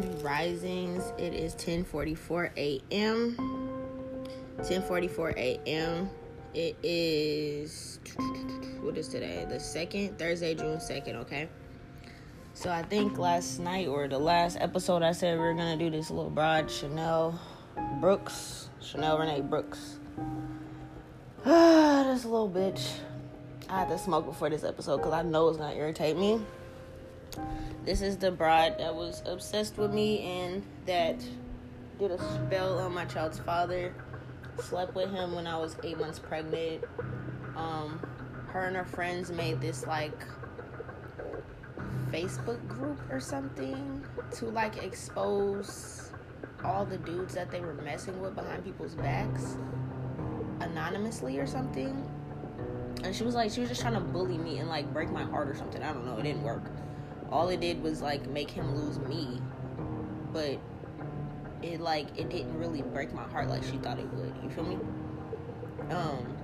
Grand Risings. It is 10:44 a.m. 10:44 a.m. It is what is today? The second Thursday, June 2nd. Okay. So I think last night or the last episode, I said we are gonna do this little broad Chanel Brooks, Chanel Renee Brooks. Ah, this little bitch. I had to smoke before this episode because I know it's gonna irritate me. This is the bride that was obsessed with me and that did a spell on my child's father. Slept with him when I was eight months pregnant. Um, her and her friends made this like Facebook group or something to like expose all the dudes that they were messing with behind people's backs anonymously or something. And she was like, she was just trying to bully me and like break my heart or something. I don't know. It didn't work all it did was like make him lose me. But it like it didn't really break my heart like she thought it would. You feel me? Um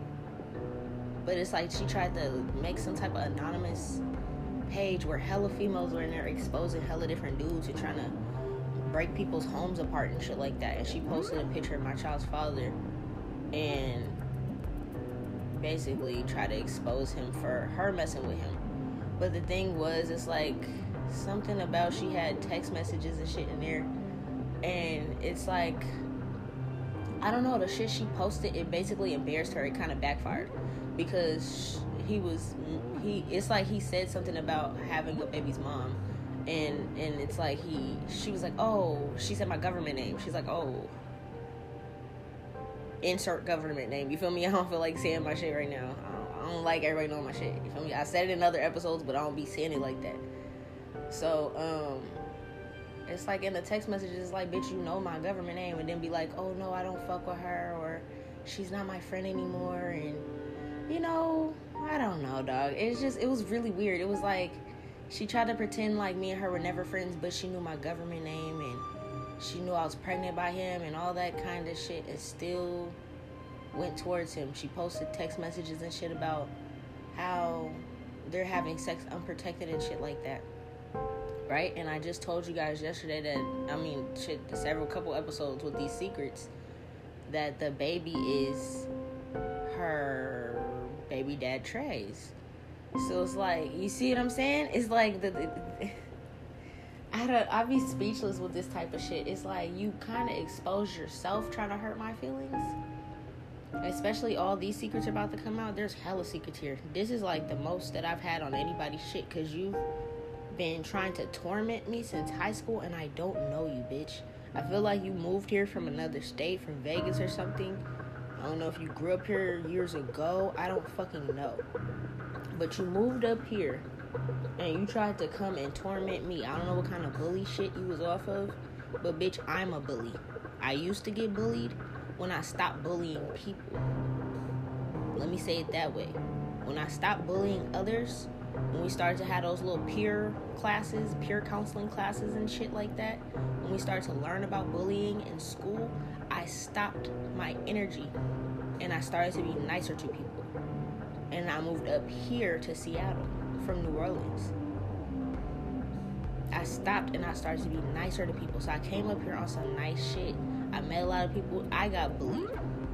but it's like she tried to make some type of anonymous page where hella females were in there exposing hella different dudes and trying to break people's homes apart and shit like that. And she posted a picture of my child's father and basically try to expose him for her messing with him but the thing was, it's like something about she had text messages and shit in there. And it's like, I don't know, the shit she posted, it basically embarrassed her. It kind of backfired because he was, he, it's like he said something about having a baby's mom. And, and it's like he, she was like, oh, she said my government name. She's like, oh, insert government name. You feel me? I don't feel like saying my shit right now. Um, I don't like everybody knowing my shit. You feel me? I said it in other episodes, but I don't be saying it like that. So, um, it's like in the text messages, like, bitch, you know my government name, and then be like, oh no, I don't fuck with her, or she's not my friend anymore, and you know, I don't know, dog. It's just, it was really weird. It was like, she tried to pretend like me and her were never friends, but she knew my government name, and she knew I was pregnant by him, and all that kind of shit, and still went towards him. She posted text messages and shit about how they're having sex unprotected and shit like that. Right? And I just told you guys yesterday that I mean shit several couple episodes with these secrets that the baby is her baby dad Trey's. So it's like you see what I'm saying? It's like the, the I don't I be speechless with this type of shit. It's like you kind of expose yourself trying to hurt my feelings especially all these secrets about to come out. There's hella secrets here. This is like the most that I've had on anybody's shit because you've been trying to torment me since high school and I don't know you, bitch. I feel like you moved here from another state, from Vegas or something. I don't know if you grew up here years ago. I don't fucking know. But you moved up here and you tried to come and torment me. I don't know what kind of bully shit you was off of, but bitch, I'm a bully. I used to get bullied when I stopped bullying people. Let me say it that way. When I stopped bullying others, when we started to have those little peer classes, peer counseling classes, and shit like that, when we started to learn about bullying in school, I stopped my energy and I started to be nicer to people. And I moved up here to Seattle from New Orleans. I stopped and I started to be nicer to people. So I came up here on some nice shit. I met a lot of people. I got bullied.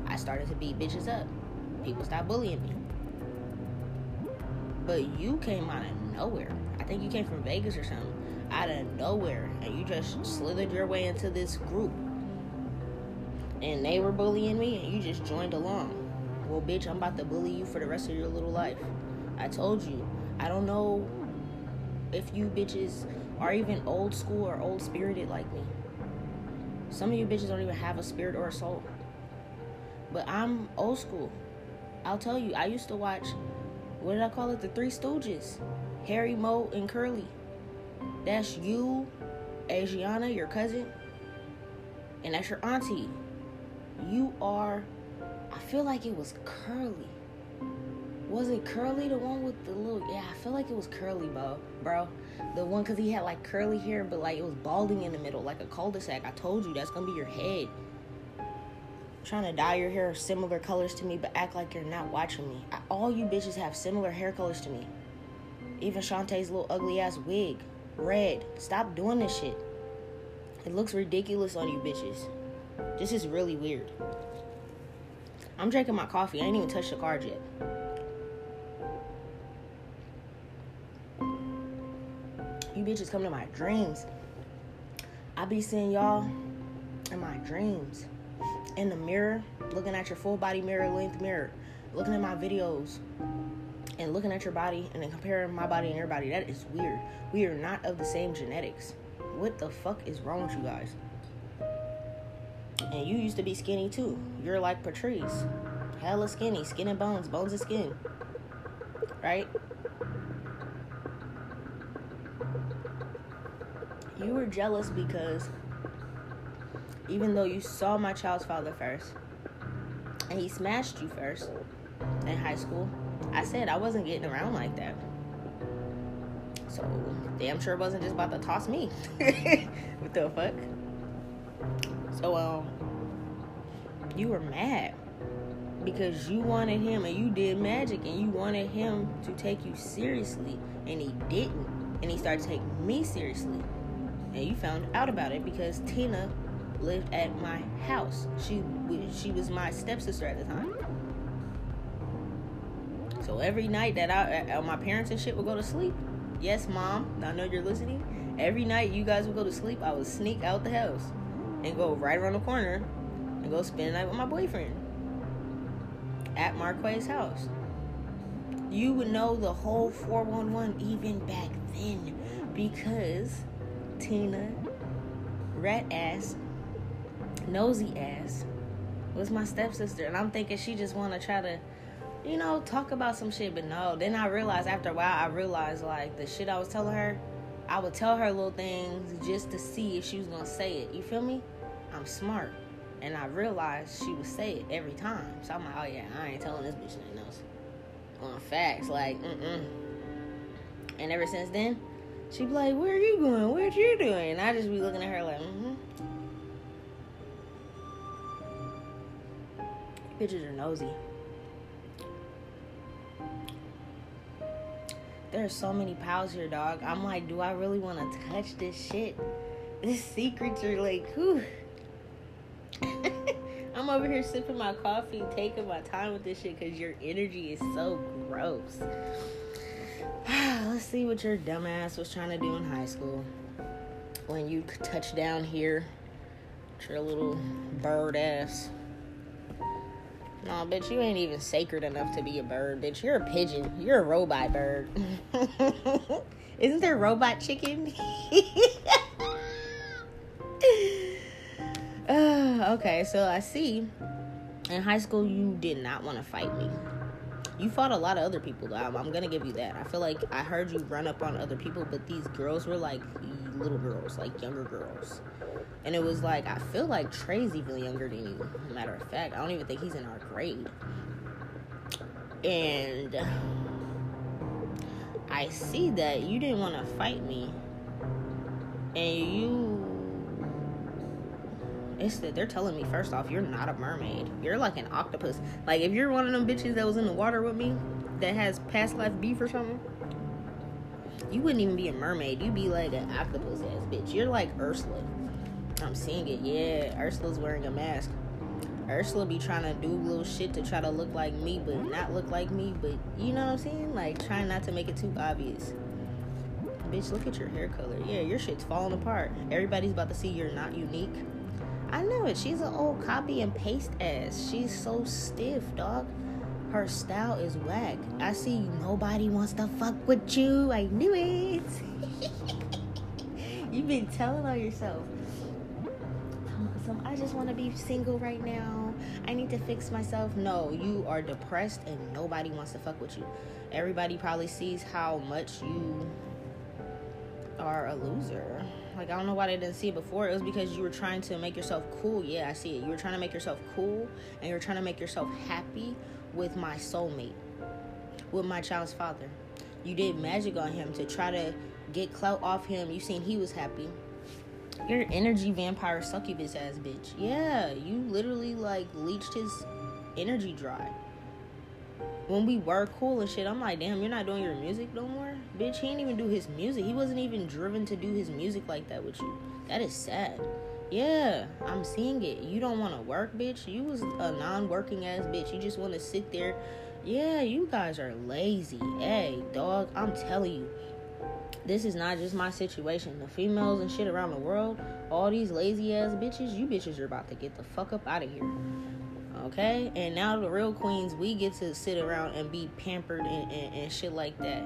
I started to beat bitches up. People stopped bullying me. But you came out of nowhere. I think you came from Vegas or something. Out of nowhere. And you just slithered your way into this group. And they were bullying me and you just joined along. Well, bitch, I'm about to bully you for the rest of your little life. I told you. I don't know if you bitches are even old school or old spirited like me. Some of you bitches don't even have a spirit or a soul. But I'm old school. I'll tell you, I used to watch, what did I call it? The Three Stooges. Harry, Moe, and Curly. That's you, Adriana, your cousin, and that's your auntie. You are, I feel like it was Curly. Was it Curly, the one with the little? Yeah, I feel like it was Curly, bro. Bro, the one because he had like curly hair, but like it was balding in the middle, like a cul-de-sac. I told you that's gonna be your head. Trying to dye your hair similar colors to me, but act like you're not watching me. I, all you bitches have similar hair colors to me. Even Shantae's little ugly ass wig, red. Stop doing this shit. It looks ridiculous on you bitches. This is really weird. I'm drinking my coffee. I ain't even touched the card yet. You bitches come to my dreams. I be seeing y'all in my dreams. In the mirror, looking at your full body mirror length mirror, looking at my videos, and looking at your body and then comparing my body and your body. That is weird. We are not of the same genetics. What the fuck is wrong with you guys? And you used to be skinny too. You're like Patrice. Hella skinny. Skin and bones. Bones and skin. Right? You were jealous because even though you saw my child's father first and he smashed you first in high school, I said I wasn't getting around like that. So damn sure wasn't just about to toss me. what the fuck? So um you were mad because you wanted him and you did magic and you wanted him to take you seriously and he didn't and he started taking me seriously and you found out about it because Tina lived at my house. She she was my stepsister at the time. So every night that I uh, my parents and shit would go to sleep. Yes mom I know you're listening. Every night you guys would go to sleep I would sneak out the house and go right around the corner and go spend the night with my boyfriend at Marquay's house. You would know the whole 411 even back then because Tina, rat ass, nosy ass, was my stepsister. And I'm thinking she just want to try to, you know, talk about some shit. But no, then I realized after a while, I realized like the shit I was telling her, I would tell her little things just to see if she was going to say it. You feel me? I'm smart. And I realized she would say it every time. So I'm like, oh yeah, I ain't telling this bitch nothing else. On facts, like, mm-mm. And ever since then, she be like, where are you going? What you doing? And I just be looking at her like, mm-hmm. Bitches are nosy. There are so many pals here, dog. I'm like, do I really want to touch this shit? These secrets are like, whew. I'm over here sipping my coffee, taking my time with this shit because your energy is so gross. Let's see what your dumbass was trying to do in high school when you touch down here. Your little bird ass. No, bitch, you ain't even sacred enough to be a bird, bitch. You're a pigeon. You're a robot bird. Isn't there robot chicken? Uh, okay, so I see in high school you did not want to fight me. You fought a lot of other people, though. I'm, I'm, gonna give you that. I feel like I heard you run up on other people, but these girls were like little girls, like younger girls. And it was like, I feel like Trey's even younger than you. Matter of fact, I don't even think he's in our grade. And I see that you didn't want to fight me. And you it's that they're telling me first off, you're not a mermaid. You're like an octopus. Like if you're one of them bitches that was in the water with me that has past life beef or something, you wouldn't even be a mermaid. You'd be like an octopus ass bitch. You're like Ursula. I'm seeing it. Yeah, Ursula's wearing a mask. Ursula be trying to do little shit to try to look like me, but not look like me. But you know what I'm saying? Like trying not to make it too obvious. Bitch, look at your hair color. Yeah, your shit's falling apart. Everybody's about to see you're not unique. I know it. She's an old copy and paste ass. She's so stiff, dog. Her style is whack. I see nobody wants to fuck with you. I knew it. You've been telling on yourself. I just want to be single right now. I need to fix myself. No, you are depressed and nobody wants to fuck with you. Everybody probably sees how much you are a loser. Like I don't know why they didn't see it before. It was because you were trying to make yourself cool. Yeah, I see it. You were trying to make yourself cool and you were trying to make yourself happy with my soulmate, with my child's father. You did magic on him to try to get clout off him. You seen he was happy. Your energy vampire succubus ass bitch. Yeah, you literally like leached his energy dry. When we were cool and shit, I'm like, damn, you're not doing your music no more? Bitch, he didn't even do his music. He wasn't even driven to do his music like that with you. That is sad. Yeah, I'm seeing it. You don't want to work, bitch. You was a non-working ass bitch. You just want to sit there. Yeah, you guys are lazy. Hey, dog, I'm telling you. This is not just my situation. The females and shit around the world, all these lazy ass bitches, you bitches are about to get the fuck up out of here okay? And now the real queens, we get to sit around and be pampered and, and, and shit like that.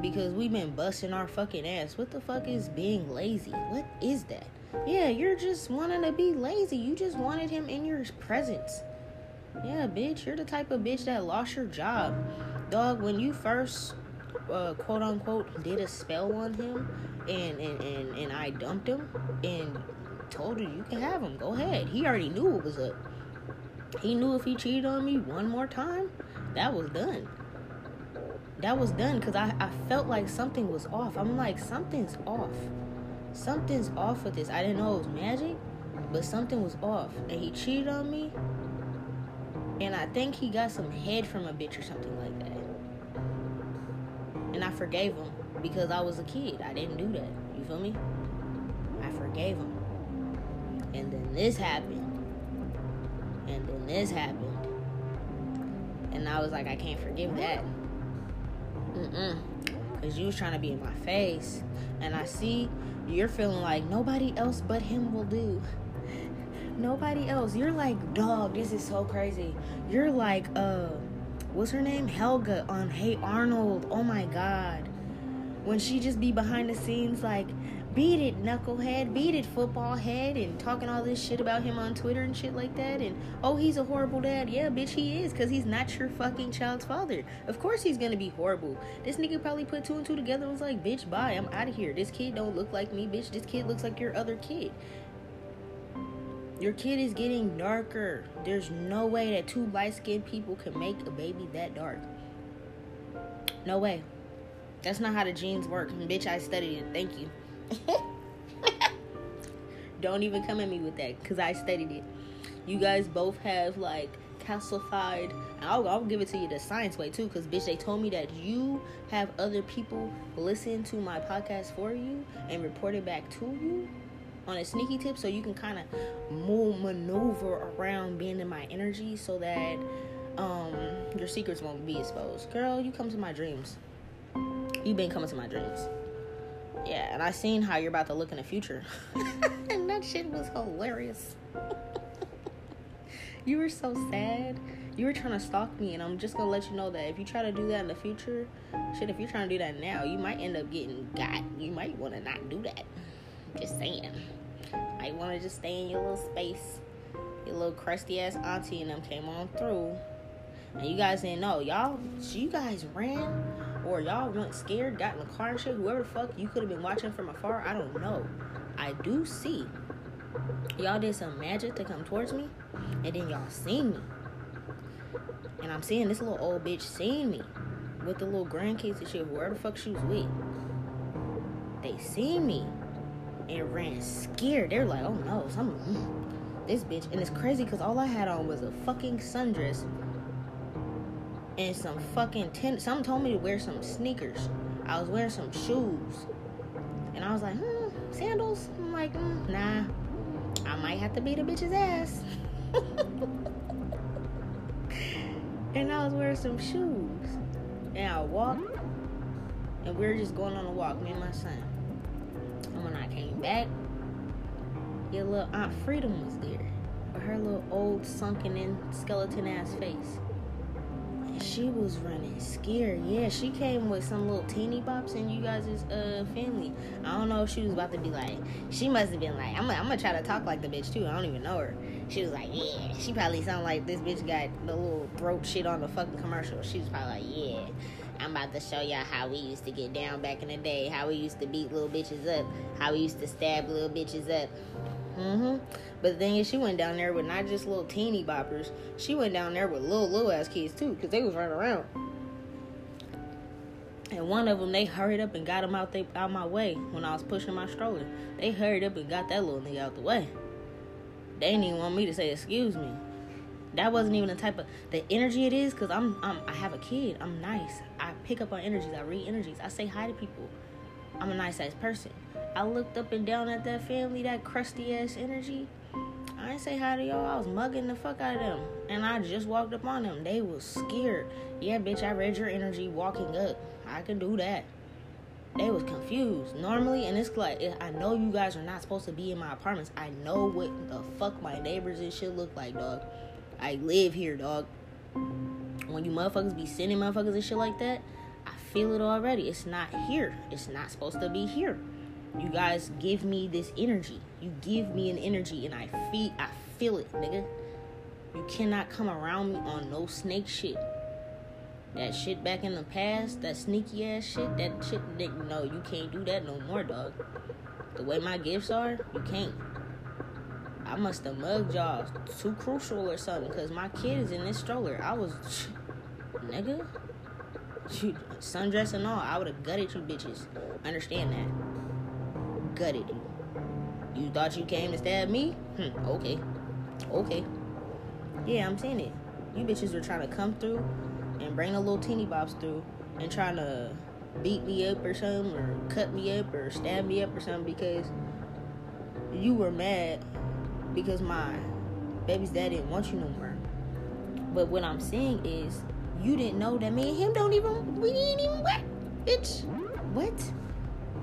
Because we've been busting our fucking ass. What the fuck is being lazy? What is that? Yeah, you're just wanting to be lazy. You just wanted him in your presence. Yeah, bitch, you're the type of bitch that lost your job. Dog, when you first uh, quote unquote did a spell on him and, and, and, and I dumped him and told you you can have him. Go ahead. He already knew what was up. He knew if he cheated on me one more time, that was done. That was done because I, I felt like something was off. I'm like, something's off. Something's off with this. I didn't know it was magic, but something was off. And he cheated on me. And I think he got some head from a bitch or something like that. And I forgave him because I was a kid. I didn't do that. You feel me? I forgave him. And then this happened and then this happened. And I was like, I can't forgive that. Mm-mm. Because you was trying to be in my face. And I see you're feeling like nobody else but him will do. Nobody else. You're like, dog, this is so crazy. You're like, uh, what's her name? Helga on Hey Arnold. Oh my God. When she just be behind the scenes like, beat it, knucklehead, beat it, football head, and talking all this shit about him on Twitter and shit like that. And oh, he's a horrible dad. Yeah, bitch, he is, because he's not your fucking child's father. Of course, he's gonna be horrible. This nigga probably put two and two together and was like, bitch, bye, I'm out of here. This kid don't look like me, bitch. This kid looks like your other kid. Your kid is getting darker. There's no way that two light skinned people can make a baby that dark. No way. That's not how the genes work. Bitch, I studied it. Thank you. Don't even come at me with that because I studied it. You guys both have like calcified. I'll, I'll give it to you the science way too because bitch, they told me that you have other people listen to my podcast for you and report it back to you on a sneaky tip so you can kind of move maneuver around being in my energy so that um your secrets won't be exposed girl you come to my dreams you've been coming to my dreams yeah, and I seen how you're about to look in the future. and that shit was hilarious. you were so sad. You were trying to stalk me, and I'm just gonna let you know that if you try to do that in the future, shit, if you're trying to do that now, you might end up getting got. You might want to not do that. Just saying. Want to just stay in your little space. Your little crusty ass auntie and them came on through, and you guys didn't know. Y'all, you guys ran or y'all went scared, got in the car and shit, whoever the fuck you could have been watching from afar, I don't know. I do see y'all did some magic to come towards me, and then y'all seen me. And I'm seeing this little old bitch seeing me with the little grandkids and shit, whoever the fuck she was with. They seen me and ran scared. They're like, oh no, some mm, this bitch. And it's crazy because all I had on was a fucking sundress and some fucking ten. Some told me to wear some sneakers. I was wearing some shoes, and I was like, hmm, sandals. I'm like, mm, nah. I might have to beat a bitch's ass. and I was wearing some shoes, and I walked, and we were just going on a walk, me and my son. And when I came back, your little Aunt Freedom was there, with her little old sunken in skeleton ass face she was running scared. Yeah, she came with some little teeny bops in you guys' uh family. I don't know if she was about to be like. She must have been like, I'm, I'm gonna try to talk like the bitch too. I don't even know her. She was like, yeah. She probably sounded like this bitch got the little throat shit on the fucking commercial. She was probably like, yeah. I'm about to show y'all how we used to get down back in the day. How we used to beat little bitches up. How we used to stab little bitches up. Mm-hmm. But the thing is, she went down there with not just little teeny boppers. She went down there with little little ass kids too, because they was running around. And one of them, they hurried up and got him out they out my way when I was pushing my stroller. They hurried up and got that little nigga out the way. They didn't even want me to say excuse me. that wasn't even the type of the energy it is because I'm, I'm i have a kid i'm nice i pick up on energies i read energies i say hi to people i'm a nice ass person i looked up and down at that family that crusty ass energy i didn't say hi to y'all i was mugging the fuck out of them and i just walked up on them they was scared yeah bitch i read your energy walking up i can do that they was confused normally and it's like i know you guys are not supposed to be in my apartments i know what the fuck my neighbors and shit look like dog I live here, dog. When you motherfuckers be sending motherfuckers and shit like that, I feel it already. It's not here. It's not supposed to be here. You guys give me this energy. You give me an energy and I feel I feel it, nigga. You cannot come around me on no snake shit. That shit back in the past, that sneaky ass shit, that shit, nigga no, you can't do that no more, dog. The way my gifts are, you can't. I must have mugged y'all too crucial or something because my kid is in this stroller. I was, nigga, sundress and all. I would have gutted you bitches. Understand that? Gutted you. You thought you came to stab me? Hmm, okay. Okay. Yeah, I'm saying it. You bitches were trying to come through and bring the little teeny bops through and trying to beat me up or something or cut me up or stab me up or something because you were mad because my baby's dad didn't want you no more. But what I'm saying is, you didn't know that me and him don't even, we ain't even what? Bitch, what?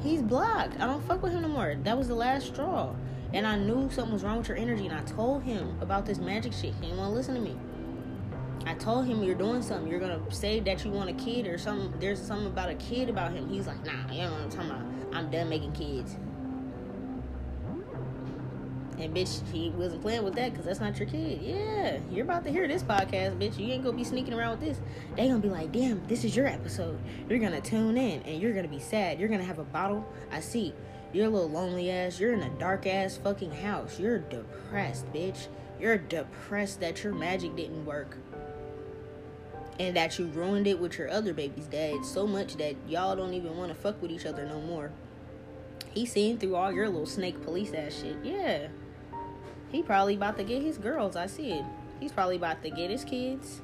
He's blocked. I don't fuck with him no more. That was the last straw. And I knew something was wrong with your energy. And I told him about this magic shit. He didn't want to listen to me. I told him you're doing something. You're gonna say that you want a kid or something. There's something about a kid about him. He's like, nah, you know what I'm talking about. I'm done making kids. And bitch, he wasn't playing with that because that's not your kid. Yeah, you're about to hear this podcast, bitch. You ain't gonna be sneaking around with this. They gonna be like, damn, this is your episode. You're gonna tune in and you're gonna be sad. You're gonna have a bottle. I see. You're a little lonely ass. You're in a dark ass fucking house. You're depressed, bitch. You're depressed that your magic didn't work. And that you ruined it with your other baby's dad so much that y'all don't even want to fuck with each other no more. He seen through all your little snake police ass shit. Yeah. He probably about to get his girls. I see it. He's probably about to get his kids.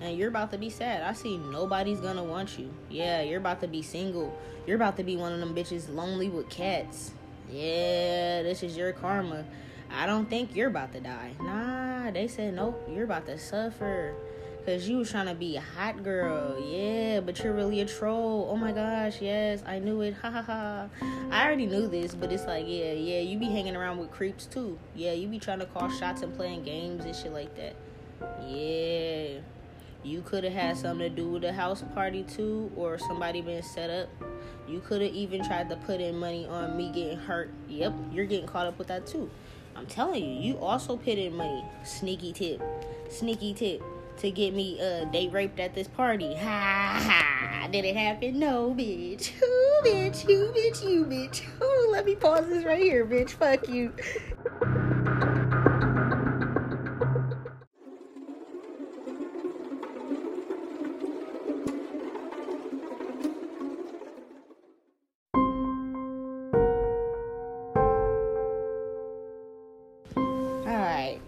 And you're about to be sad. I see nobody's gonna want you. Yeah, you're about to be single. You're about to be one of them bitches lonely with cats. Yeah, this is your karma. I don't think you're about to die. Nah, they said nope, you're about to suffer. Cause you was trying to be a hot girl, yeah, but you're really a troll. Oh my gosh, yes, I knew it. Ha ha ha. I already knew this, but it's like, yeah, yeah, you be hanging around with creeps too. Yeah, you be trying to call shots and playing games and shit like that. Yeah. You could have had something to do with the house party too, or somebody been set up. You could have even tried to put in money on me getting hurt. Yep, you're getting caught up with that too. I'm telling you, you also put in money. Sneaky tip. Sneaky tip to get me uh date raped at this party. Ha ha! Did it happen? No, bitch. Who, bitch? Who, bitch? You, bitch. Who? Let me pause this right here, bitch. Fuck you. All right.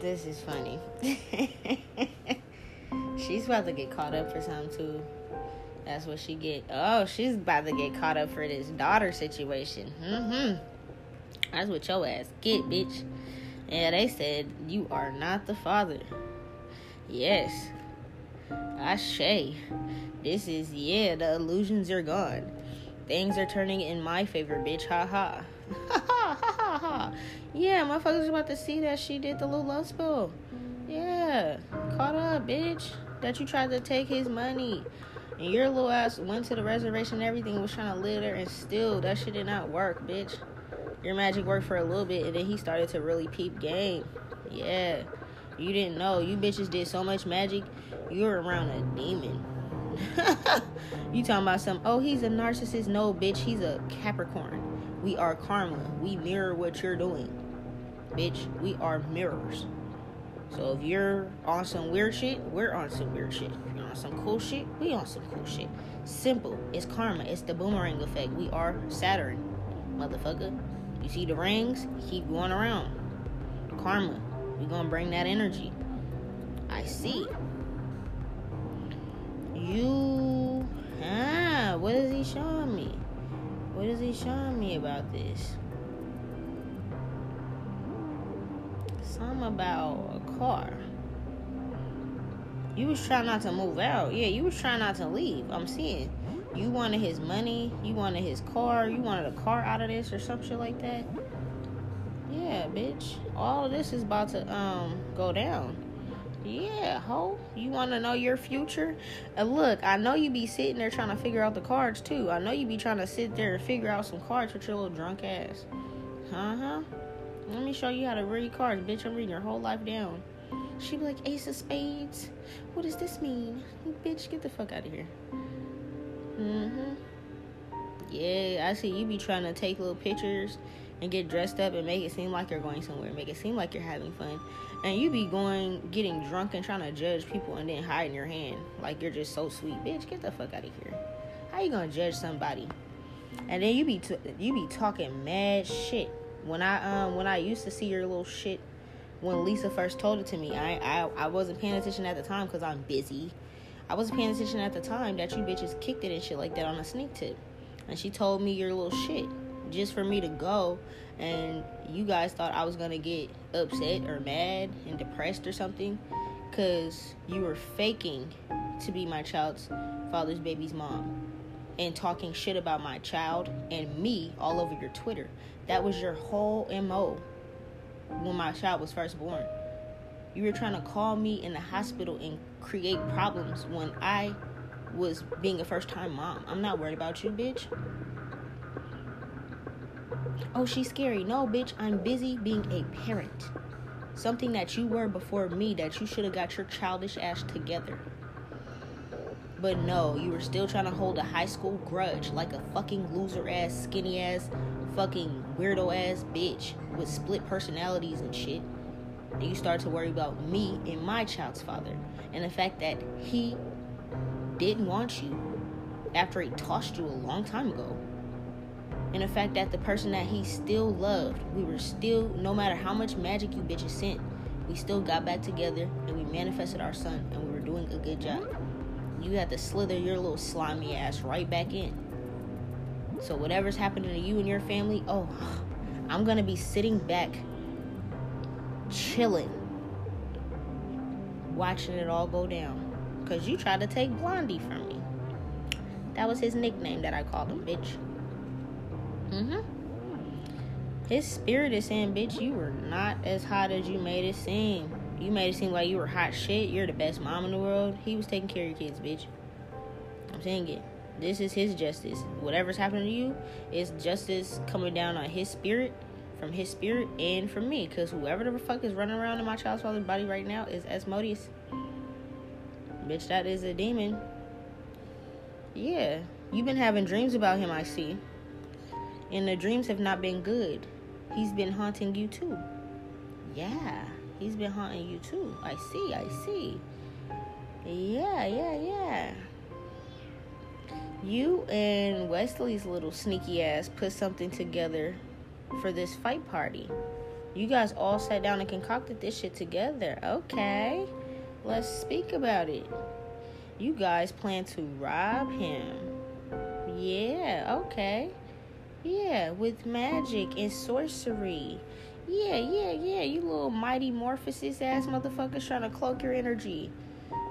This is funny. about to get caught up for something too. That's what she get. Oh, she's about to get caught up for this daughter situation. Mm-hmm. That's what your ass get, bitch. Yeah, they said you are not the father. Yes. Ashe. This is yeah, the illusions are gone. Things are turning in my favor, bitch. Ha ha. Ha ha ha ha. Yeah, motherfuckers about to see that she did the little love spell. Yeah. Caught up, bitch. That you tried to take his money. And your little ass went to the reservation and everything, was trying to live there, and still, that shit did not work, bitch. Your magic worked for a little bit, and then he started to really peep game. Yeah. You didn't know. You bitches did so much magic, you were around a demon. you talking about some, oh, he's a narcissist. No, bitch, he's a Capricorn. We are karma. We mirror what you're doing. Bitch, we are mirrors. So if you're on some weird shit, we're on some weird shit. If you're on some cool shit, we on some cool shit. Simple. It's karma. It's the boomerang effect. We are Saturn, motherfucker. You see the rings? Keep going around. Karma. We gonna bring that energy. I see. You, ah, what is he showing me? What is he showing me about this? Something about a car. You was trying not to move out. Yeah, you was trying not to leave. I'm seeing. You wanted his money. You wanted his car. You wanted a car out of this or some shit like that. Yeah, bitch. All of this is about to um go down. Yeah, ho. You want to know your future? And look, I know you be sitting there trying to figure out the cards too. I know you be trying to sit there and figure out some cards with your little drunk ass. Uh huh. Let me show you how to read cards, bitch. I'm reading your whole life down. She be like, Ace of Spades. What does this mean? Bitch, get the fuck out of here. Mm-hmm. Yeah, I see you be trying to take little pictures and get dressed up and make it seem like you're going somewhere, make it seem like you're having fun. And you be going, getting drunk and trying to judge people and then hiding your hand like you're just so sweet. Bitch, get the fuck out of here. How you gonna judge somebody? And then you be t- you be talking mad shit. When I um when I used to see your little shit when Lisa first told it to me, I I, I wasn't paying attention at the time because I'm busy. I wasn't paying attention at the time that you bitches kicked it and shit like that on a sneak tip. And she told me your little shit just for me to go and you guys thought I was gonna get upset or mad and depressed or something because you were faking to be my child's father's baby's mom and talking shit about my child and me all over your Twitter. That was your whole MO when my child was first born. You were trying to call me in the hospital and create problems when I was being a first time mom. I'm not worried about you, bitch. Oh, she's scary. No, bitch, I'm busy being a parent. Something that you were before me that you should have got your childish ass together. But no, you were still trying to hold a high school grudge like a fucking loser ass, skinny ass, fucking weirdo ass bitch with split personalities and shit. And you start to worry about me and my child's father and the fact that he didn't want you after he tossed you a long time ago and the fact that the person that he still loved, we were still, no matter how much magic you bitches sent, we still got back together and we manifested our son and we were doing a good job. You had to slither your little slimy ass right back in. So whatever's happening to you and your family, oh, I'm gonna be sitting back, chilling, watching it all go down. Cause you tried to take Blondie from me. That was his nickname that I called him, bitch. Mm-hmm. His spirit is saying, bitch, you were not as hot as you made it seem. You made it seem like you were hot shit. You're the best mom in the world. He was taking care of your kids, bitch. I'm saying it. This is his justice. Whatever's happening to you is justice coming down on his spirit, from his spirit, and from me. Because whoever the fuck is running around in my child's father's body right now is Asmodeus. Bitch, that is a demon. Yeah. You've been having dreams about him, I see. And the dreams have not been good. He's been haunting you too. Yeah, he's been haunting you too. I see, I see. Yeah, yeah, yeah. You and Wesley's little sneaky ass put something together for this fight party. You guys all sat down and concocted this shit together. Okay, let's speak about it. You guys plan to rob him. Yeah, okay. Yeah, with magic and sorcery. Yeah, yeah, yeah. You little mighty Morphosis ass motherfuckers trying to cloak your energy.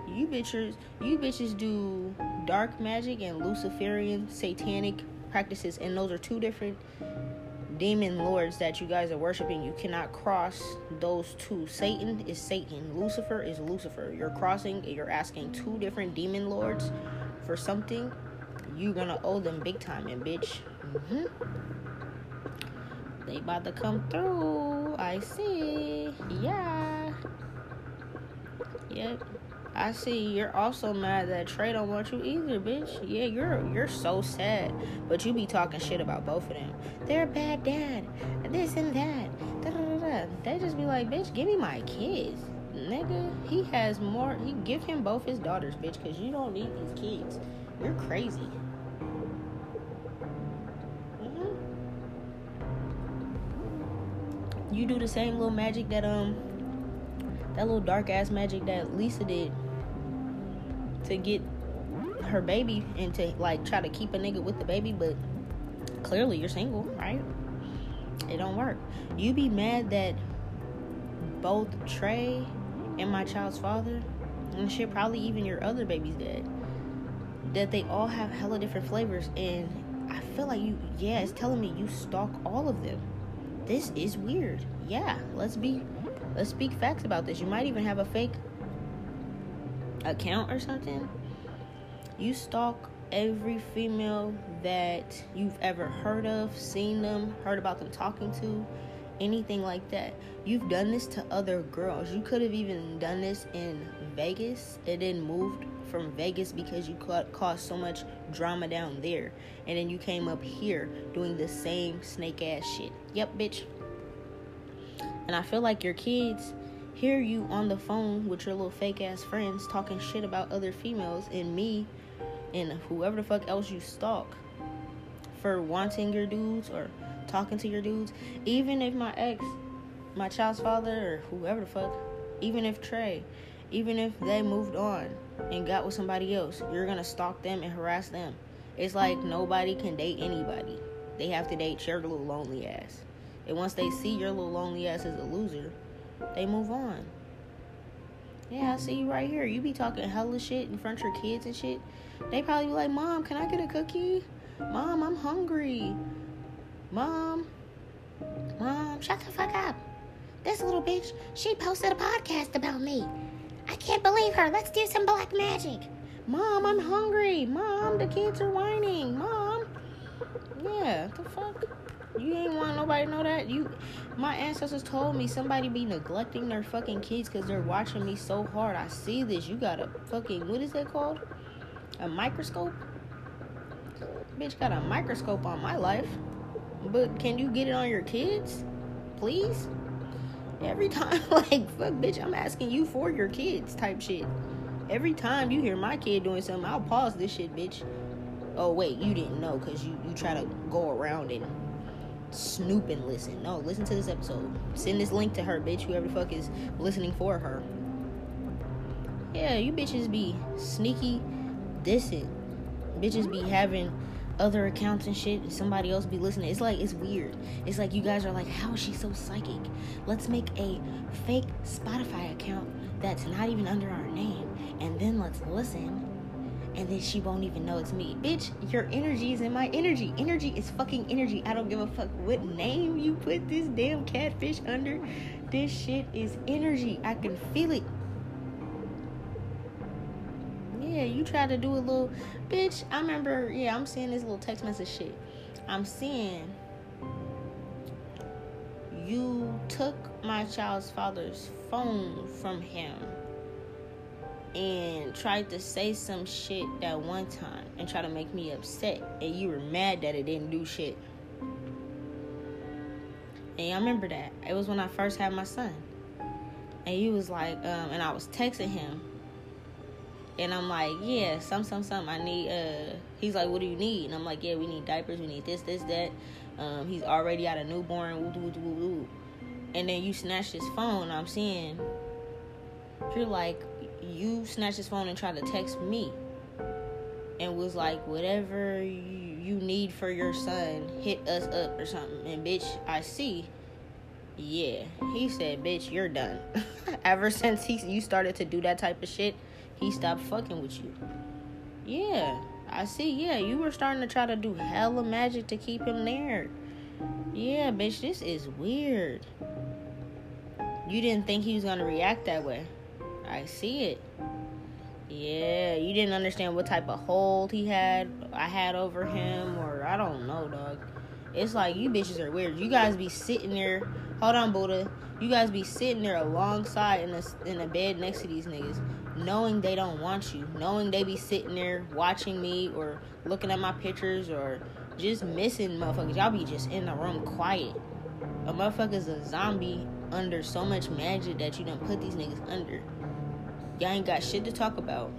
You bitches, you bitches do dark magic and Luciferian satanic practices, and those are two different demon lords that you guys are worshiping. You cannot cross those two. Satan is Satan. Lucifer is Lucifer. You're crossing. You're asking two different demon lords for something. You're gonna owe them big time, and bitch. Mm-hmm. They about to come through. I see. Yeah. Yep. I see. You're also mad that Trey don't want you either, bitch. Yeah, you're you're so sad. But you be talking shit about both of them. They're a bad dad. This and that. Da, da, da, they just be like, bitch, give me my kids. Nigga, he has more. He give him both his daughters, bitch, because you don't need these kids. You're crazy. You do the same little magic that um that little dark ass magic that Lisa did to get her baby and to like try to keep a nigga with the baby, but clearly you're single, right? It don't work. You be mad that both Trey and my child's father, and shit, probably even your other baby's dad, that they all have hella different flavors. And I feel like you, yeah, it's telling me you stalk all of them. This is weird. Yeah, let's be, let's speak facts about this. You might even have a fake account or something. You stalk every female that you've ever heard of, seen them, heard about them talking to, anything like that. You've done this to other girls. You could have even done this in Vegas and then moved from Vegas because you caused so much drama down there. And then you came up here doing the same snake ass shit. Yep, bitch. And I feel like your kids hear you on the phone with your little fake ass friends talking shit about other females and me and whoever the fuck else you stalk for wanting your dudes or talking to your dudes. Even if my ex, my child's father, or whoever the fuck, even if Trey, even if they moved on and got with somebody else, you're gonna stalk them and harass them. It's like nobody can date anybody. They have to date your little lonely ass. And once they see your little lonely ass as a loser, they move on. Yeah, I see you right here. You be talking hella shit in front of your kids and shit. They probably be like, Mom, can I get a cookie? Mom, I'm hungry. Mom, Mom, shut the fuck up. This little bitch, she posted a podcast about me. I can't believe her. Let's do some black magic. Mom, I'm hungry. Mom, the kids are whining. Mom. Yeah, the fuck? You ain't want nobody know that. You, my ancestors told me somebody be neglecting their fucking kids because they're watching me so hard. I see this. You got a fucking what is that called? A microscope? Bitch got a microscope on my life. But can you get it on your kids? Please? Every time, like, fuck, bitch, I'm asking you for your kids type shit. Every time you hear my kid doing something, I'll pause this shit, bitch. Oh, wait, you didn't know because you, you try to go around and snoop and listen. No, listen to this episode. Send this link to her, bitch, whoever the fuck is listening for her. Yeah, you bitches be sneaky dissing. Bitches be having other accounts and shit and somebody else be listening. It's like it's weird. It's like you guys are like, how is she so psychic? Let's make a fake Spotify account that's not even under our name, and then let's listen. And then she won't even know it's me. Bitch, your energy is in my energy. Energy is fucking energy. I don't give a fuck what name you put this damn catfish under. This shit is energy. I can feel it yeah, you try to do a little, bitch. I remember, yeah, I'm seeing this little text message shit. I'm seeing you took my child's father's phone from him and tried to say some shit that one time and try to make me upset and you were mad that it didn't do shit. And I remember that. It was when I first had my son. And he was like, um, and I was texting him and I'm like, yeah, some, some, some. I need. Uh, he's like, what do you need? And I'm like, yeah, we need diapers. We need this, this, that. Um, he's already out a newborn. Woo, woo, woo, woo. And then you snatch his phone. I'm seeing. You're like, you snatched his phone and tried to text me, and was like, whatever you, you need for your son, hit us up or something. And bitch, I see. Yeah, he said, bitch, you're done. Ever since he you started to do that type of shit he stopped fucking with you. Yeah, I see. Yeah, you were starting to try to do hella magic to keep him there. Yeah, bitch, this is weird. You didn't think he was gonna react that way. I see it. Yeah, you didn't understand what type of hold he had I had over him or I don't know, dog. It's like you bitches are weird. You guys be sitting there. Hold on, Buddha. You guys be sitting there alongside in a in a bed next to these niggas knowing they don't want you, knowing they be sitting there watching me or looking at my pictures or just missing motherfuckers. Y'all be just in the room quiet. A motherfucker's a zombie under so much magic that you done put these niggas under. Y'all ain't got shit to talk about.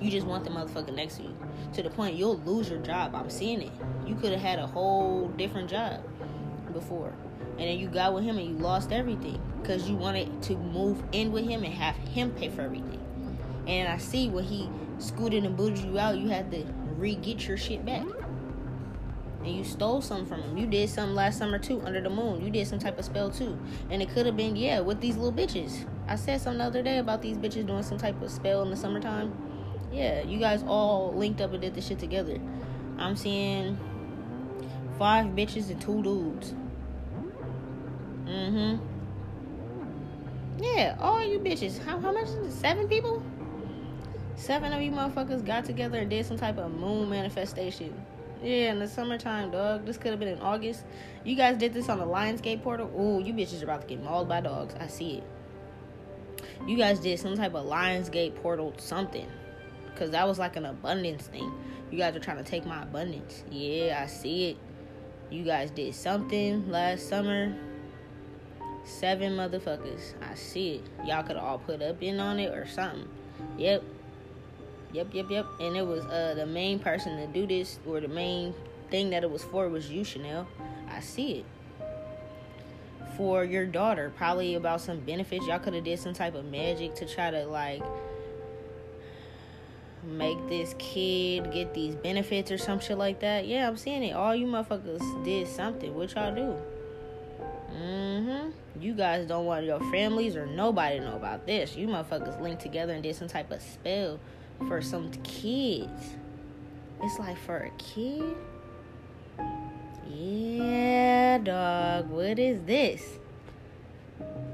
You just want the motherfucker next to you. To the point you'll lose your job. I'm seeing it. You could have had a whole different job. before, and then you got with him and you lost everything because you wanted to move in with him and have him pay for everything. And I see when he scooted and booted you out, you had to re get your shit back. And you stole something from him. You did something last summer too, under the moon. You did some type of spell too. And it could have been, yeah, with these little bitches. I said something the other day about these bitches doing some type of spell in the summertime. Yeah, you guys all linked up and did this shit together. I'm seeing five bitches and two dudes. Mm-hmm. Yeah, all you bitches. How, how much is it? Seven people? Seven of you motherfuckers got together and did some type of moon manifestation. Yeah, in the summertime, dog. This could have been in August. You guys did this on the Lionsgate portal. Ooh, you bitches are about to get mauled by dogs. I see it. You guys did some type of Lionsgate portal something. Because that was like an abundance thing. You guys are trying to take my abundance. Yeah, I see it. You guys did something last summer. Seven motherfuckers. I see it. Y'all could all put up in on it or something. Yep. Yep, yep, yep. And it was uh the main person to do this, or the main thing that it was for was you, Chanel. I see it. For your daughter, probably about some benefits. Y'all could have did some type of magic to try to like make this kid get these benefits or some shit like that. Yeah, I'm seeing it. All you motherfuckers did something. What y'all do? Mm-hmm. You guys don't want your families or nobody to know about this. You motherfuckers linked together and did some type of spell for some kids. It's like for a kid. Yeah, dog. What is this?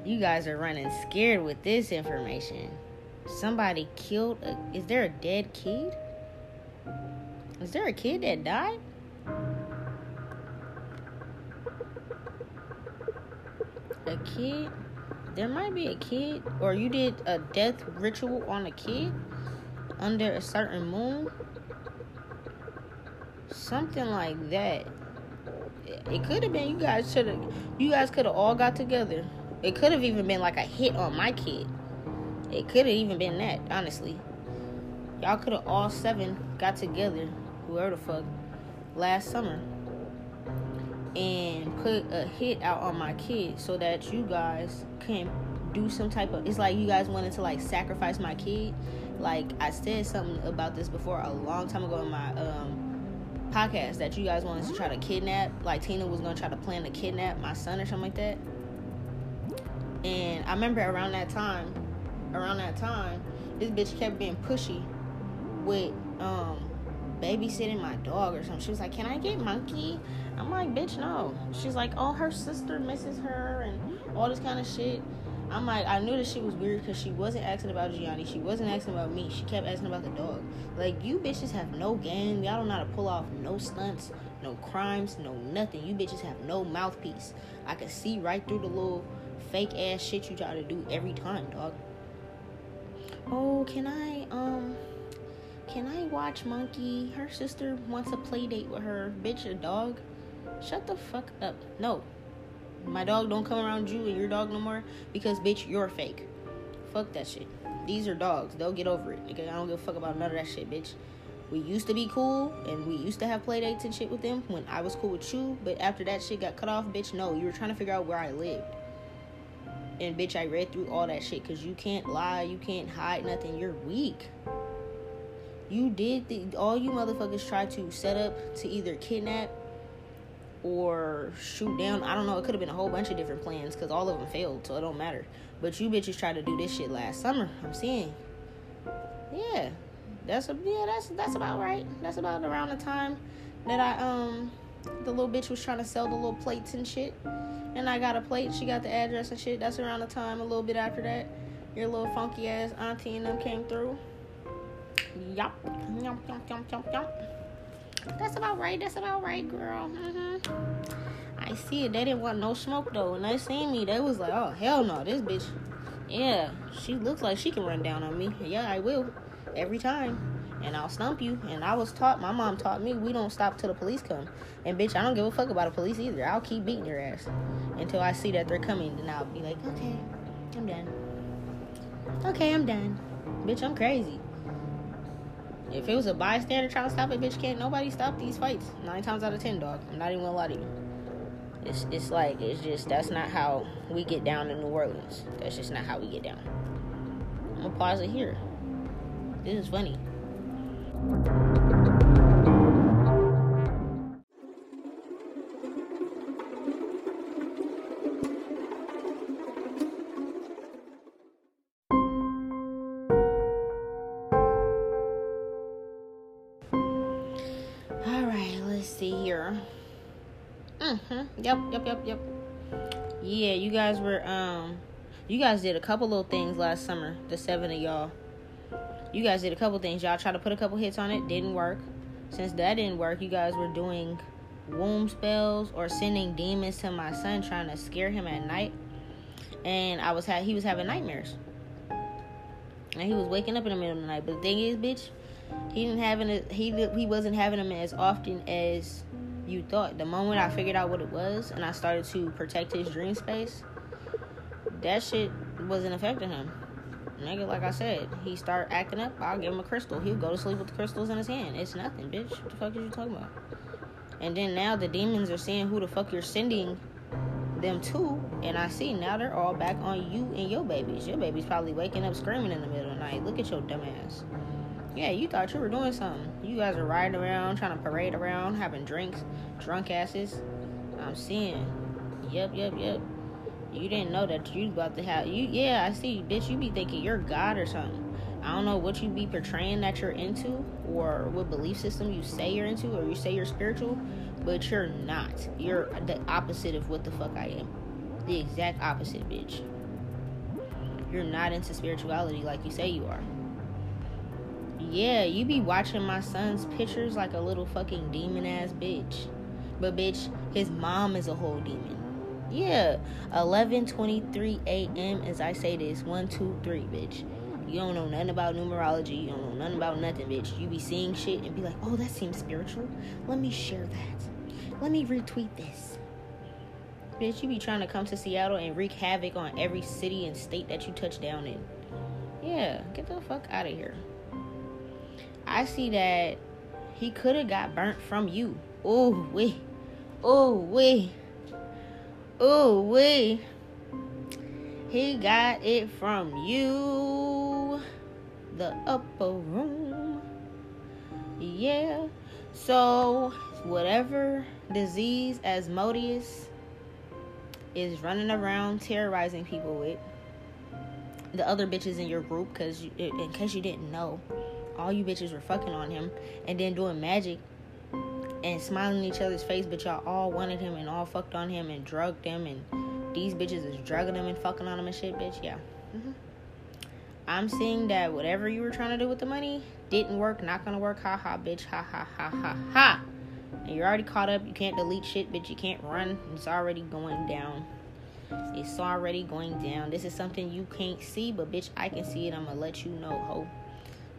You guys are running scared with this information. Somebody killed a. Is there a dead kid? Is there a kid that died? A kid? There might be a kid. Or you did a death ritual on a kid? Under a certain moon. Something like that. It could have been you guys should have you guys could have all got together. It could have even been like a hit on my kid. It could have even been that, honestly. Y'all could have all seven got together, whoever the fuck, last summer. And put a hit out on my kid so that you guys can do some type of it's like you guys wanted to like sacrifice my kid like I said something about this before a long time ago in my um, podcast that you guys wanted to try to kidnap. Like Tina was gonna try to plan to kidnap my son or something like that. And I remember around that time, around that time, this bitch kept being pushy with um babysitting my dog or something. She was like, "Can I get Monkey?" I'm like, "Bitch, no." She's like, "Oh, her sister misses her and all this kind of shit." I'm like, I knew that she was weird because she wasn't asking about Gianni. She wasn't asking about me. She kept asking about the dog. Like, you bitches have no game. Y'all don't know how to pull off no stunts, no crimes, no nothing. You bitches have no mouthpiece. I can see right through the little fake ass shit you try to do every time, dog. Oh, can I, um, can I watch Monkey? Her sister wants a play date with her. Bitch, a dog? Shut the fuck up. No, my dog don't come around you and your dog no more because bitch, you're fake. Fuck that shit. These are dogs. They'll get over it. Nigga, I don't give a fuck about none of that shit, bitch. We used to be cool and we used to have play dates and shit with them when I was cool with you, but after that shit got cut off, bitch, no, you were trying to figure out where I lived. And bitch, I read through all that shit because you can't lie, you can't hide nothing, you're weak. You did the, all you motherfuckers tried to set up to either kidnap or shoot down. I don't know. It could have been a whole bunch of different plans because all of them failed, so it don't matter. But you bitches tried to do this shit last summer. I'm seeing. Yeah, that's a yeah. That's that's about right. That's about around the time that I um the little bitch was trying to sell the little plates and shit. And I got a plate. She got the address and shit. That's around the time. A little bit after that, your little funky ass auntie and them came through. Yup. Yup. Yup. Yup. Yup. Yup. That's about right. That's about right, girl. Mm-hmm. I see it. They didn't want no smoke though. When they seen me, they was like, "Oh hell no, this bitch." Yeah, she looks like she can run down on me. Yeah, I will every time, and I'll stump you. And I was taught. My mom taught me we don't stop till the police come. And bitch, I don't give a fuck about the police either. I'll keep beating your ass until I see that they're coming. Then I'll be like, "Okay, I'm done." Okay, I'm done. Bitch, I'm crazy. If it was a bystander trying to stop it, bitch, can't nobody stop these fights. Nine times out of ten, dog. I'm not even gonna lie to you. It's it's like it's just that's not how we get down in New Orleans. That's just not how we get down. I'm gonna pause it here. This is funny. See here. Mm-hmm. Yep, yep, yep, yep. Yeah, you guys were um you guys did a couple little things last summer, the seven of y'all. You guys did a couple things. Y'all tried to put a couple hits on it, didn't work. Since that didn't work, you guys were doing womb spells or sending demons to my son trying to scare him at night. And I was ha- he was having nightmares. And he was waking up in the middle of the night. But the thing is, bitch, he didn't having it he he wasn't having them as often as you thought. The moment I figured out what it was and I started to protect his dream space, that shit wasn't affecting him. Nigga, like I said, he start acting up, I'll give him a crystal. He'll go to sleep with the crystals in his hand. It's nothing, bitch. What the fuck are you talking about? And then now the demons are seeing who the fuck you're sending them to, and I see now they're all back on you and your babies. Your baby's probably waking up screaming in the middle of the night. Look at your dumb ass. Yeah, you thought you were doing something. You guys are riding around, trying to parade around, having drinks, drunk asses. I'm seeing. Yep, yep, yep. You didn't know that you about to have you. Yeah, I see, bitch. You be thinking you're God or something. I don't know what you be portraying that you're into, or what belief system you say you're into, or you say you're spiritual, but you're not. You're the opposite of what the fuck I am. The exact opposite, bitch. You're not into spirituality like you say you are. Yeah, you be watching my son's pictures like a little fucking demon ass bitch. But bitch, his mom is a whole demon. Yeah, 11:23 a.m. as I say this, one, two, three, bitch. You don't know nothing about numerology. You don't know nothing about nothing, bitch. You be seeing shit and be like, "Oh, that seems spiritual. Let me share that. Let me retweet this." Bitch, you be trying to come to Seattle and wreak havoc on every city and state that you touch down in. Yeah, get the fuck out of here. I see that he could have got burnt from you. Oh, wait. Oh, wait. Oh, wait. He got it from you. The upper room. Yeah. So, whatever disease Asmodeus is running around terrorizing people with, the other bitches in your group, because in case you didn't know, all you bitches were fucking on him and then doing magic and smiling in each other's face, but y'all all wanted him and all fucked on him and drugged him and these bitches is drugging him and fucking on him and shit, bitch. Yeah. Mm-hmm. I'm seeing that whatever you were trying to do with the money didn't work, not gonna work. Ha ha, bitch. Ha ha ha ha ha. And you're already caught up. You can't delete shit, bitch. You can't run. It's already going down. It's already going down. This is something you can't see, but bitch, I can see it. I'm gonna let you know, ho.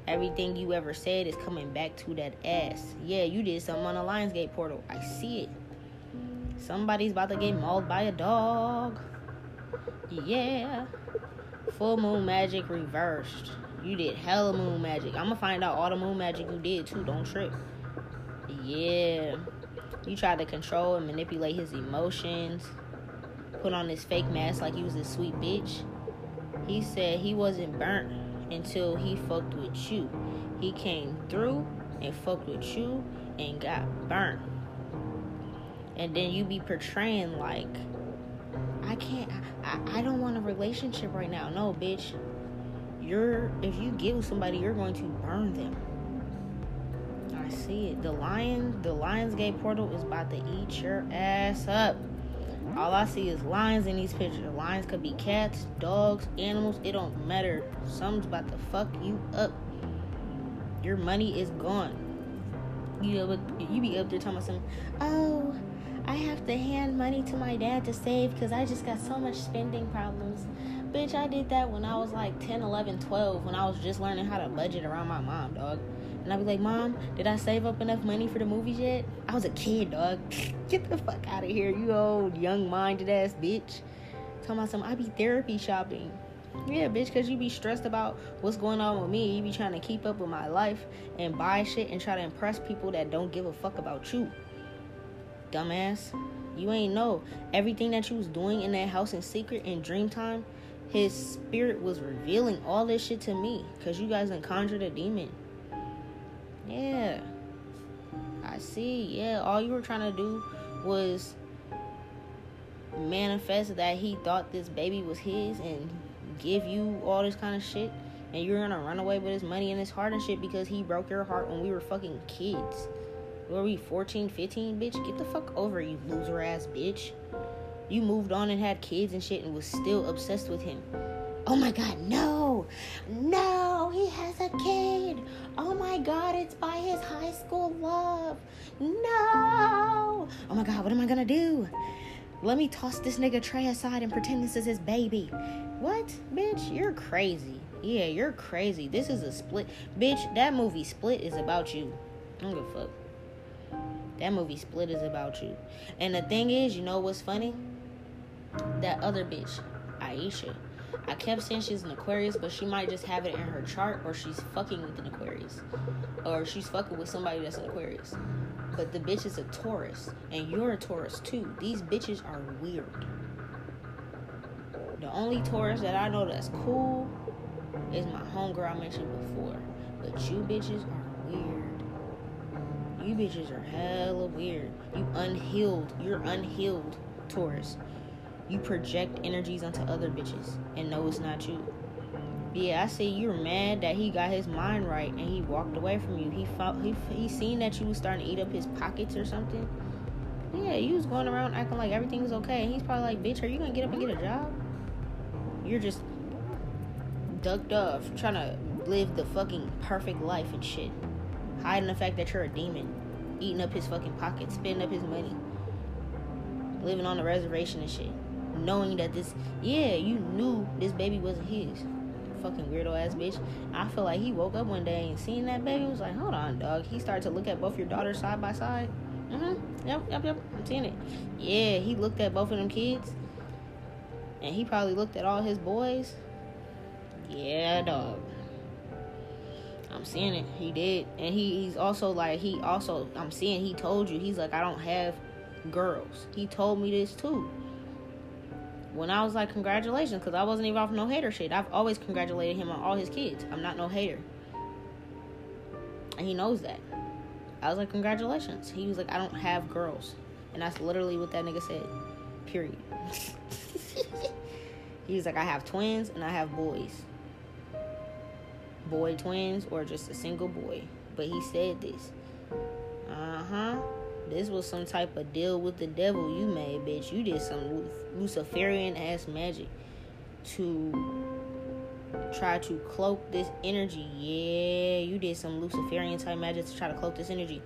Everything you ever said is coming back to that ass. Yeah, you did something on the Lionsgate portal. I see it. Somebody's about to get mauled by a dog. Yeah. Full moon magic reversed. You did hella moon magic. I'm gonna find out all the moon magic you did too. Don't trip. Yeah. You tried to control and manipulate his emotions. Put on this fake mask like he was a sweet bitch. He said he wasn't burnt until he fucked with you. He came through and fucked with you and got burnt. And then you be portraying like, I can't, I, I don't want a relationship right now. No, bitch. You're, if you get with somebody, you're going to burn them. I see it. The lion, the Lionsgate portal is about to eat your ass up. All I see is lions in these pictures. Lions could be cats, dogs, animals. It don't matter. Something's about to fuck you up. Your money is gone. You you be up there talking me something. Oh, I have to hand money to my dad to save because I just got so much spending problems. Bitch, I did that when I was like 10, 11, 12, when I was just learning how to budget around my mom, dog. And I'd be like, Mom, did I save up enough money for the movies yet? I was a kid, dog. Get the fuck out of here, you old young minded ass bitch. Talking about some, I be therapy shopping. Yeah, bitch, because you be stressed about what's going on with me. You be trying to keep up with my life and buy shit and try to impress people that don't give a fuck about you. dumbass. You ain't know everything that you was doing in that house in secret in dream time. His spirit was revealing all this shit to me because you guys conjured a demon. Yeah. I see. Yeah, all you were trying to do was manifest that he thought this baby was his and give you all this kind of shit. And you're gonna run away with his money and his heart and shit because he broke your heart when we were fucking kids. Were we 14, 15, bitch? Get the fuck over, you loser ass bitch. You moved on and had kids and shit and was still obsessed with him. Oh my god, no! No, he has a kid! Oh my god, it's by his high school love! No! Oh my god, what am I gonna do? Let me toss this nigga Trey aside and pretend this is his baby. What? Bitch, you're crazy. Yeah, you're crazy. This is a split. Bitch, that movie Split is about you. I don't give a fuck. That movie Split is about you. And the thing is, you know what's funny? That other bitch, Aisha. I kept saying she's an Aquarius, but she might just have it in her chart, or she's fucking with an Aquarius, or she's fucking with somebody that's an Aquarius. But the bitch is a Taurus, and you're a Taurus too. These bitches are weird. The only Taurus that I know that's cool is my homegirl I mentioned before. But you bitches are weird. You bitches are hella weird. You unhealed. You're unhealed, Taurus. You project energies onto other bitches and know it's not you. Yeah, I see you're mad that he got his mind right and he walked away from you. He felt he he seen that you was starting to eat up his pockets or something. Yeah, you was going around acting like everything was okay. And he's probably like, bitch, are you gonna get up and get a job? You're just ducked off, trying to live the fucking perfect life and shit hiding the fact that you're a demon, eating up his fucking pockets, spending up his money, living on the reservation and shit, knowing that this, yeah, you knew this baby wasn't his. Fucking weirdo ass bitch. I feel like he woke up one day and seen that baby was like, hold on, dog. He started to look at both your daughters side by side. Mm-hmm. Yep, yep, yep. I'm seeing it. Yeah, he looked at both of them kids. And he probably looked at all his boys. Yeah, dog. I'm seeing it. He did, and he, he's also like he also I'm seeing he told you he's like I don't have girls. He told me this too. When I was like congratulations, because I wasn't even off no hater shit. I've always congratulated him on all his kids. I'm not no hater, and he knows that. I was like congratulations. He was like I don't have girls, and that's literally what that nigga said. Period. He's like I have twins and I have boys boy twins or just a single boy. But he said this. Uh huh. This was some type of deal with the devil you made, bitch. You did some Luciferian ass magic to try to cloak this energy. Yeah, you did some Luciferian type magic to try to cloak this energy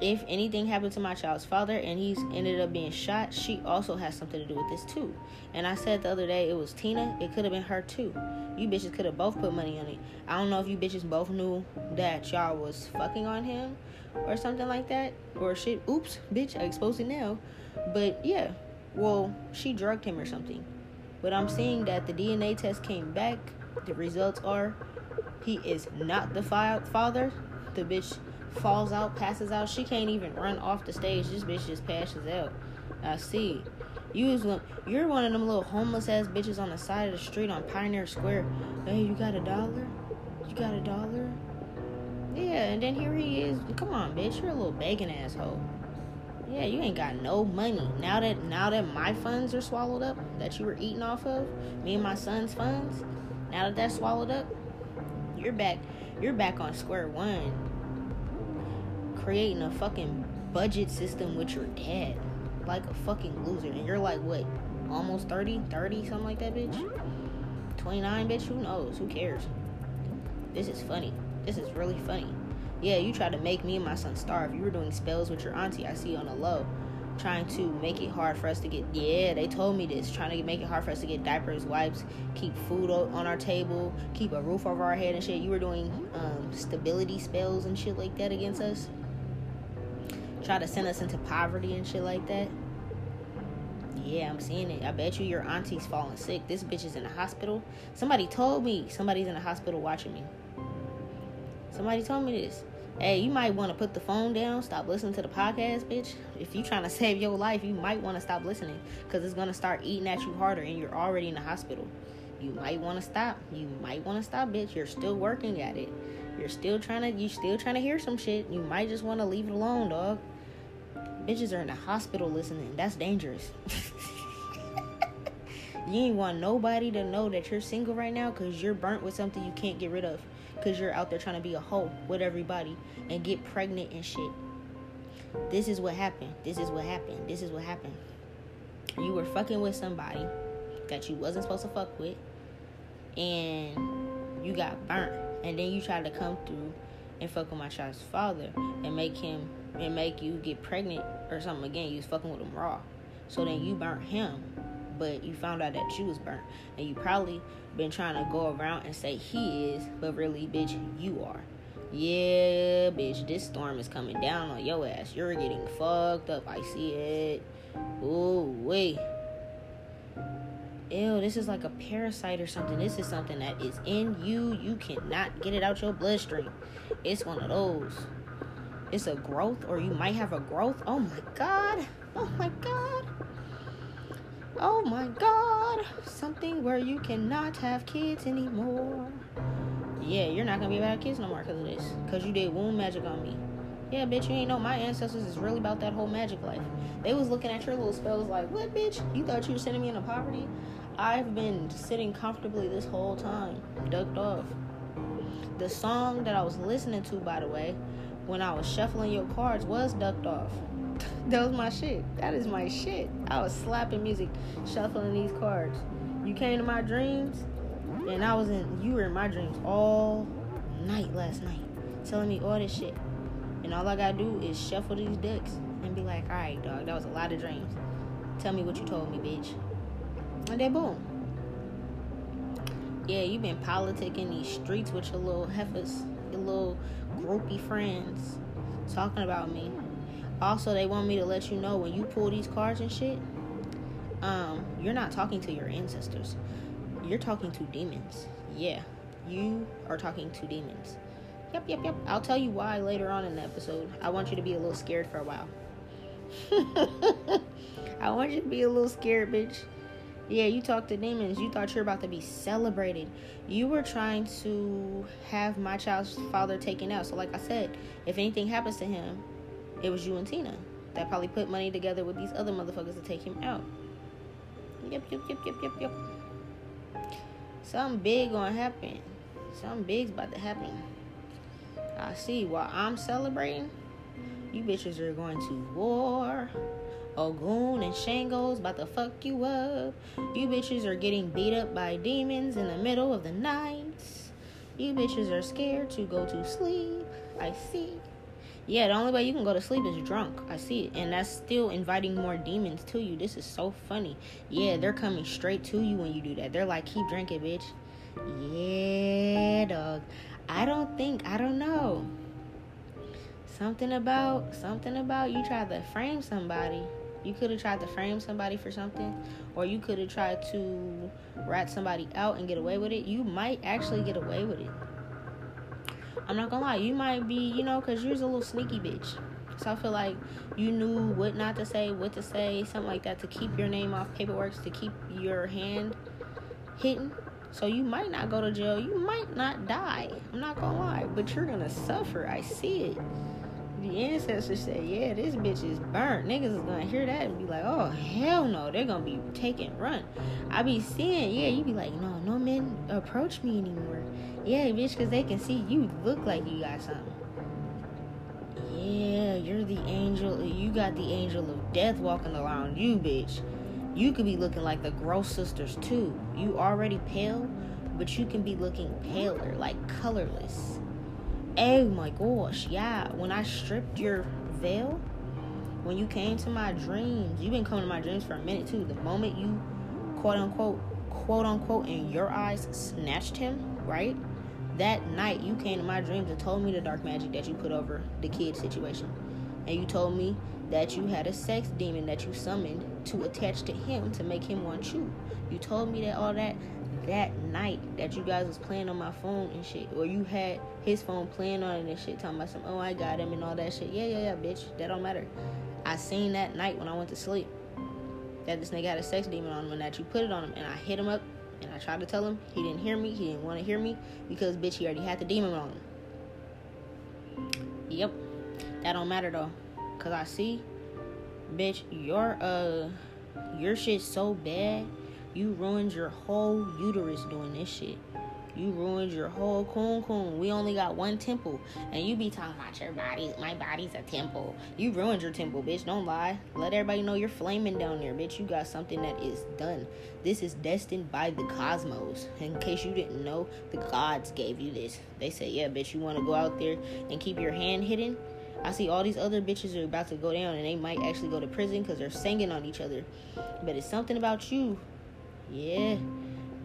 if anything happened to my child's father and he's ended up being shot, she also has something to do with this too. And I said the other day it was Tina, it could have been her too. You bitches could have both put money on it. I don't know if you bitches both knew that y'all was fucking on him or something like that. Or shit, oops, bitch, I exposed it now. But yeah, well, she drugged him or something. But I'm seeing that the DNA test came back. The results are he is not the fi- father. The bitch falls out, passes out. She can't even run off the stage. This bitch just passes out. I see. You was one, you're one of them little homeless ass bitches on the side of the street on Pioneer Square. Hey, you got a dollar? You got a dollar? Yeah, and then here he is. Come on, bitch, you're a little begging asshole. Yeah, you ain't got no money. Now that now that my funds are swallowed up, that you were eating off of, me and my son's funds, now that that's swallowed up, you're back you're back on square one creating a fucking budget system with your dad like a fucking loser. And you're like, what, almost 30, 30, something like that, bitch? 29, bitch? Who knows? Who cares? This is funny. This is really funny. Yeah, you tried to make me and my son starve. You were doing spells with your auntie, I see on the low. Trying to make it hard for us to get, yeah, they told me this. Trying to make it hard for us to get diapers, wipes, keep food on our table, keep a roof over our head and shit. You were doing um, stability spells and shit like that against us try to send us into poverty and shit like that. Yeah, I'm seeing it. I bet you your auntie's falling sick. This bitch is in the hospital. Somebody told me somebody's in the hospital watching me. Somebody told me this. Hey, you might want to put the phone down, stop listening to the podcast, bitch. If you trying to save your life, you might want to stop listening because it's going to start eating at you harder and you're already in the hospital. You might want to stop. You might want to stop, bitch. You're still working at it. You're still trying to you still trying to hear some shit. You might just want to leave it alone, dog. Bitches are in the hospital listening. That's dangerous. you ain't want nobody to know that you're single right now because you're burnt with something you can't get rid of. Because you're out there trying to be a hoe with everybody and get pregnant and shit. This is what happened. This is what happened. This is what happened. You were fucking with somebody that you wasn't supposed to fuck with. And you got burnt. And then you tried to come through and fuck with my child's father and make him and make you get pregnant or something again. You was fucking with him raw. So then you burnt him, but you found out that you was burnt. And you probably been trying to go around and say he is, but really, bitch, you are. Yeah, bitch, this storm is coming down on your ass. You're getting fucked up. I see it. Ooh, wait. Ew, this is like a parasite or something. This is something that is in you. You cannot get it out your bloodstream. It's one of those it's a growth or you might have a growth. Oh my god. Oh my god. Oh my god. Something where you cannot have kids anymore. Yeah, you're not gonna be able to have kids no more because of this. Because you did womb magic on me. Yeah, bitch, you ain't know my ancestors is really about that whole magic life. They was looking at your little spells like, what, bitch? You thought you were sending me into poverty? I've been sitting comfortably this whole time, ducked off. The song that I was listening to, by the way, when I was shuffling your cards was ducked off. That was my shit. That is my shit. I was slapping music, shuffling these cards. You came to my dreams, and I was in. You were in my dreams all night last night, telling me all this shit. And all I gotta do is shuffle these decks and be like, all right, dog, that was a lot of dreams. Tell me what you told me, bitch. And then boom. Yeah, you been politicking these streets with your little heifers, your little groupie friends talking about me. Also, they want me to let you know when you pull these cards and shit, um, you're not talking to your ancestors. You're talking to demons. Yeah, you are talking to demons. Yep, yep, yep. I'll tell you why later on in the episode. I want you to be a little scared for a while. I want you to be a little scared, bitch. Yeah, you talked to demons. You thought you were about to be celebrated. You were trying to have my child's father taken out. So, like I said, if anything happens to him, it was you and Tina that probably put money together with these other motherfuckers to take him out. Yep, yep, yep, yep, yep, yep. Something big gonna happen. Something big's about to happen. I see. While I'm celebrating, you bitches are going to war. Ogun and Shango's about to fuck you up. You bitches are getting beat up by demons in the middle of the night. You bitches are scared to go to sleep. I see. Yeah, the only way you can go to sleep is drunk. I see it. And that's still inviting more demons to you. This is so funny. Yeah, they're mm-hmm. coming straight to you when you do that. They're like, keep drinking, bitch. Yeah, dog. I don't think, I don't know. Something about, something about you tried to frame somebody. You could have tried to frame somebody for something, or you could have tried to rat somebody out and get away with it. You might actually get away with it. I'm not gonna lie, you might be, you know, because you're a little sneaky bitch. So I feel like you knew what not to say, what to say, something like that to keep your name off paperwork, to keep your hand hidden. So you might not go to jail, you might not die. I'm not gonna lie, but you're gonna suffer. I see it the ancestors say, yeah, this bitch is burnt. Niggas is gonna hear that and be like, oh hell no, they're gonna be taking run. I be seeing, yeah, you be like, no, no men approach me anymore. Yeah, bitch, cause they can see you look like you got something. Yeah, you're the angel. You got the angel of death walking around you, bitch. You could be looking like the gross sisters too. You already pale, but you can be looking paler, like colorless Oh my gosh, yeah. When I stripped your veil, when you came to my dreams, you've been coming to my dreams for a minute too. The moment you quote unquote quote unquote in your eyes snatched him, right? That night you came to my dreams and told me the dark magic that you put over the kid situation. And you told me that you had a sex demon that you summoned to attach to him to make him want you. You told me that all that that night that you guys was playing on my phone and shit, or you had his phone playing on it and shit, talking about some, oh I got him and all that shit. Yeah, yeah, yeah, bitch. That don't matter. I seen that night when I went to sleep that this nigga had a sex demon on him and that you put it on him and I hit him up and I tried to tell him he didn't hear me, he didn't want to hear me because bitch he already had the demon on him. Yep. That don't matter though. Cause I see, bitch, your uh your shit's so bad, you ruined your whole uterus doing this shit. You ruined your whole coon coon. We only got one temple. And you be talking about your body. My body's a temple. You ruined your temple, bitch. Don't lie. Let everybody know you're flaming down there, bitch. You got something that is done. This is destined by the cosmos. In case you didn't know, the gods gave you this. They say, yeah, bitch, you want to go out there and keep your hand hidden? I see all these other bitches are about to go down and they might actually go to prison because they're singing on each other. But it's something about you. Yeah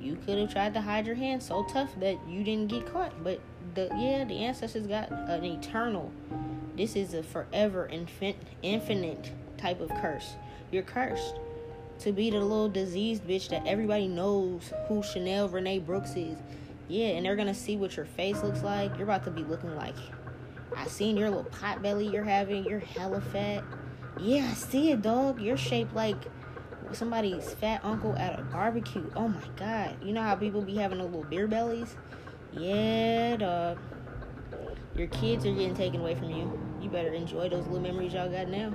you could have tried to hide your hand so tough that you didn't get caught. But the yeah, the ancestors got an eternal. This is a forever infin- infinite type of curse. You're cursed to be the little diseased bitch that everybody knows who Chanel Renee Brooks is. Yeah, and they're gonna see what your face looks like. You're about to be looking like I seen your little pot belly you're having. You're hella fat. Yeah, I see it, dog. You're shaped like somebody's fat uncle at a barbecue. Oh my god. You know how people be having those little beer bellies? Yeah, dog. Your kids are getting taken away from you. You better enjoy those little memories y'all got now.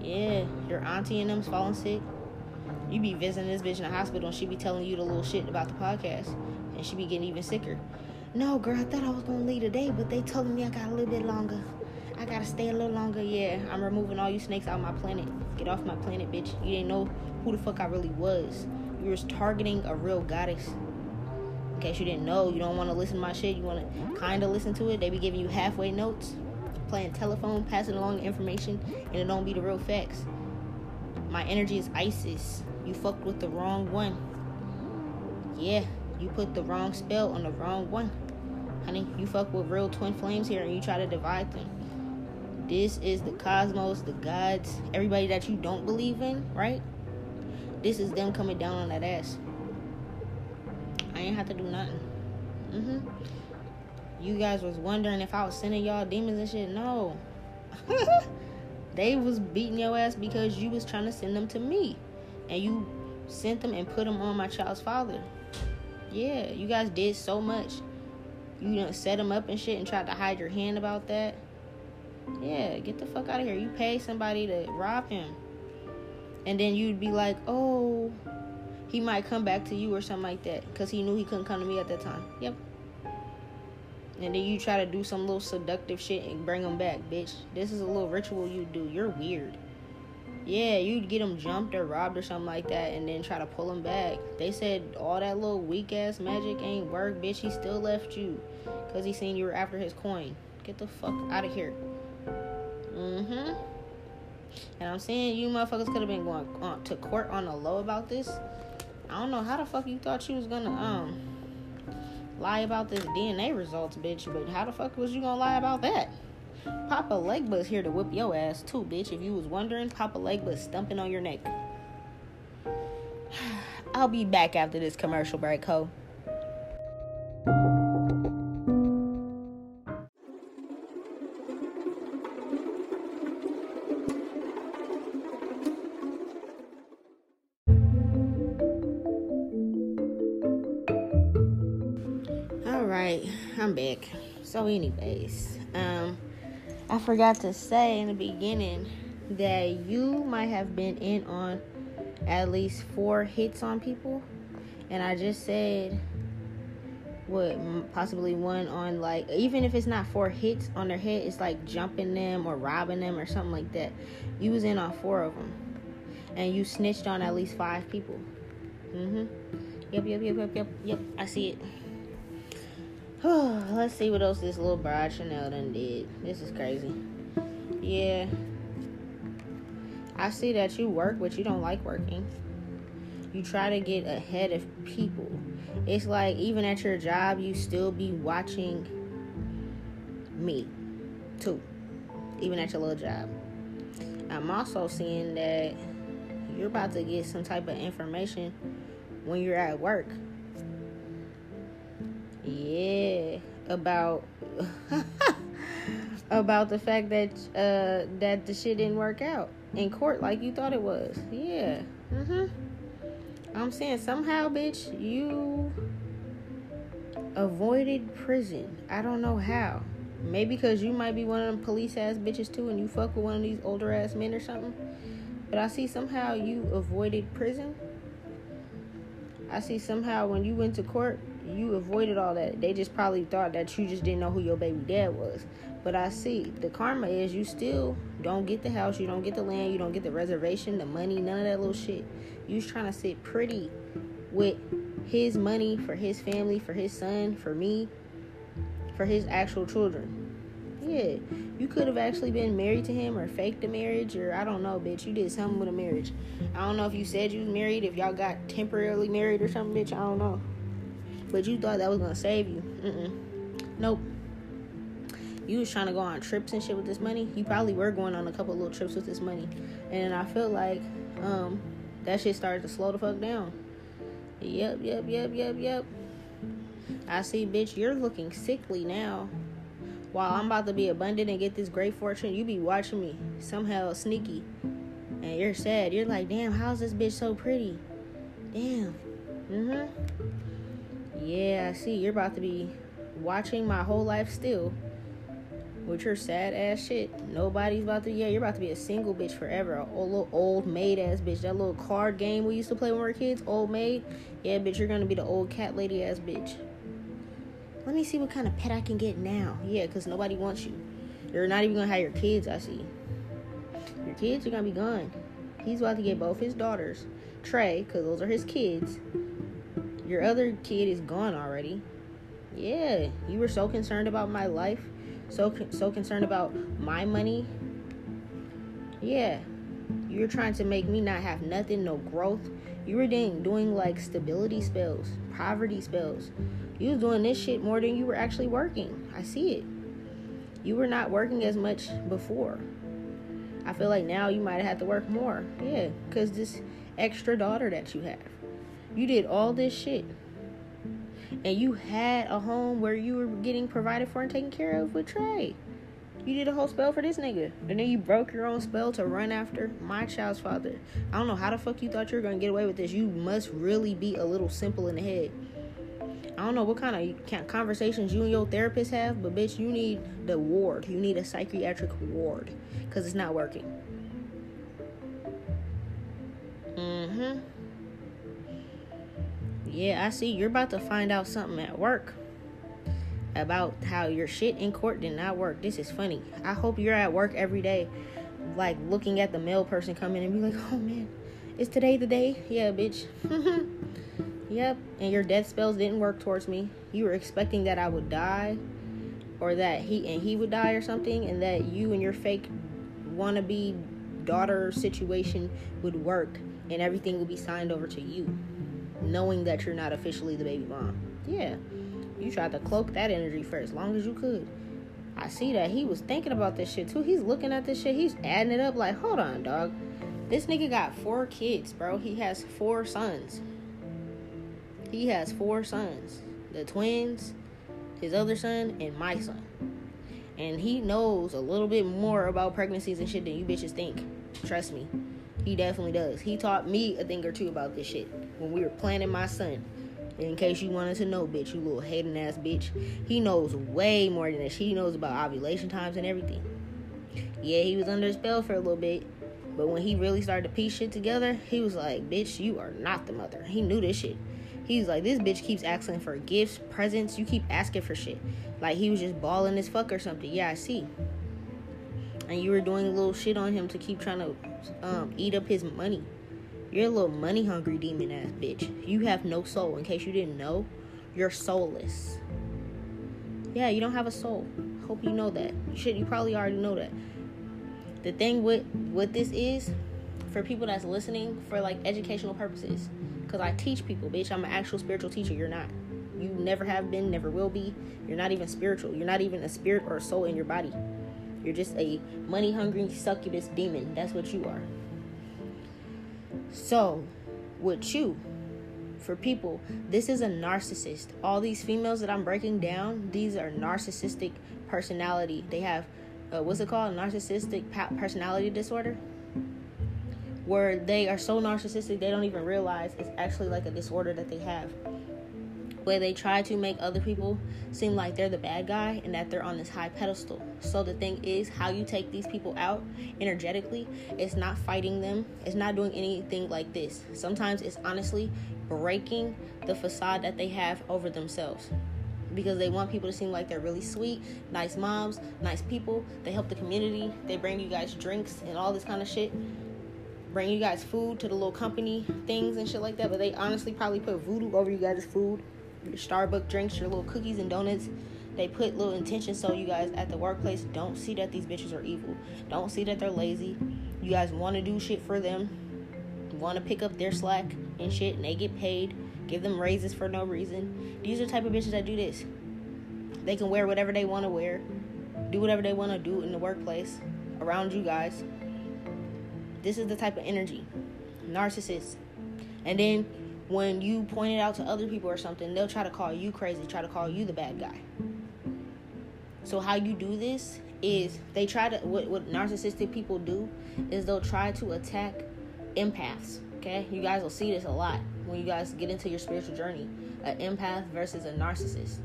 Yeah, your auntie and them's falling sick. You be visiting this bitch in the hospital and she be telling you the little shit about the podcast. And she be getting even sicker. No, girl, I thought I was gonna leave today, but they told me I got a little bit longer. I gotta stay a little longer. Yeah, I'm removing all you snakes out my planet. Get off my planet, bitch. You didn't know who the fuck I really was. You was targeting a real goddess. In case you didn't know, you don't want to listen to my shit. You want to kind of listen to it. They be giving you halfway notes, playing telephone, passing along information, and it don't be the real facts. My energy is Isis. You fucked with the wrong one. Yeah, you put the wrong spell on the wrong one. Honey, you fuck with real twin flames here and you try to divide them. This is the cosmos, the gods, everybody that you don't believe in, right? This is them coming down on that ass. I ain't have to do nothing. hmm You guys was wondering if I was sending y'all demons and shit. No. they was beating your ass because you was trying to send them to me. And you sent them and put them on my child's father. Yeah, you guys did so much. You done set them up and shit and tried to hide your hand about that. Yeah, get the fuck out of here. You pay somebody to rob him. And then you'd be like, oh, he might come back to you or something like that. Because he knew he couldn't come to me at that time. Yep. And then you try to do some little seductive shit and bring him back, bitch. This is a little ritual you do. You're weird. Yeah, you'd get him jumped or robbed or something like that and then try to pull him back. They said all that little weak ass magic ain't work, bitch. He still left you because he seen you were after his coin. Get the fuck out of here. Mm-hmm. And I'm saying you motherfuckers could have been going on to court on the low about this. I don't know how the fuck you thought you was gonna um lie about this DNA results, bitch. But how the fuck was you gonna lie about that? Papa Legba's here to whip your ass too, bitch. If you was wondering, Papa Legba's stumping on your neck. I'll be back after this commercial break, ho. Back. So, anyways, um, I forgot to say in the beginning that you might have been in on at least four hits on people, and I just said what possibly one on like even if it's not four hits on their head, it's like jumping them or robbing them or something like that. You was in on four of them, and you snitched on at least five people. Mhm. Yep, yep, yep, yep, yep, yep. I see it. Let's see what else this little bride Chanel done did. This is crazy. Yeah. I see that you work, but you don't like working. You try to get ahead of people. It's like even at your job, you still be watching me, too. Even at your little job. I'm also seeing that you're about to get some type of information when you're at work. Yeah, about about the fact that uh that the shit didn't work out in court like you thought it was. Yeah. Mhm. I'm saying somehow, bitch, you avoided prison. I don't know how. Maybe because you might be one of them police ass bitches too, and you fuck with one of these older ass men or something. But I see somehow you avoided prison. I see somehow when you went to court, you avoided all that. They just probably thought that you just didn't know who your baby dad was. But I see the karma is you still don't get the house, you don't get the land, you don't get the reservation, the money, none of that little shit. You was trying to sit pretty with his money for his family, for his son, for me, for his actual children. Yeah, you could have actually been married to him or faked a marriage or I don't know, bitch. You did something with a marriage. I don't know if you said you was married, if y'all got temporarily married or something, bitch. I don't know. But you thought that was gonna save you. Mm-mm. Nope. You was trying to go on trips and shit with this money. You probably were going on a couple little trips with this money, and I feel like um that shit started to slow the fuck down. Yep, yep, yep, yep, yep. I see, bitch. You're looking sickly now while I'm about to be abundant and get this great fortune, you be watching me somehow sneaky. And you're sad. You're like, damn, how's this bitch so pretty? Damn. Mm-hmm. Yeah, I see. You're about to be watching my whole life still. With your sad ass shit. Nobody's about to yeah, you're about to be a single bitch forever. A little old maid ass bitch. That little card game we used to play when we were kids, old maid. Yeah, bitch, you're gonna be the old cat lady ass bitch let me see what kind of pet I can get now. Yeah, because nobody wants you. You're not even gonna have your kids, I see. Your kids are gonna be gone. He's about to get both his daughters, Trey, because those are his kids. Your other kid is gone already. Yeah, you were so concerned about my life, so so concerned about my money. Yeah, you're trying to make me not have nothing, no growth. You were doing doing like stability spells, poverty spells. You was doing this shit more than you were actually working. I see it. You were not working as much before. I feel like now you might have to work more. Yeah, because this extra daughter that you have. You did all this shit. And you had a home where you were getting provided for and taken care of with Trey. You did a whole spell for this nigga. And then you broke your own spell to run after my child's father. I don't know how the fuck you thought you were gonna get away with this. You must really be a little simple in the head. I don't know what kind of conversations you and your therapist have, but bitch, you need the ward. You need a psychiatric ward because it's not working. Mm-hmm. Yeah, I see. You're about to find out something at work about how your shit in court did not work. This is funny. I hope you're at work every day, like looking at the mail person come in and be like, "Oh man, is today the day?" Yeah, bitch. Yep, and your death spells didn't work towards me. You were expecting that I would die or that he and he would die or something and that you and your fake wannabe daughter situation would work and everything would be signed over to you knowing that you're not officially the baby mom. Yeah. You tried to cloak that energy for as long as you could. I see that he was thinking about this shit too. He's looking at this shit. He's adding it up like, hold on, dog. This nigga got four kids, bro. He has four sons. He has four sons the twins, his other son, and my son. And he knows a little bit more about pregnancies and shit than you bitches think. Trust me. He definitely does. He taught me a thing or two about this shit when we were planning my son. In case you wanted to know, bitch, you little hating ass bitch. He knows way more than this. He knows about ovulation times and everything. Yeah, he was under a spell for a little bit. But when he really started to piece shit together, he was like, bitch, you are not the mother. He knew this shit. He's like, this bitch keeps asking for gifts, presents. You keep asking for shit. Like he was just balling his fuck or something. Yeah, I see. And you were doing little shit on him to keep trying to um, eat up his money. You're a little money hungry demon ass bitch. You have no soul. In case you didn't know, you're soulless. Yeah, you don't have a soul. Hope you know that. You should. You probably already know that. The thing with what this is, for people that's listening, for like educational purposes because I teach people, bitch. I'm an actual spiritual teacher. You're not. You never have been, never will be. You're not even spiritual. You're not even a spirit or a soul in your body. You're just a money hungry succubus demon. That's what you are. So, with you, for people, this is a narcissist. All these females that I'm breaking down, these are narcissistic personality. They have, uh, what's it called? Narcissistic personality disorder where they are so narcissistic they don't even realize it's actually like a disorder that they have where they try to make other people seem like they're the bad guy and that they're on this high pedestal. So the thing is, how you take these people out energetically, it's not fighting them, it's not doing anything like this. Sometimes it's honestly breaking the facade that they have over themselves. Because they want people to seem like they're really sweet, nice moms, nice people. They help the community. They bring you guys drinks and all this kind of shit bring you guys food to the little company things and shit like that. But they honestly probably put voodoo over you guys' food, your Starbucks drinks, your little cookies and donuts. They put little intentions so you guys at the workplace don't see that these bitches are evil. Don't see that they're lazy. You guys want to do shit for them. Want to pick up their slack and shit, and they get paid. Give them raises for no reason. These are the type of bitches that do this. They can wear whatever they want to wear, do whatever they want to do in the workplace around you guys this is the type of energy. Narcissist. And then when you point it out to other people or something, they'll try to call you crazy, try to call you the bad guy. So how you do this is they try to what, what narcissistic people do is they'll try to attack empaths. Okay, you guys will see this a lot when you guys get into your spiritual journey. An empath versus a narcissist.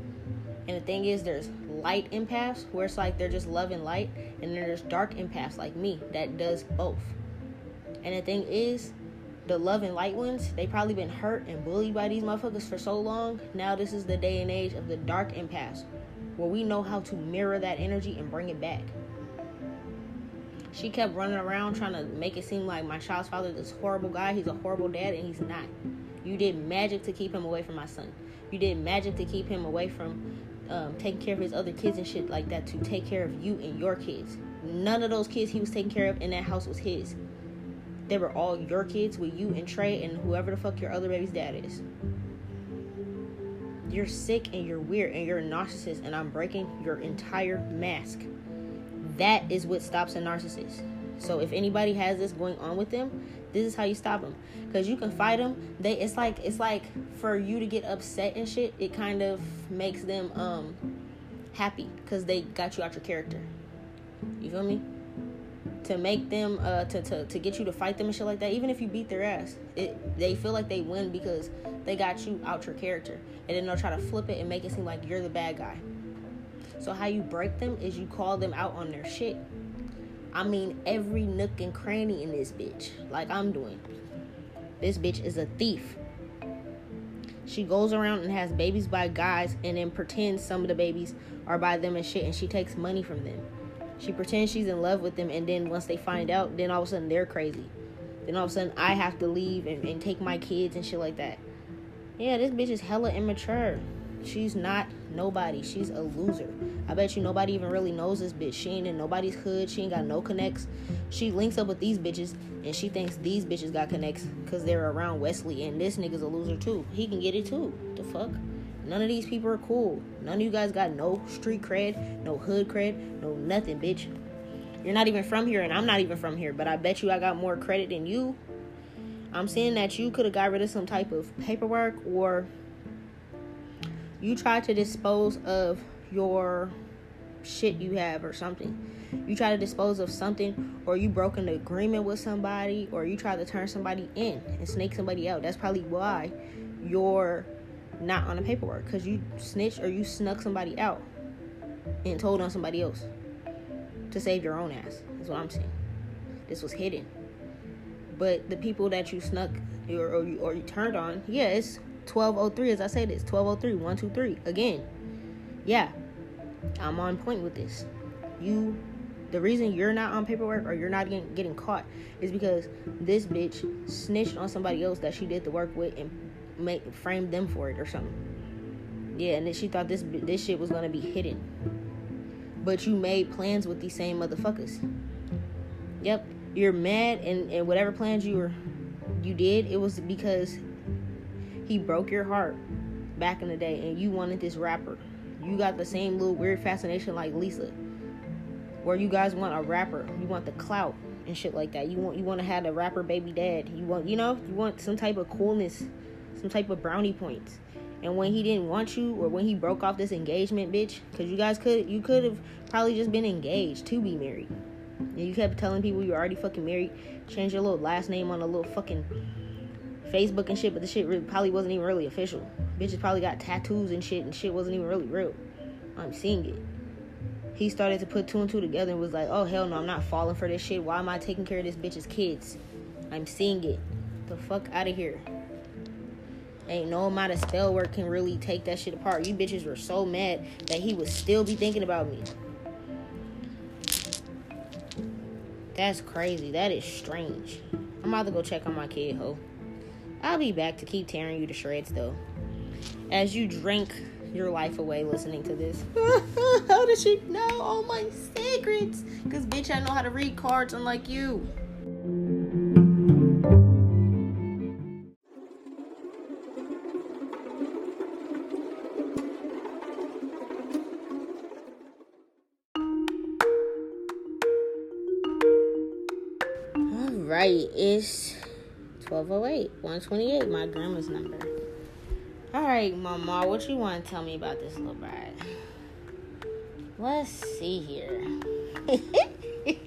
And the thing is, there's light empaths where it's like they're just love and light, and then there's dark empaths like me that does both. And the thing is, the love and light ones, they probably been hurt and bullied by these motherfuckers for so long. Now this is the day and age of the dark empaths, where we know how to mirror that energy and bring it back. She kept running around trying to make it seem like my child's father is this horrible guy. He's a horrible dad, and he's not. You did magic to keep him away from my son. You did magic to keep him away from um, taking care of his other kids and shit like that to take care of you and your kids. None of those kids he was taking care of in that house was his. They were all your kids with you and Trey and whoever the fuck your other baby's dad is. You're sick and you're weird and you're a narcissist, and I'm breaking your entire mask. That is what stops a narcissist. So if anybody has this going on with them, this is how you stop them. Cause you can fight them. They it's like it's like for you to get upset and shit. It kind of makes them um happy because they got you out your character. You feel me? To make them uh to, to to get you to fight them and shit like that even if you beat their ass it they feel like they win because they got you out your character. And then they'll try to flip it and make it seem like you're the bad guy. So how you break them is you call them out on their shit. I mean every nook and cranny in this bitch like i'm doing. This bitch is a thief. She goes around and has babies by guys and then pretends some of the babies are by them and shit and she takes money from them she pretends she's in love with them, and then once they find out, then all of a sudden they're crazy. Then all of a sudden I have to leave and, and take my kids and shit like that. Yeah, this bitch is hella immature. She's not nobody. She's a loser. I bet you nobody even really knows this bitch. She ain't in nobody's hood. She ain't got no connects. She links up with these bitches and she thinks these bitches got connects because they're around Wesley and this nigga's a loser too. He can get it too. The fuck? None of these people are cool. None of you guys got no street cred, no hood cred, no nothing, bitch. You're not even from here, and I'm not even from here, but I bet you I got more credit than you. I'm saying that you could have got rid of some type of paperwork or you tried to dispose of your shit you have or something. You try to dispose of something or you broke an agreement with somebody or you try to turn somebody in and snake somebody out. That's probably why your not on the paperwork because you snitched or you snuck somebody out and told on somebody else to save your own ass. That's what I'm saying. This was hidden. But the people that you snuck or, or, you, or you turned on, yeah, it's 1203 as I said, it's 1203, 123. Again, yeah, I'm on point with this. You, the reason you're not on paperwork or you're not getting, getting caught is because this bitch snitched on somebody else that she did the work with and make frame them for it or something. Yeah, and then she thought this this shit was gonna be hidden. But you made plans with these same motherfuckers. Yep, you're mad, and, and whatever plans you were you did, it was because he broke your heart back in the day, and you wanted this rapper. You got the same little weird fascination like Lisa. Where you guys want a rapper, you want the clout and shit like that. You want you want to have a rapper baby dad. You want you know you want some type of coolness, some type of brownie points. And when he didn't want you, or when he broke off this engagement, bitch, because you guys could you could have probably just been engaged to be married. And you kept telling people you're already fucking married. Change your little last name on a little fucking Facebook and shit, but the shit really, probably wasn't even really official. Bitches probably got tattoos and shit, and shit wasn't even really real. I'm seeing it. He started to put two and two together and was like, oh hell no, I'm not falling for this shit. Why am I taking care of this bitch's kids? I'm seeing it. The fuck out of here. Ain't no amount of spell work can really take that shit apart. You bitches were so mad that he would still be thinking about me. That's crazy. That is strange. I'm about to go check on my kid, ho. I'll be back to keep tearing you to shreds, though. As you drink your life away listening to this. how does she know all my secrets? Because, bitch, I know how to read cards unlike you. Right, it's 1208, 128, my grandma's number. All right, Mama, what you want to tell me about this little bride? Let's see here.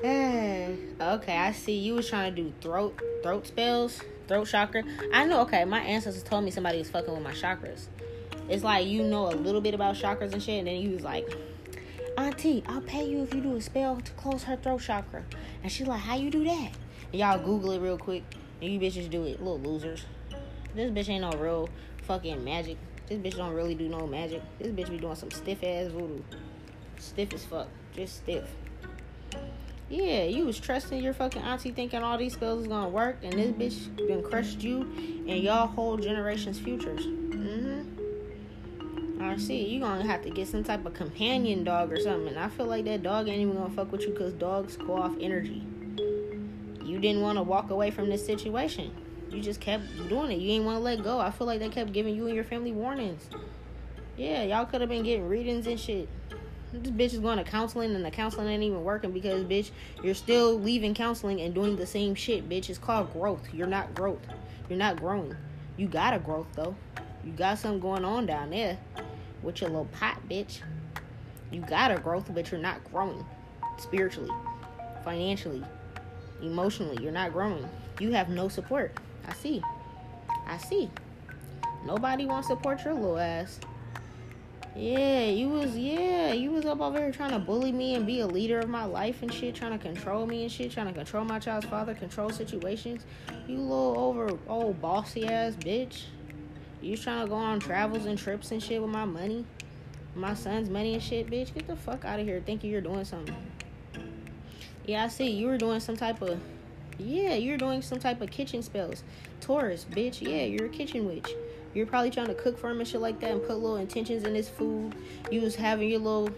Uh, okay, I see you was trying to do throat throat spells, throat chakra. I know. Okay, my ancestors told me somebody was fucking with my chakras. It's like you know a little bit about chakras and shit, and then you was like, Auntie, I'll pay you if you do a spell to close her throat chakra. And she's like, How you do that? And y'all Google it real quick. And you bitches do it. Little losers. This bitch ain't no real fucking magic. This bitch don't really do no magic. This bitch be doing some stiff ass voodoo. Stiff as fuck. Just stiff. Yeah, you was trusting your fucking auntie thinking all these spells was gonna work, and this bitch been crushed you and y'all whole generation's futures. Mm-hmm. I see. You gonna have to get some type of companion dog or something. I feel like that dog ain't even gonna fuck with you because dogs go off energy. You didn't want to walk away from this situation. You just kept doing it. You ain't want to let go. I feel like they kept giving you and your family warnings. Yeah, y'all could have been getting readings and shit. This bitch is going to counseling and the counseling ain't even working because, bitch, you're still leaving counseling and doing the same shit, bitch. It's called growth. You're not growth. You're not growing. You got a growth, though. You got something going on down there with your little pot, bitch. You got a growth, but you're not growing spiritually, financially, emotionally. You're not growing. You have no support. I see. I see. Nobody wants to support your little ass. Yeah, you was yeah, you was up over here trying to bully me and be a leader of my life and shit, trying to control me and shit, trying to control my child's father, control situations. You little over old bossy ass bitch. You trying to go on travels and trips and shit with my money? My son's money and shit, bitch. Get the fuck out of here thinking you're doing something. Yeah, I see. You were doing some type of. Yeah, you're doing some type of kitchen spells. Taurus, bitch. Yeah, you're a kitchen witch. You're probably trying to cook for him and shit like that and put little intentions in his food. You was having your little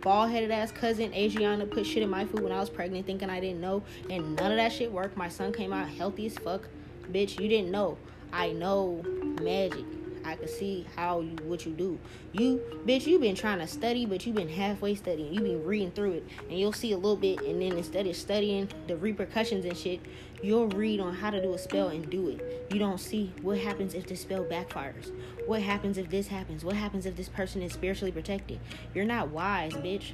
bald headed ass cousin Adriana put shit in my food when I was pregnant thinking I didn't know. And none of that shit worked. My son came out healthy as fuck. Bitch, you didn't know. I know magic. I can see how you what you do. You bitch, you been trying to study, but you been halfway studying. You been reading through it, and you'll see a little bit, and then instead of studying the repercussions and shit, you'll read on how to do a spell and do it. You don't see what happens if the spell backfires. What happens if this happens? What happens if this person is spiritually protected? You're not wise, bitch.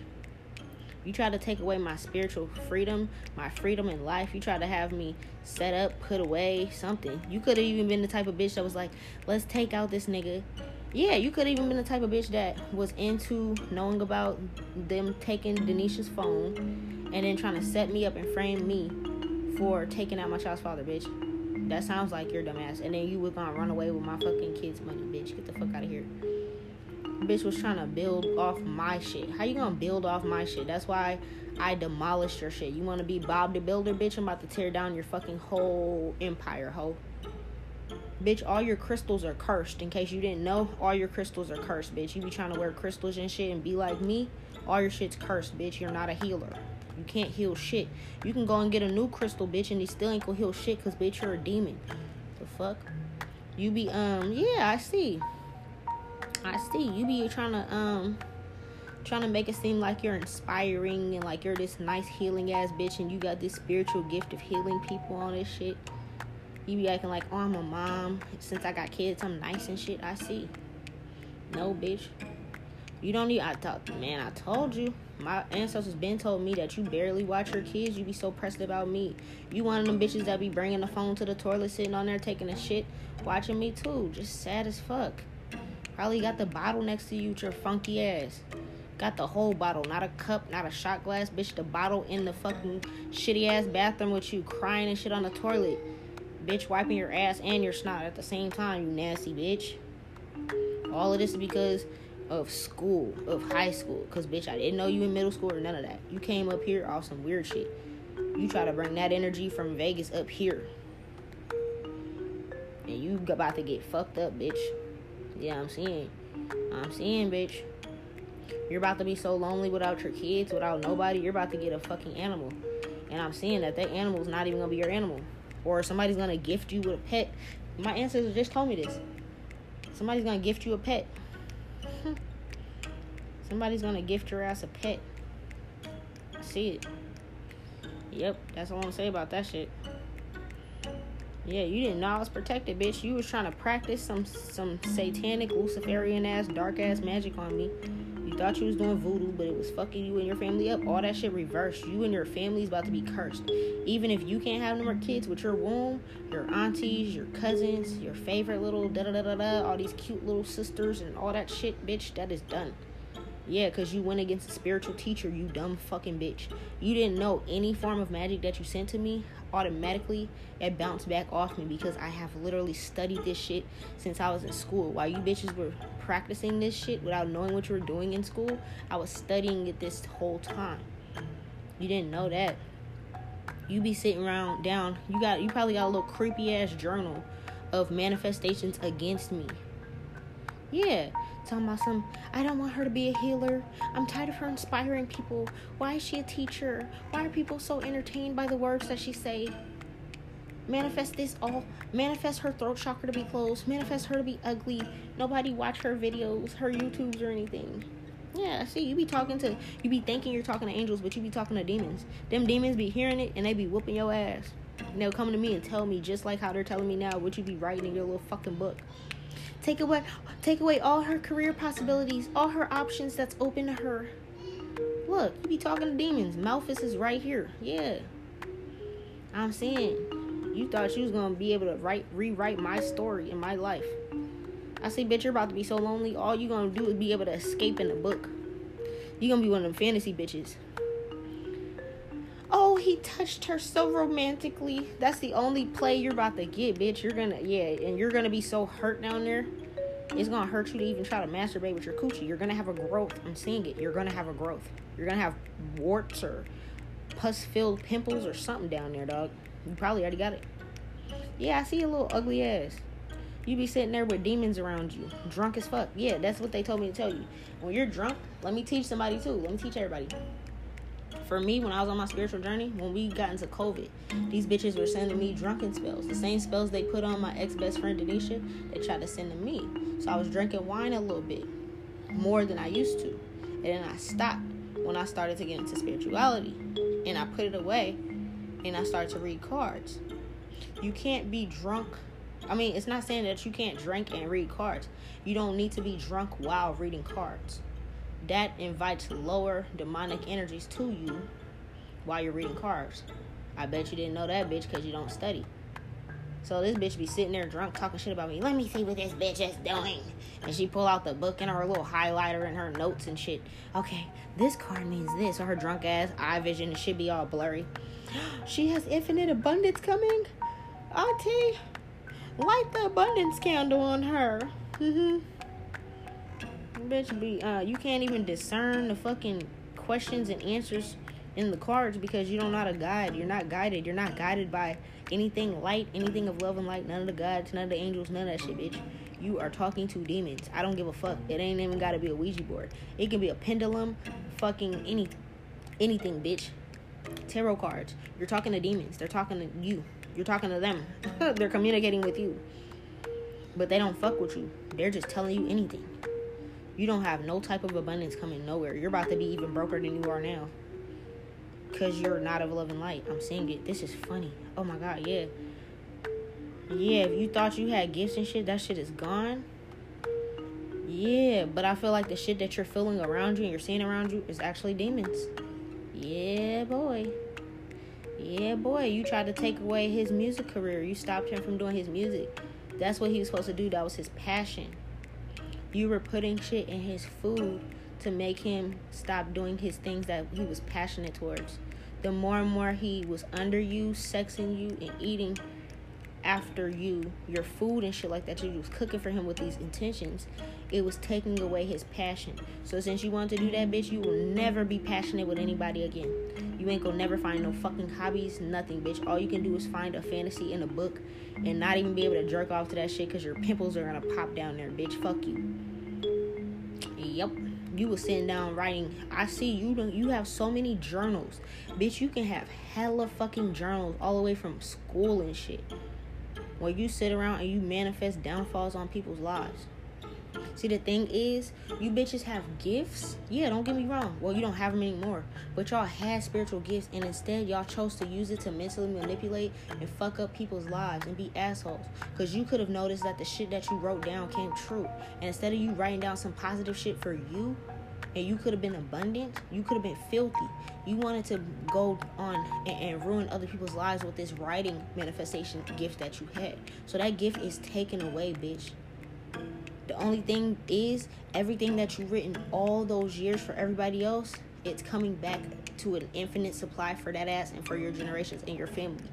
You try to take away my spiritual freedom, my freedom in life. You try to have me set up, put away, something. You could have even been the type of bitch that was like, let's take out this nigga. Yeah, you could have even been the type of bitch that was into knowing about them taking Denisha's phone and then trying to set me up and frame me for taking out my child's father, bitch. That sounds like you're dumbass. And then you were gonna run away with my fucking kids' money, bitch. Get the fuck out of here bitch was trying to build off my shit. How you gonna build off my shit? That's why I demolished your shit. You wanna be Bob the Builder, bitch? I'm about to tear down your fucking whole empire, ho. Bitch, all your crystals are cursed. In case you didn't know, all your crystals are cursed, bitch. You be trying to wear crystals and shit and be like me. All your shit's cursed, bitch. You're not a healer. You can't heal shit. You can go and get a new crystal, bitch, and they still ain't gonna heal shit, cause bitch, you're a demon. The fuck? You be um, yeah, I see. I see you be trying to um trying to make it seem like you're inspiring and like you're this nice healing ass bitch and you got this spiritual gift of healing people on this shit. You be acting like, oh, I'm a mom. Since I got kids, I'm nice and shit. I see. No, bitch. You don't need. I thought, man, I told you. My ancestors been told me that you barely watch your kids. You be so pressed about me. You one of them bitches that be bringing the phone to the toilet, sitting on there taking a shit, watching me too. Just sad as fuck. Probably got the bottle next to you your funky ass. Got the whole bottle, not a cup, not a shot glass, bitch. The bottle in the fucking shitty ass bathroom with you crying and shit on the toilet. Bitch, wiping your ass and your snot at the same time, you nasty bitch. All of this is because of school, of high school. Cause bitch, I didn't know you in middle school or none of that. You came up here off some weird shit. You try to bring that energy from Vegas up here. And you about to get fucked up, bitch. Yeah, I'm seeing. I'm seeing, bitch. You're about to be so lonely without your kids, without nobody. You're about to get a fucking animal. And I'm seeing that that animal's not even gonna be your animal. Or somebody's gonna gift you with a pet. My ancestors just told me this. Somebody's gonna gift you a pet. Somebody's gonna gift your ass a pet. I see it. Yep, that's all I'm gonna say about that shit. Yeah, you didn't know I was protected, bitch. You was trying to practice some some satanic Luciferian ass dark ass magic on me. You thought you was doing voodoo, but it was fucking you and your family up. All that shit reversed. You and your family's about to be cursed. Even if you can't have no more kids with your womb, your aunties, your cousins, your favorite little da da da da da, all these cute little sisters and all that shit, bitch, that is done. Yeah, because you went against a spiritual teacher, you dumb fucking bitch. You didn't know any form of magic that you sent to me, automatically it bounced back off me because I have literally studied this shit since I was in school. While you bitches were practicing this shit without knowing what you were doing in school, I was studying it this whole time. You didn't know that. You be sitting around down, you got you probably got a little creepy ass journal of manifestations against me. Yeah, talking about some I don't want her to be a healer. I'm tired of her inspiring people. Why is she a teacher? Why are people so entertained by the words that she say? Manifest this all. Manifest her throat chakra to be closed. Manifest her to be ugly. Nobody watch her videos, her YouTubes or anything. Yeah, see, you be talking to, you be thinking you're talking to angels, but you be talking to demons. Them demons be hearing it and they be whooping your ass. And they'll come to me and tell me just like how they're telling me now what you be writing in your little fucking book. Take away take away all her career possibilities, all her options that's open to her. Look, you be talking to demons. Malphas is right here. Yeah. I'm saying you thought you was gonna be able to write rewrite my story in my life. I say, bitch, you're about to be so lonely. All you're gonna do is be able to escape in the book. You gonna be one of them fantasy bitches. Oh, he touched her so romantically. That's the only play you're about to get, bitch. You're gonna, yeah, and you're gonna be so hurt down there. It's gonna hurt you to even try to masturbate with your coochie. You're gonna have a growth. I'm seeing it. You're gonna have a growth. You're gonna have warts or pus filled pimples or something down there, dog. You probably already got it. Yeah, I see a little ugly ass. You be sitting there with demons around you, drunk as fuck. Yeah, that's what they told me to tell you. When you're drunk, let me teach somebody too. Let me teach everybody for me, when I was on my spiritual journey, when we got into COVID, these bitches were sending me drunken spells. The same spells they put on my ex best friend Denisha, they tried to send to me. So I was drinking wine a little bit more than I used to. And then I stopped when I started to get into spirituality. And I put it away and I started to read cards. You can't be drunk. I mean, it's not saying that you can't drink and read cards. You don't need to be drunk while reading cards that invites lower demonic energies to you while you're reading cards. I bet you didn't know that bitch because you don't study. So this bitch be sitting there drunk talking shit about me. Let me see what this bitch is doing. And she pull out the book and her little highlighter and her notes and shit. Okay, this card means this. Or her drunk ass eye vision should be all blurry. She has infinite abundance coming. Auntie, light the abundance candle on her. Mm-hmm bitch be uh you can't even discern the fucking questions and answers in the cards because you don't know how to guide. You're not guided. You're not guided by anything light, anything of love and light. None of the gods, none of the angels, none of that shit, bitch. You are talking to demons. I don't give a fuck. It ain't even gotta be a Ouija board. It can be a pendulum, fucking any, anything, bitch. Tarot cards. You're talking to demons. They're talking to you. You're talking to them. They're communicating with you. But they don't fuck with you. They're just telling you anything. You don't have no type of abundance coming nowhere. You're about to be even broker than you are now. Cause you're not of love and light. I'm seeing it. This is funny. Oh my god, yeah. Yeah, if you thought you had gifts and shit, that shit is gone. Yeah, but I feel like the shit that you're feeling around you and you're seeing around you is actually demons. Yeah, boy. Yeah, boy. You tried to take away his music career. You stopped him from doing his music. That's what he was supposed to do. That was his passion. You were putting shit in his food to make him stop doing his things that he was passionate towards. The more and more he was under you, sexing you, and eating after you, your food and shit like that, you was cooking for him with these intentions, it was taking away his passion. So since you want to do that, bitch, you will never be passionate with anybody again. You ain't gonna never find no fucking hobbies, nothing, bitch. All you can do is find a fantasy in a book and not even be able to jerk off to that shit because your pimples are gonna pop down there, bitch. Fuck you. Yep. You was sitting down writing. I see you don't you have so many journals. Bitch, you can have hella fucking journals all the way from school and shit. Where you sit around and you manifest downfalls on people's lives. See, the thing is, you bitches have gifts. Yeah, don't get me wrong. Well, you don't have them anymore. But y'all had spiritual gifts, and instead, y'all chose to use it to mentally manipulate and fuck up people's lives and be assholes. Because you could have noticed that the shit that you wrote down came true. And instead of you writing down some positive shit for you, and you could have been abundant, you could have been filthy. You wanted to go on and, and, ruin other people's lives with this writing manifestation gift that you had. So that gift is taken away, bitch. The only thing is, everything that you've written all those years for everybody else, it's coming back to an infinite supply for that ass and for your generations and your family.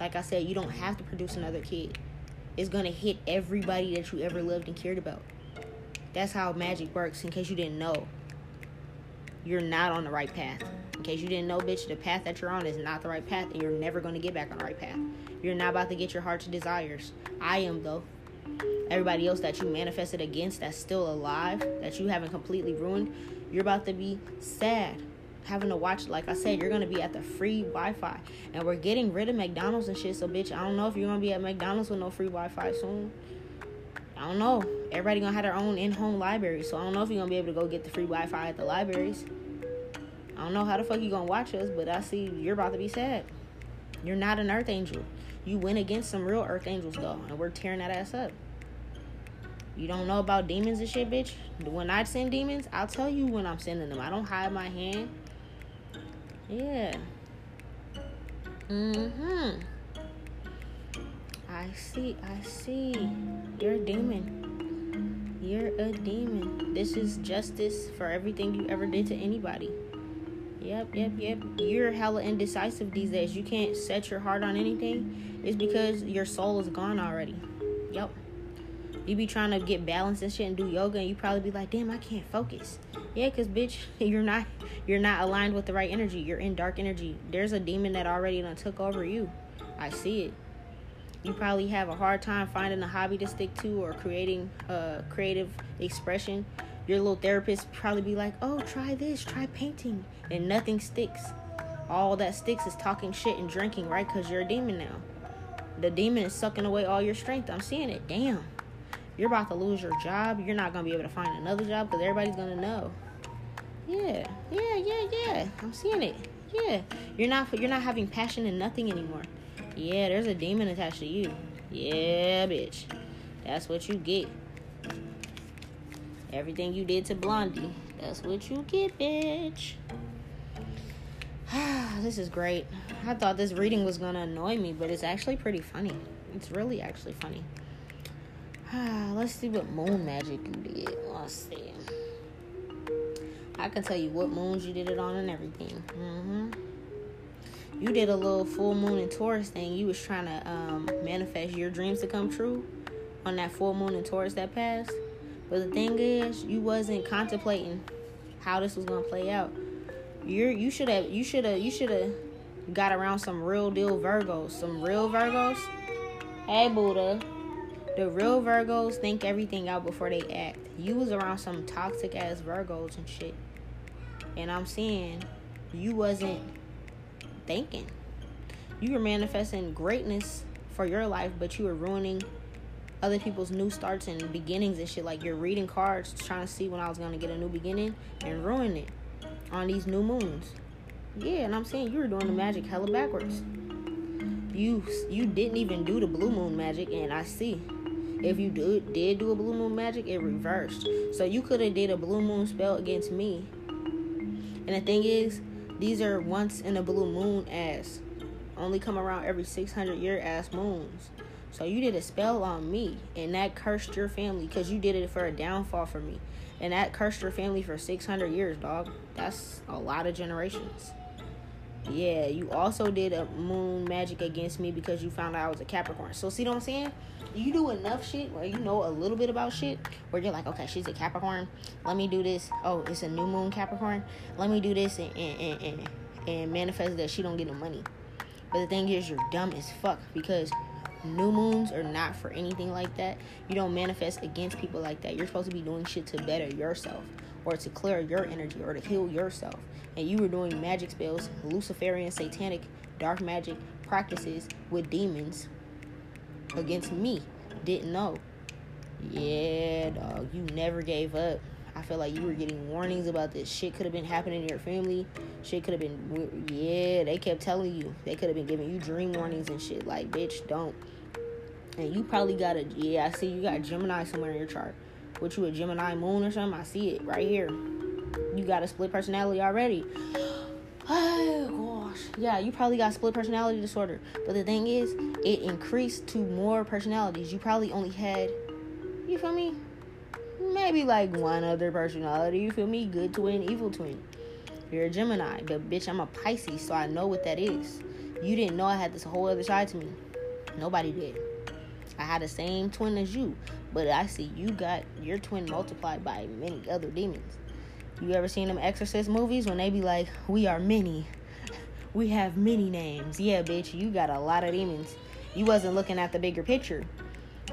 Like I said, you don't have to produce another kid. It's gonna hit everybody that you ever loved and cared about. That's how magic works, in case you didn't know. You're not on the right path. In case you didn't know, bitch, the path that you're on is not the right path, and you're never gonna get back on the right path. You're not about to get your heart's desires. I am, though everybody else that you manifested against that's still alive, that you haven't completely ruined, you're about to be sad. Having to watch, like I said, you're gonna be at the free Wi Fi. And we're getting rid of McDonald's and shit. So, bitch, I don't know if you're gonna be at McDonald's with no free Wi Fi soon. I don't know. Everybody gonna have their own in home library. So, I don't know if you're gonna be able to go get the free Wi Fi at the libraries. I don't know how the fuck you gonna watch us, but I see you're about to be sad. You're not an earth angel. You went against some real earth angels, though, and we're tearing that ass up. You don't know about demons and shit, bitch? When I send demons, I'll tell you when I'm sending them. I don't hide my hand. Yeah. Mm-hmm. I see, I see. You're a demon. You're a demon. This is justice for everything you ever did to anybody. Yep, yep, yep. You're hella indecisive these days. You can't set your heart on anything. It's because your soul is gone already. Yep you be trying to get balance and shit and do yoga and you probably be like damn i can't focus. Yeah because bitch you're not you're not aligned with the right energy. You're in dark energy. There's a demon that already done took over you. I see it. You probably have a hard time finding a hobby to stick to or creating a creative expression. Your little therapist probably be like oh try this try painting. And nothing sticks. All that sticks is talking shit and drinking right? Because you're a demon now. The demon is sucking away all your strength. I'm seeing it. Damn you're about to lose your job. You're not gonna be able to find another job because everybody's gonna know. Yeah, yeah, yeah, yeah. I'm seeing it. Yeah, you're not you're not having passion in nothing anymore. Yeah, there's a demon attached to you. Yeah, bitch. That's what you get. Everything you did to Blondie, that's what you get, bitch. this is great. I thought this reading was gonna annoy me, but it's actually pretty funny. It's really actually funny. Let's see what moon magic you did. Let's see. I can tell you what moons you did it on and everything. Mm-hmm. You did a little full moon in Taurus thing. You was trying to um, manifest your dreams to come true on that full moon in Taurus that passed. But the thing is, you wasn't contemplating how this was gonna play out. You're you should have you should have you should have got around some real deal Virgos, some real Virgos. Hey Buddha. The real Virgos think everything out before they act. You was around some toxic ass Virgos and shit. And I'm seeing you wasn't thinking. You were manifesting greatness for your life, but you were ruining other people's new starts and beginnings and shit. Like you're reading cards, trying to see when I was gonna get a new beginning and ruin it on these new moons. Yeah, and I'm saying you were doing the magic hella backwards. You you didn't even do the blue moon magic, and I see. If you do, did do a blue moon magic, it reversed. So you could have did a blue moon spell against me. And the thing is, these are once in a blue moon ass. Only come around every 600 year ass moons. So you did a spell on me, and that cursed your family because you did it for a downfall for me. And that cursed your family for 600 years, dog. That's a lot of generations. Yeah, you also did a moon magic against me because you found out I was a Capricorn. So see what I'm saying? You do enough shit where you know a little bit about shit where you're like, okay, she's a Capricorn. Let me do this. Oh, it's a new moon Capricorn. Let me do this and and, and, and, and manifest that she don't get no money. But the thing is, you're dumb as fuck because new moons are not for anything like that. You don't manifest against people like that. You're supposed to be doing shit to better yourself or to clear your energy or to heal yourself and you were doing magic spells, Luciferian, satanic, dark magic practices with demons against me. Didn't know. Yeah, dog, you never gave up. I feel like you were getting warnings about this. Shit could have been happening in your family. Shit could have been, yeah, they kept telling you. They could have been giving you dream warnings and shit. Like, bitch, don't. And you probably got a, yeah, I see you got Gemini somewhere in your chart. What you a Gemini moon or something? I see it right here you got a split personality already. Oh gosh. Yeah, you probably got split personality disorder. But the thing is, it increased to more personalities. You probably only had you feel me? Maybe like one other personality, you feel me? Good twin, evil twin. You're a Gemini, but bitch, I'm a Pisces, so I know what that is. You didn't know I had this whole other side to me. Nobody did. I had the same twin as you, but I see you got your twin multiplied by many other demons. You ever seen them Exorcist movies when they be like, "We are many, we have many names." Yeah, bitch, you got a lot of demons. You wasn't looking at the bigger picture.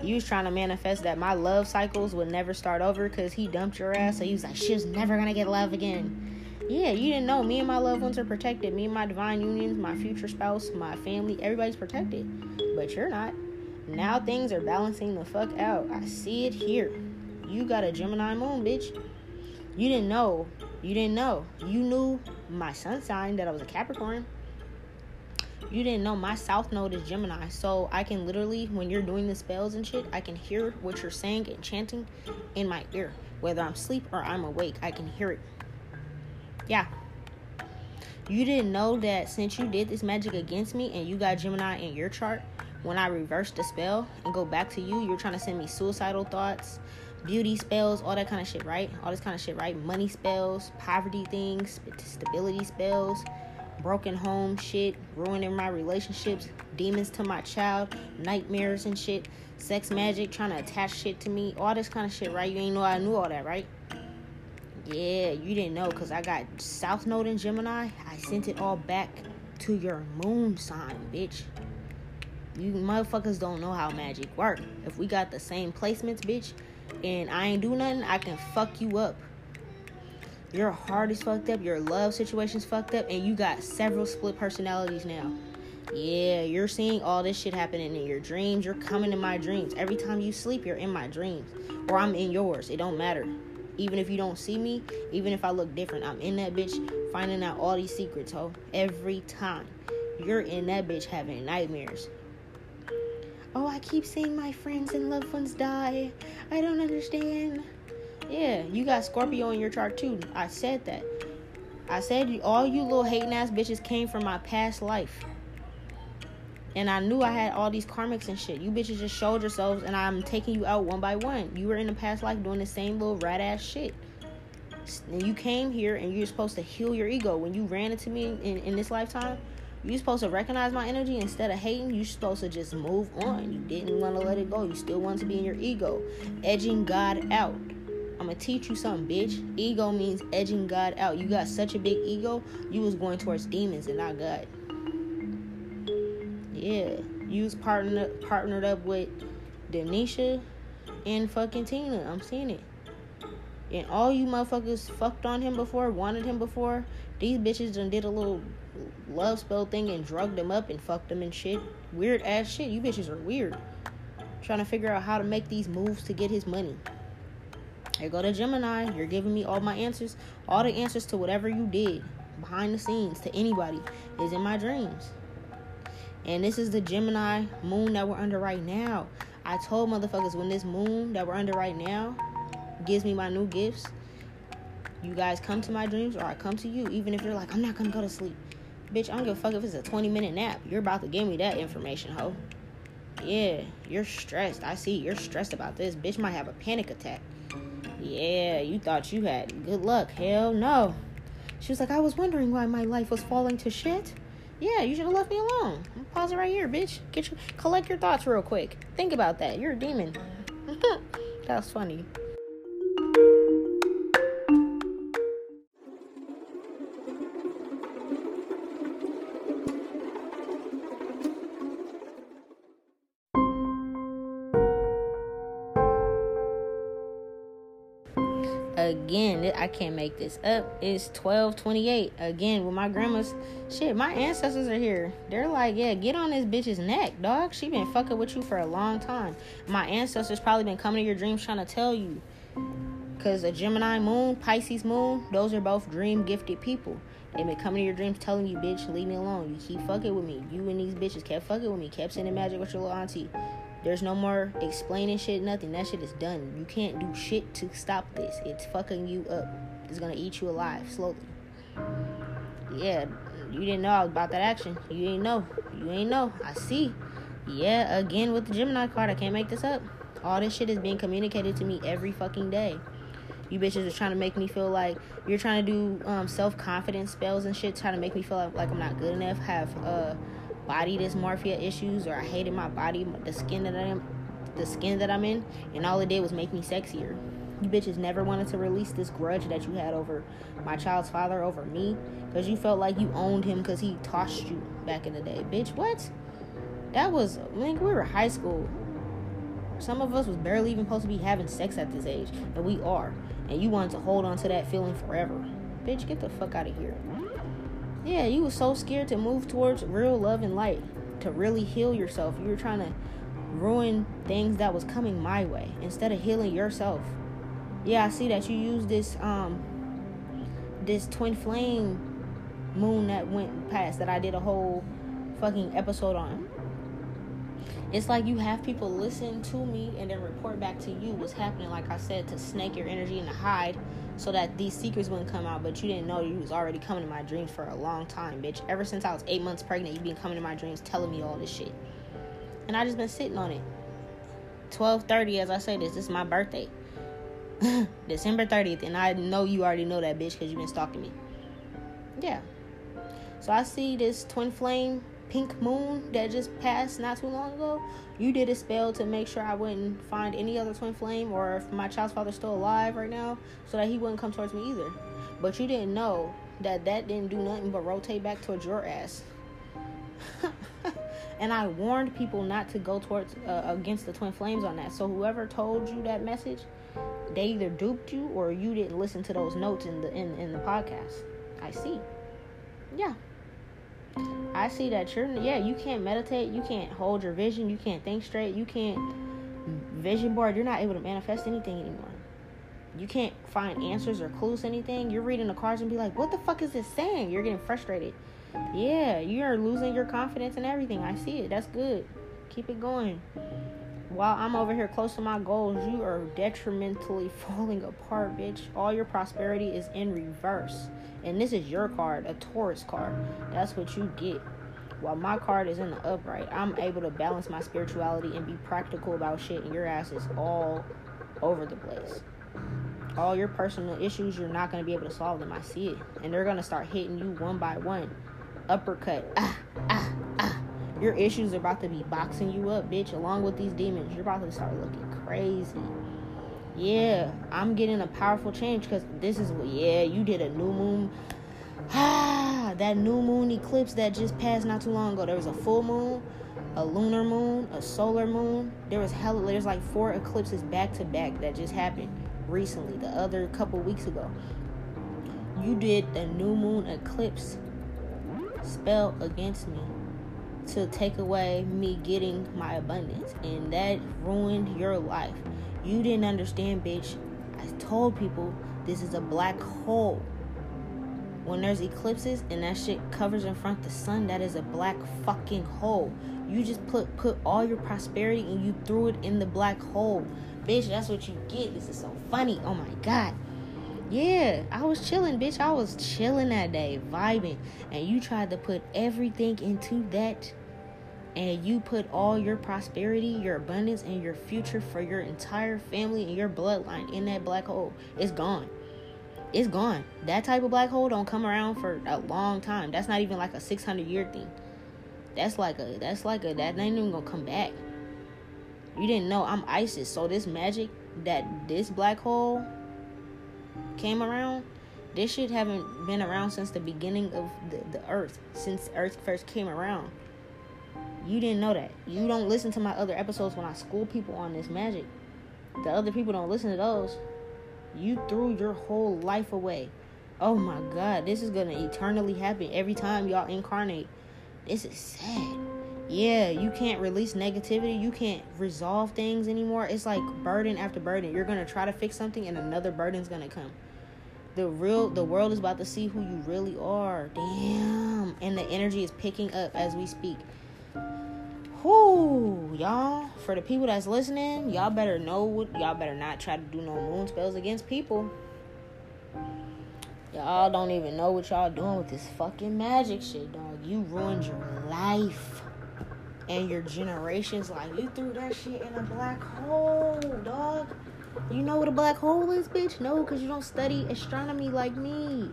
You was trying to manifest that my love cycles would never start over because he dumped your ass. So you was like, she's never gonna get love again. Yeah, you didn't know. Me and my loved ones are protected. Me and my divine unions, my future spouse, my family, everybody's protected. But you're not. Now things are balancing the fuck out. I see it here. You got a Gemini moon, bitch. You didn't know. You didn't know. You knew my sun sign that I was a Capricorn. You didn't know my south node is Gemini. So I can literally, when you're doing the spells and shit, I can hear what you're saying and chanting in my ear. Whether I'm asleep or I'm awake, I can hear it. Yeah. You didn't know that since you did this magic against me and you got Gemini in your chart, when I reverse the spell and go back to you, you're trying to send me suicidal thoughts, beauty spells, all that kind of shit, right? All this kind of shit, right? Money spells, poverty things, stability spells, broken home shit, ruining my relationships, demons to my child, nightmares and shit, sex magic, trying to attach shit to me, all this kind of shit, right? You ain't know I knew all that, right? Yeah, you didn't know because I got South Node in Gemini. I sent it all back to your moon sign, bitch. You motherfuckers don't know how magic work. If we got the same placements, bitch, and I ain't do nothing, I can fuck you up. Your heart is fucked up, your love situation's fucked up, and you got several split personalities now. Yeah, you're seeing all this shit happening in your dreams. You're coming in my dreams. Every time you sleep, you're in my dreams. Or I'm in yours. It don't matter. Even if you don't see me, even if I look different, I'm in that bitch finding out all these secrets, ho. Every time. You're in that bitch having nightmares. Oh, I keep seeing my friends and loved ones die. I don't understand. Yeah, you got Scorpio in your chart too. I said that. I said all you little hating ass bitches came from my past life. And I knew I had all these karmics and shit. You bitches just showed yourselves, and I'm taking you out one by one. You were in the past life doing the same little rat ass shit. And you came here and you're supposed to heal your ego. When you ran into me in, in this lifetime, you're supposed to recognize my energy instead of hating. You're supposed to just move on. You didn't want to let it go. You still want to be in your ego, edging God out. I'm gonna teach you something, bitch. Ego means edging God out. You got such a big ego, you was going towards demons and not God. Yeah, you was partnered partnered up with Denisha and fucking Tina. I'm seeing it. And all you motherfuckers fucked on him before, wanted him before. These bitches done did a little love spell thing and drugged him up and fucked him and shit. Weird ass shit. You bitches are weird. trying to figure out how to make these moves to get his money. I go to Gemini. You're giving me all my answers. All the answers to whatever you did behind the scenes to anybody is in my dreams. And this is the Gemini moon that we're under right now. I told motherfuckers when this moon that we're under right now gives me my new gifts, you guys come to my dreams or I come to you, even if you're like, I'm not gonna go to sleep. Bitch, I don't give a fuck if it's a 20 minute nap. You're about to give me that information, ho. Yeah, you're stressed. I see you're stressed about this. Bitch might have a panic attack. Yeah, you thought you had good luck. Hell no. She was like, I was wondering why my life was falling to shit. Yeah, you should have left me alone. Pause it right here, bitch. Get your collect your thoughts real quick. Think about that. You're a demon. That's funny. Again i can't make this up. It's 1228 again with my grandma's shit my ancestors are here. They're like yeah get on this bitch's neck dog. She been fucking with you for a long time. My ancestors probably been coming to your dreams trying to tell you. Because a gemini moon pisces moon those are both dream gifted people. They been coming to your dreams telling you bitch leave me alone. You keep fucking with me. You and these bitches kept fucking with me kept sending magic with your little auntie there's no more explaining shit, nothing. That shit is done. You can't do shit to stop this. It's fucking you up. It's gonna eat you alive slowly. Yeah, you didn't know I was about that action. You ain't know. You ain't know. I see. Yeah, again with the Gemini card, I can't make this up. All this shit is being communicated to me every fucking day. You bitches are trying to make me feel like you're trying to do um, self confidence spells and shit, trying to make me feel like, like I'm not good enough. Have uh body dysmorphia issues or I hated my body, the skin that I am, the skin that I'm in, and all it did was make me sexier. You bitches never wanted to release this grudge that you had over my child's father over me because you felt like you owned him because he tossed you back in the day. Bitch, what? That was, mean, we were high school. Some of us was barely even supposed to be having sex at this age, and we are. And you wanted to hold on to that feeling forever. Bitch, get the fuck out of here. Yeah, you were so scared to move towards real love and light, to really heal yourself. You were trying to ruin things that was coming my way instead of healing yourself. Yeah, I see that you use this um this twin flame moon that went past that I did a whole fucking episode on. It's like you have people listen to me and then report back to you what's happening, like I said, to snake your energy and to hide so that these secrets wouldn't come out. But you didn't know you was already coming to my dreams for a long time, bitch. Ever since I was eight months pregnant, you've been coming to my dreams telling me all this shit. And I just been sitting on it. 12:30 as I say this, this is my birthday. December 30th, and I know you already know that bitch because you've been stalking me. Yeah. So I see this twin flame pink moon that just passed not too long ago, you did a spell to make sure I wouldn't find any other twin flame or if my child's father's still alive right now so that he wouldn't come towards me either. But you didn't know that that didn't do nothing but rotate back towards your ass. and I warned people not to go towards uh, against the twin flames on that. So whoever told you that message, they either duped you or you didn't listen to those notes in the in, in the podcast. I see. Yeah. I see that you're yeah, you can't meditate, you can't hold your vision, you can't think straight, you can't vision board, you're not able to manifest anything anymore. You can't find answers or clues to anything. You're reading the cards and be like, what the fuck is this saying? You're getting frustrated. Yeah, you're losing your confidence and everything. I see it. That's good. Keep it going while I'm over here close to my goals, you are detrimentally falling apart, bitch. All your prosperity is in reverse. And this is your card, a Taurus card. That's what you get. While my card is in the upright, I'm able to balance my spirituality and be practical about shit, and your ass is all over the place. All your personal issues, you're not going to be able to solve them. I see it. And they're going to start hitting you one by one. Uppercut. Ah, ah, ah your issues are about to be boxing you up, bitch, along with these demons. You're about to start looking crazy. Yeah, I'm getting a powerful change because this is what, yeah, you did a new moon. Ah, that new moon eclipse that just passed not too long ago. There was a full moon, a lunar moon, a solar moon. There was hella, there's like four eclipses back to back that just happened recently, the other couple weeks ago. You did the new moon eclipse spell against me to take away me getting my abundance. And that ruined your life. You didn't understand, bitch. I told people this is a black hole. When there's eclipses and that shit covers in front the sun, that is a black fucking hole. You just put put all your prosperity and you threw it in the black hole. Bitch, that's what you get. This is so funny. Oh my god. Yeah, I was chilling, bitch. I was chilling that day, vibing. And you tried to put everything into that. And you put all your prosperity, your abundance, and your future for your entire family and your bloodline in that black hole. It's gone. It's gone. That type of black hole don't come around for a long time. That's not even like a 600 year thing. That's like a, that's like a, that ain't even gonna come back. You didn't know I'm Isis. So this magic that this black hole came around, this shit haven't been around since the beginning of the, the earth, since earth first came around. You didn't know that. You don't listen to my other episodes when I school people on this magic. The other people don't listen to those. You threw your whole life away. Oh my god, this is gonna eternally happen every time y'all incarnate. This is sad. Yeah, you can't release negativity. You can't resolve things anymore. It's like burden after burden. You're gonna try to fix something and another burden's gonna come the real the world is about to see who you really are. Damn. And the energy is picking up as we speak. Whoo, y'all. For the people that's listening, y'all better know what y'all better not try to do no moon spells against people. Y'all don't even know what y'all doing with this fucking magic shit, dog. You ruined your life and your generations. Like you threw that shit in a black hole, dog. You know what a black hole is, bitch? No, because you don't study astronomy like me.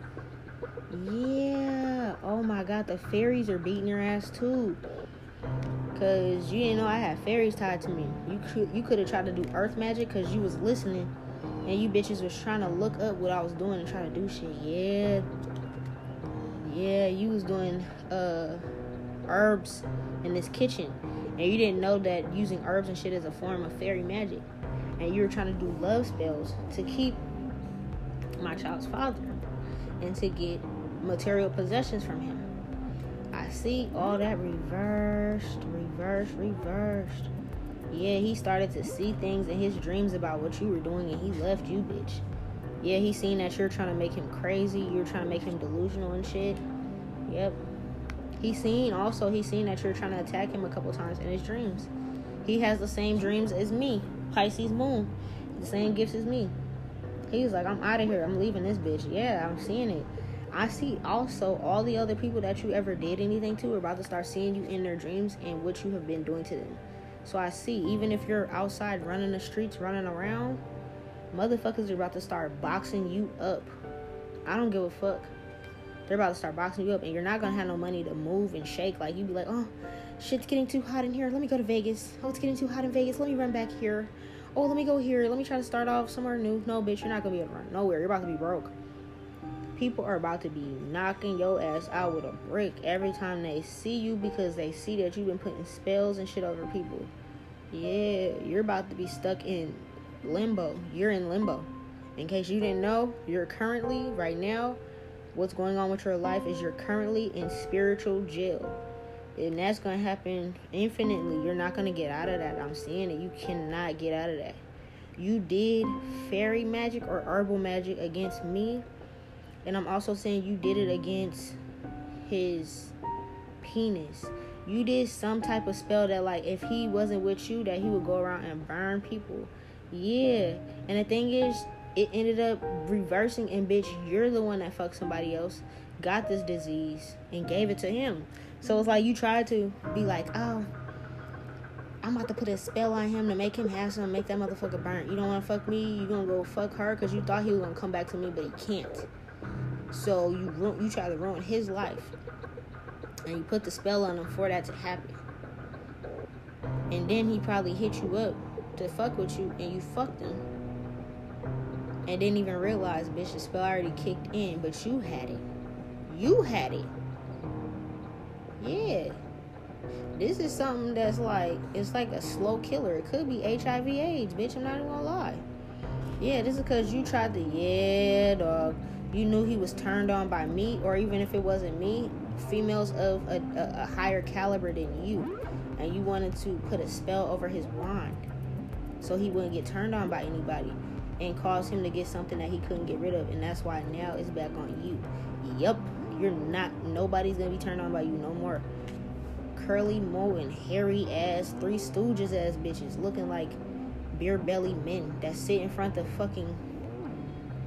Yeah. Oh my god, the fairies are beating your ass too. Cause you didn't know I had fairies tied to me. You could you could have tried to do earth magic because you was listening, and you bitches was trying to look up what I was doing and try to do shit. Yeah. Yeah, you was doing uh herbs in this kitchen, and you didn't know that using herbs and shit is a form of fairy magic and you were trying to do love spells to keep my child's father and to get material possessions from him. I see all that reversed, reversed, reversed. Yeah, he started to see things in his dreams about what you were doing and he left you, bitch. Yeah, he seen that you're trying to make him crazy, you're trying to make him delusional and shit. Yep. He seen also he's seen that you're trying to attack him a couple times in his dreams. He has the same dreams as me. Pisces moon, the same gifts as me. He's like, I'm out of here. I'm leaving this bitch. Yeah, I'm seeing it. I see also all the other people that you ever did anything to are about to start seeing you in their dreams and what you have been doing to them. So I see, even if you're outside running the streets, running around, motherfuckers are about to start boxing you up. I don't give a fuck. They're about to start boxing you up, and you're not gonna have no money to move and shake. Like you'd be like, oh, shit's getting too hot in here. Let me go to Vegas. Oh, it's getting too hot in Vegas. Let me run back here oh, let me go here. Let me try to start off somewhere new. No, bitch, you're not gonna be able to run nowhere. You're about to be broke. People are about to be knocking your ass out with a brick every time they see you because they see that you've been putting spells and shit over people. Yeah, you're about to be stuck in limbo. You're in limbo. In case you didn't know, you're currently, right now, what's going on with your life is you're currently in spiritual jail and that's gonna happen infinitely. You're not gonna get out of that. I'm seeing it. You cannot get out of that. You did fairy magic or herbal magic against me, and I'm also saying you did it against his penis. You did some type of spell that, like, if he wasn't with you, that he would go around and burn people. Yeah, and the thing is, it ended up reversing, and bitch, you're the one that fucked somebody else, got this disease, and gave it to him. So it's like you try to be like, oh, I'm about to put a spell on him to make him have some, make that motherfucker burn. You don't want to fuck me. You gonna go fuck her because you thought he was gonna come back to me, but he can't. So you ru- you try to ruin his life, and you put the spell on him for that to happen. And then he probably hit you up to fuck with you, and you fucked him, and didn't even realize, bitch, the spell already kicked in, but you had it. You had it. Yeah. This is something that's like it's like a slow killer. It could be HIV AIDS, bitch. I'm not even gonna lie. Yeah, this is because you tried to yeah, dog. You knew he was turned on by me, or even if it wasn't me, females of a, a, a higher caliber than you, and you wanted to put a spell over his wand so he wouldn't get turned on by anybody and cause him to get something that he couldn't get rid of and that's why now it's back on you yep you're not nobody's gonna be turned on by you no more curly mo and hairy ass three stooges ass bitches looking like beer belly men that sit in front of fucking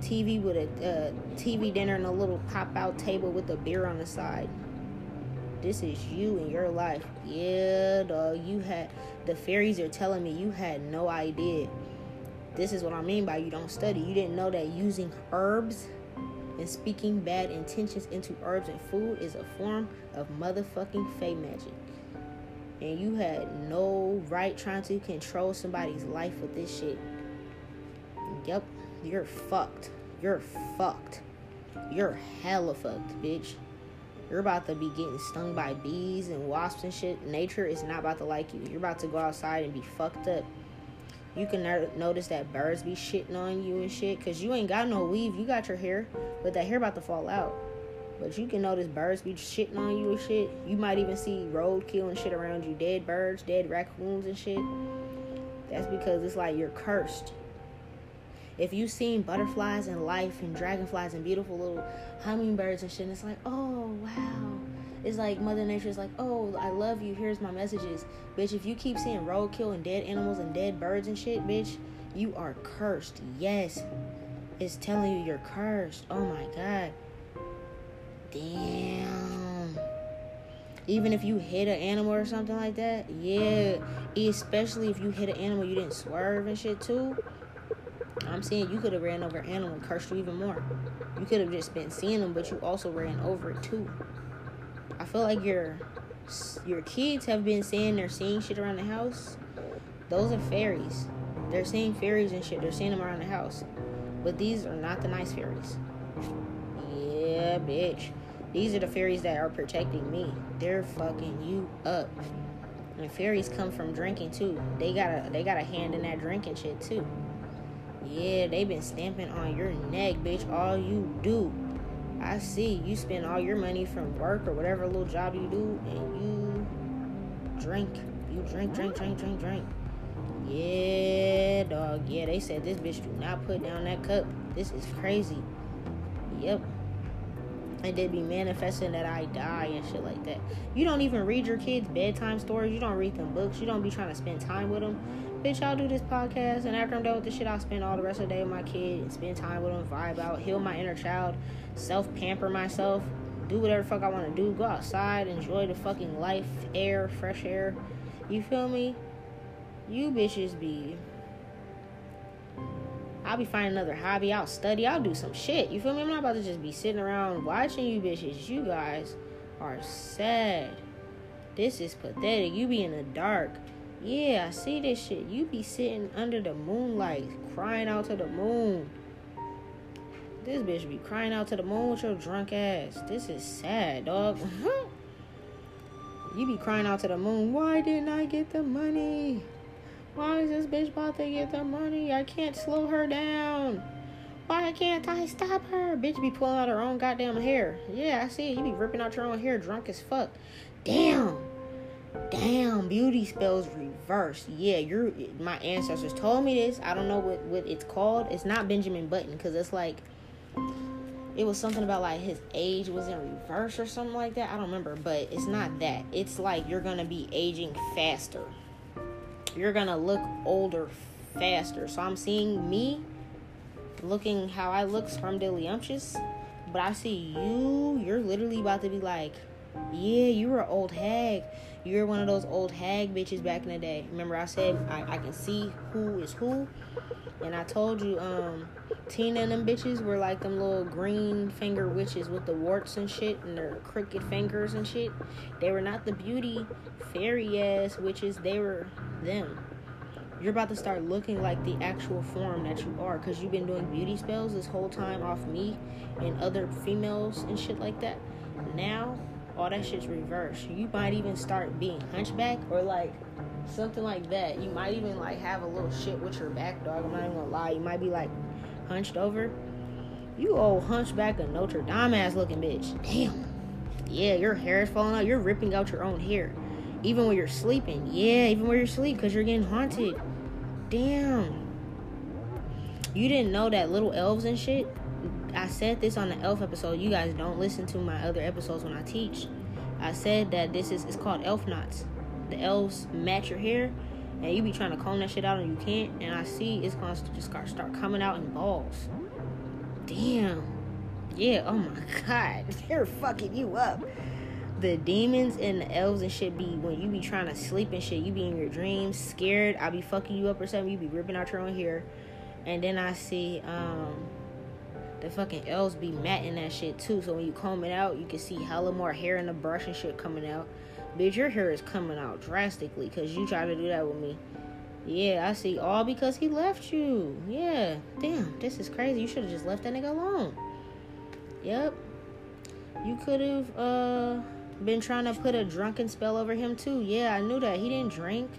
TV with a uh, TV dinner and a little pop out table with a beer on the side. This is you in your life. Yeah, dog. You had the fairies are telling me you had no idea. This is what I mean by you don't study. You didn't know that using herbs and speaking bad intentions into herbs and food is a form of motherfucking fey magic. And you had no right trying to control somebody's life with this shit. Yep, you're fucked. You're fucked. You're hella fucked, bitch. You're about to be getting stung by bees and wasps and shit. Nature is not about to like you. You're about to go outside and be fucked up. You can notice that birds be shitting on you and shit because you ain't got no weave. You got your hair, but that hair about to fall out. But you can notice birds be shitting on you and shit. You might even see roadkill and shit around you. Dead birds, dead raccoons and shit. That's because it's like you're cursed. If you've seen butterflies and life and dragonflies and beautiful little hummingbirds and shit, and it's like, oh wow. It's like Mother Nature's like, oh, I love you. Here's my messages, bitch. If you keep seeing roadkill and dead animals and dead birds and shit, bitch, you are cursed. Yes, it's telling you you're cursed. Oh my god. Damn. Even if you hit an animal or something like that, yeah. Especially if you hit an animal you didn't swerve and shit too. I'm saying you could have ran over an animal and cursed you even more. You could have just been seeing them, but you also ran over it too. I feel like your your kids have been saying they're seeing shit around the house. Those are fairies. They're seeing fairies and shit. They're seeing them around the house. But these are not the nice fairies. Yeah, bitch. These are the fairies that are protecting me. They're fucking you up. And fairies come from drinking too. They got a they got a hand in that drinking shit too. Yeah, they've been stamping on your neck, bitch. All you do. I see. You spend all your money from work or whatever little job you do, and you drink. You drink, drink, drink, drink, drink. Yeah, dog. Yeah, they said this bitch do not put down that cup. This is crazy. Yep. And they be manifesting that I die and shit like that. You don't even read your kids' bedtime stories. You don't read them books. You don't be trying to spend time with them bitch, I'll do this podcast, and after I'm done with this shit, I'll spend all the rest of the day with my kid and spend time with him, vibe out, heal my inner child, self pamper myself, do whatever fuck I want to do, go outside, enjoy the fucking life, air, fresh air. You feel me? You bitches be. I'll be finding another hobby. I'll study. I'll do some shit. You feel me? I'm not about to just be sitting around watching you bitches. You guys are sad. This is pathetic. You be in the dark yeah, I see this shit. You be sitting under the moonlight, crying out to the moon. This bitch be crying out to the moon with your drunk ass. This is sad, dog. you be crying out to the moon. Why didn't I get the money? Why is this bitch about to get the money? I can't slow her down. Why can't I stop her? Bitch be pulling out her own goddamn hair. Yeah, I see it. You be ripping out your own hair drunk as fuck. Damn. Damn, beauty spells reversed. Yeah, you're my ancestors told me this. I don't know what, what it's called. It's not Benjamin Button because it's like it was something about like his age was in reverse or something like that. I don't remember, but it's not that. It's like you're gonna be aging faster. You're gonna look older faster. So I'm seeing me looking how I look scrumdiddlyumptious, but I see you. You're literally about to be like, yeah, you were an old hag you're one of those old hag bitches back in the day. Remember I said I, I can see who is who? And I told you, um, Tina and them bitches were like them little green finger witches with the warts and shit and their crooked fingers and shit. They were not the beauty fairy ass witches, they were them. You're about to start looking like the actual form that you are because you've been doing beauty spells this whole time off me and other females and shit like that. Now all that shit's reversed. You might even start being hunchback or like something like that. You might even like have a little shit with your back, dog. I'm not even gonna lie. You might be like hunched over. You old hunchback of Notre Dame ass looking bitch. Damn. Yeah, your hair is falling out. You're ripping out your own hair. Even when you're sleeping. Yeah, even when you're asleep because you're getting haunted. Damn. You didn't know that little elves and shit? I said this on the elf episode. You guys don't listen to my other episodes when I teach. I said that this is it's called elf knots. The elves match your hair and you be trying to comb that shit out and you can't. And I see it's gonna just start start coming out in balls. Damn. Yeah, oh my god. They're fucking you up. The demons and the elves and shit be when you be trying to sleep and shit, you be in your dreams, scared, I be fucking you up or something, you be ripping out your own hair. And then I see um the fucking elves be matting that shit too. So when you comb it out, you can see hella more hair in the brush and shit coming out. Bitch, your hair is coming out drastically because you tried to do that with me. Yeah, I see. All because he left you. Yeah. Damn, this is crazy. You should have just left that nigga alone. Yep. You could have uh been trying to put a drunken spell over him too. Yeah, I knew that. He didn't drink.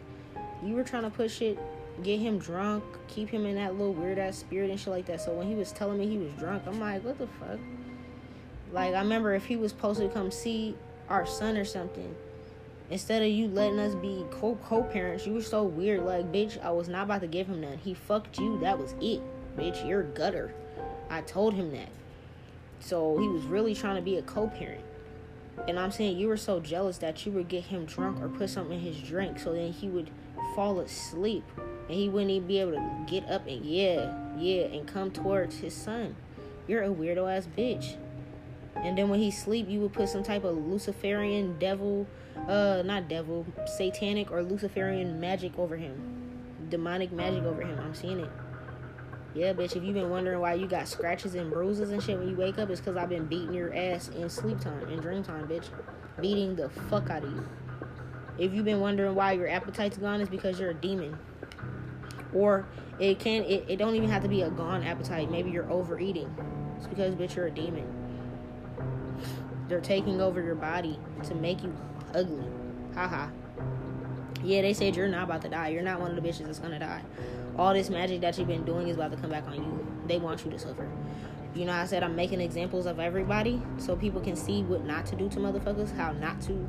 You were trying to put shit get him drunk, keep him in that little weird ass spirit and shit like that. So when he was telling me he was drunk, I'm like, what the fuck? Like I remember if he was supposed to come see our son or something, instead of you letting us be co co parents, you were so weird. Like, bitch, I was not about to give him that. He fucked you. That was it, bitch. You're gutter. I told him that. So he was really trying to be a co parent. And I'm saying you were so jealous that you would get him drunk or put something in his drink so then he would fall asleep and he wouldn't even be able to get up and yeah, yeah, and come towards his son. You're a weirdo ass bitch. And then when he sleep, you would put some type of Luciferian devil, uh, not devil, satanic or Luciferian magic over him, demonic magic over him. I'm seeing it. Yeah, bitch. If you've been wondering why you got scratches and bruises and shit when you wake up, it's because I've been beating your ass in sleep time, in dream time, bitch. Beating the fuck out of you. If you've been wondering why your appetite's gone, it's because you're a demon or it can it, it don't even have to be a gone appetite. Maybe you're overeating. It's because bitch you're a demon. They're taking over your body to make you ugly. Haha. Yeah they said you're not about to die. You're not one of the bitches that's gonna die. All this magic that you've been doing is about to come back on you. They want you to suffer. You know i said i'm making examples of everybody so people can see what not to do to motherfuckers how not to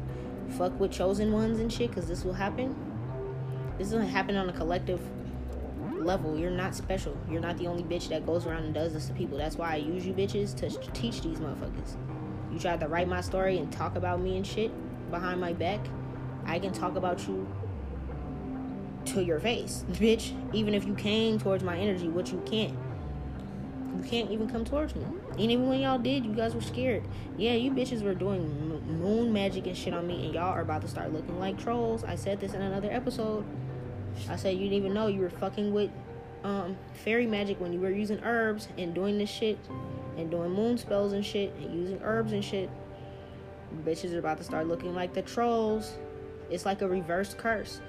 fuck with chosen ones and shit because this will happen. This will happen on a collective level. You're not special. You're not the only bitch that goes around and does this to people. That's why I use you bitches to teach these motherfuckers. You tried to write my story and talk about me and shit behind my back. I can talk about you to your face, bitch. Even if you came towards my energy, which you can't. You can't even come towards me. And even when y'all did, you guys were scared. Yeah, you bitches were doing moon magic and shit on me, and y'all are about to start looking like trolls. I said this in another episode. I said you didn't even know you were fucking with um, fairy magic when you were using herbs and doing this shit and doing moon spells and shit and using herbs and shit. Bitches are about to start looking like the trolls. It's like a reverse curse.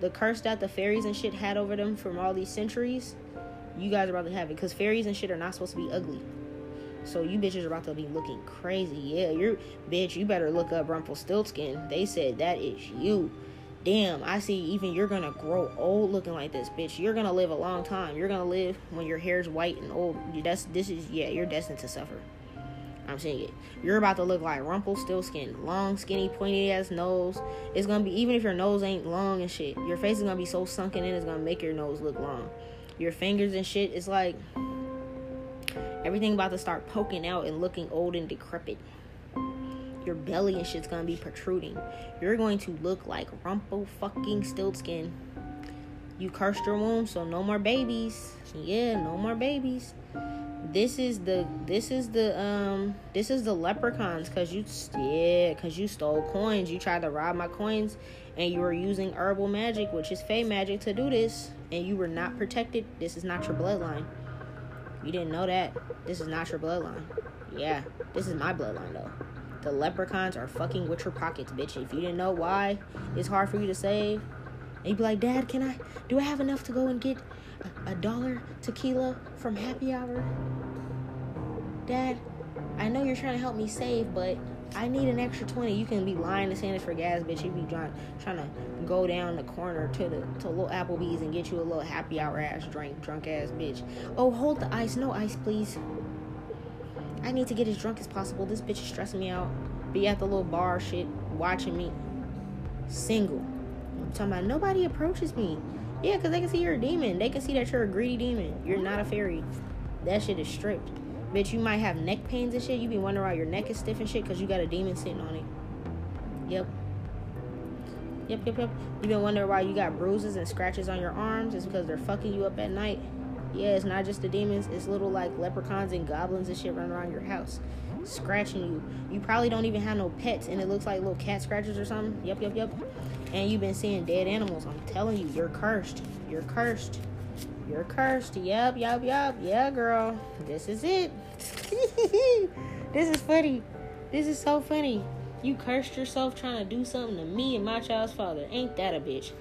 The curse that the fairies and shit had over them from all these centuries, you guys are about to have it because fairies and shit are not supposed to be ugly. So you bitches are about to be looking crazy. Yeah, you're bitch. You better look up Rumpelstiltskin. They said that is you damn, I see even you're gonna grow old looking like this, bitch. You're gonna live a long time. You're gonna live when your hair's white and old. That's this is yeah, you're destined to suffer. I'm saying it. You're about to look like Rumpelstiltskin, long, skinny, pointy ass nose. It's gonna be even if your nose ain't long and shit, your face is gonna be so sunken in, it's gonna make your nose look long. Your fingers and shit is like everything about to start poking out and looking old and decrepit your belly and shit's gonna be protruding. You're going to look like rumple fucking stiltskin. You cursed your womb, so no more babies. Yeah, no more babies. This is the this is the um this is the leprechauns cuz you yeah, cuz you stole coins. You tried to rob my coins and you were using herbal magic, which is fey magic to do this, and you were not protected. This is not your bloodline. You didn't know that. This is not your bloodline. Yeah, this is my bloodline though. The leprechauns are fucking with your pockets, bitch. If you didn't know why it's hard for you to save, and you'd be like, Dad, can I, do I have enough to go and get a, a dollar tequila from happy hour? Dad, I know you're trying to help me save, but I need an extra 20. You can be lying to Santa for gas, bitch. You'd be trying, trying to go down the corner to the to little Applebee's and get you a little happy hour ass drink, drunk ass bitch. Oh, hold the ice. No ice, please. I need to get as drunk as possible. This bitch is stressing me out. Be at the little bar shit watching me. Single. I'm talking about nobody approaches me. Yeah, because they can see you're a demon. They can see that you're a greedy demon. You're not a fairy. That shit is stripped. Bitch, you might have neck pains and shit. You be wondering why your neck is stiff and shit because you got a demon sitting on it. Yep. Yep, yep, yep. You been wondering why you got bruises and scratches on your arms? It's because they're fucking you up at night. Yeah, it's not just the demons. It's little like leprechauns and goblins and shit running around your house, scratching you. You probably don't even have no pets, and it looks like little cat scratches or something. Yep, yep, yep. And you've been seeing dead animals. I'm telling you, you're cursed. You're cursed. You're cursed. Yep, yep, yep. Yeah, girl. This is it. this is funny. This is so funny. You cursed yourself trying to do something to me and my child's father. Ain't that a bitch?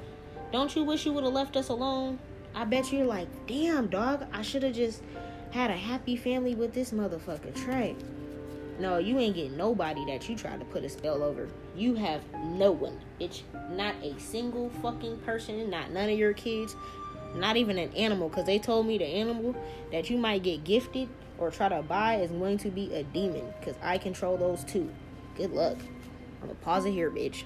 Don't you wish you would have left us alone? I bet you're like, damn, dog, I should have just had a happy family with this motherfucker, Trey. No, you ain't getting nobody that you tried to put a spell over. You have no one. It's not a single fucking person, not none of your kids, not even an animal, because they told me the animal that you might get gifted or try to buy is going to be a demon, because I control those too. Good luck. I'm gonna pause it here, bitch.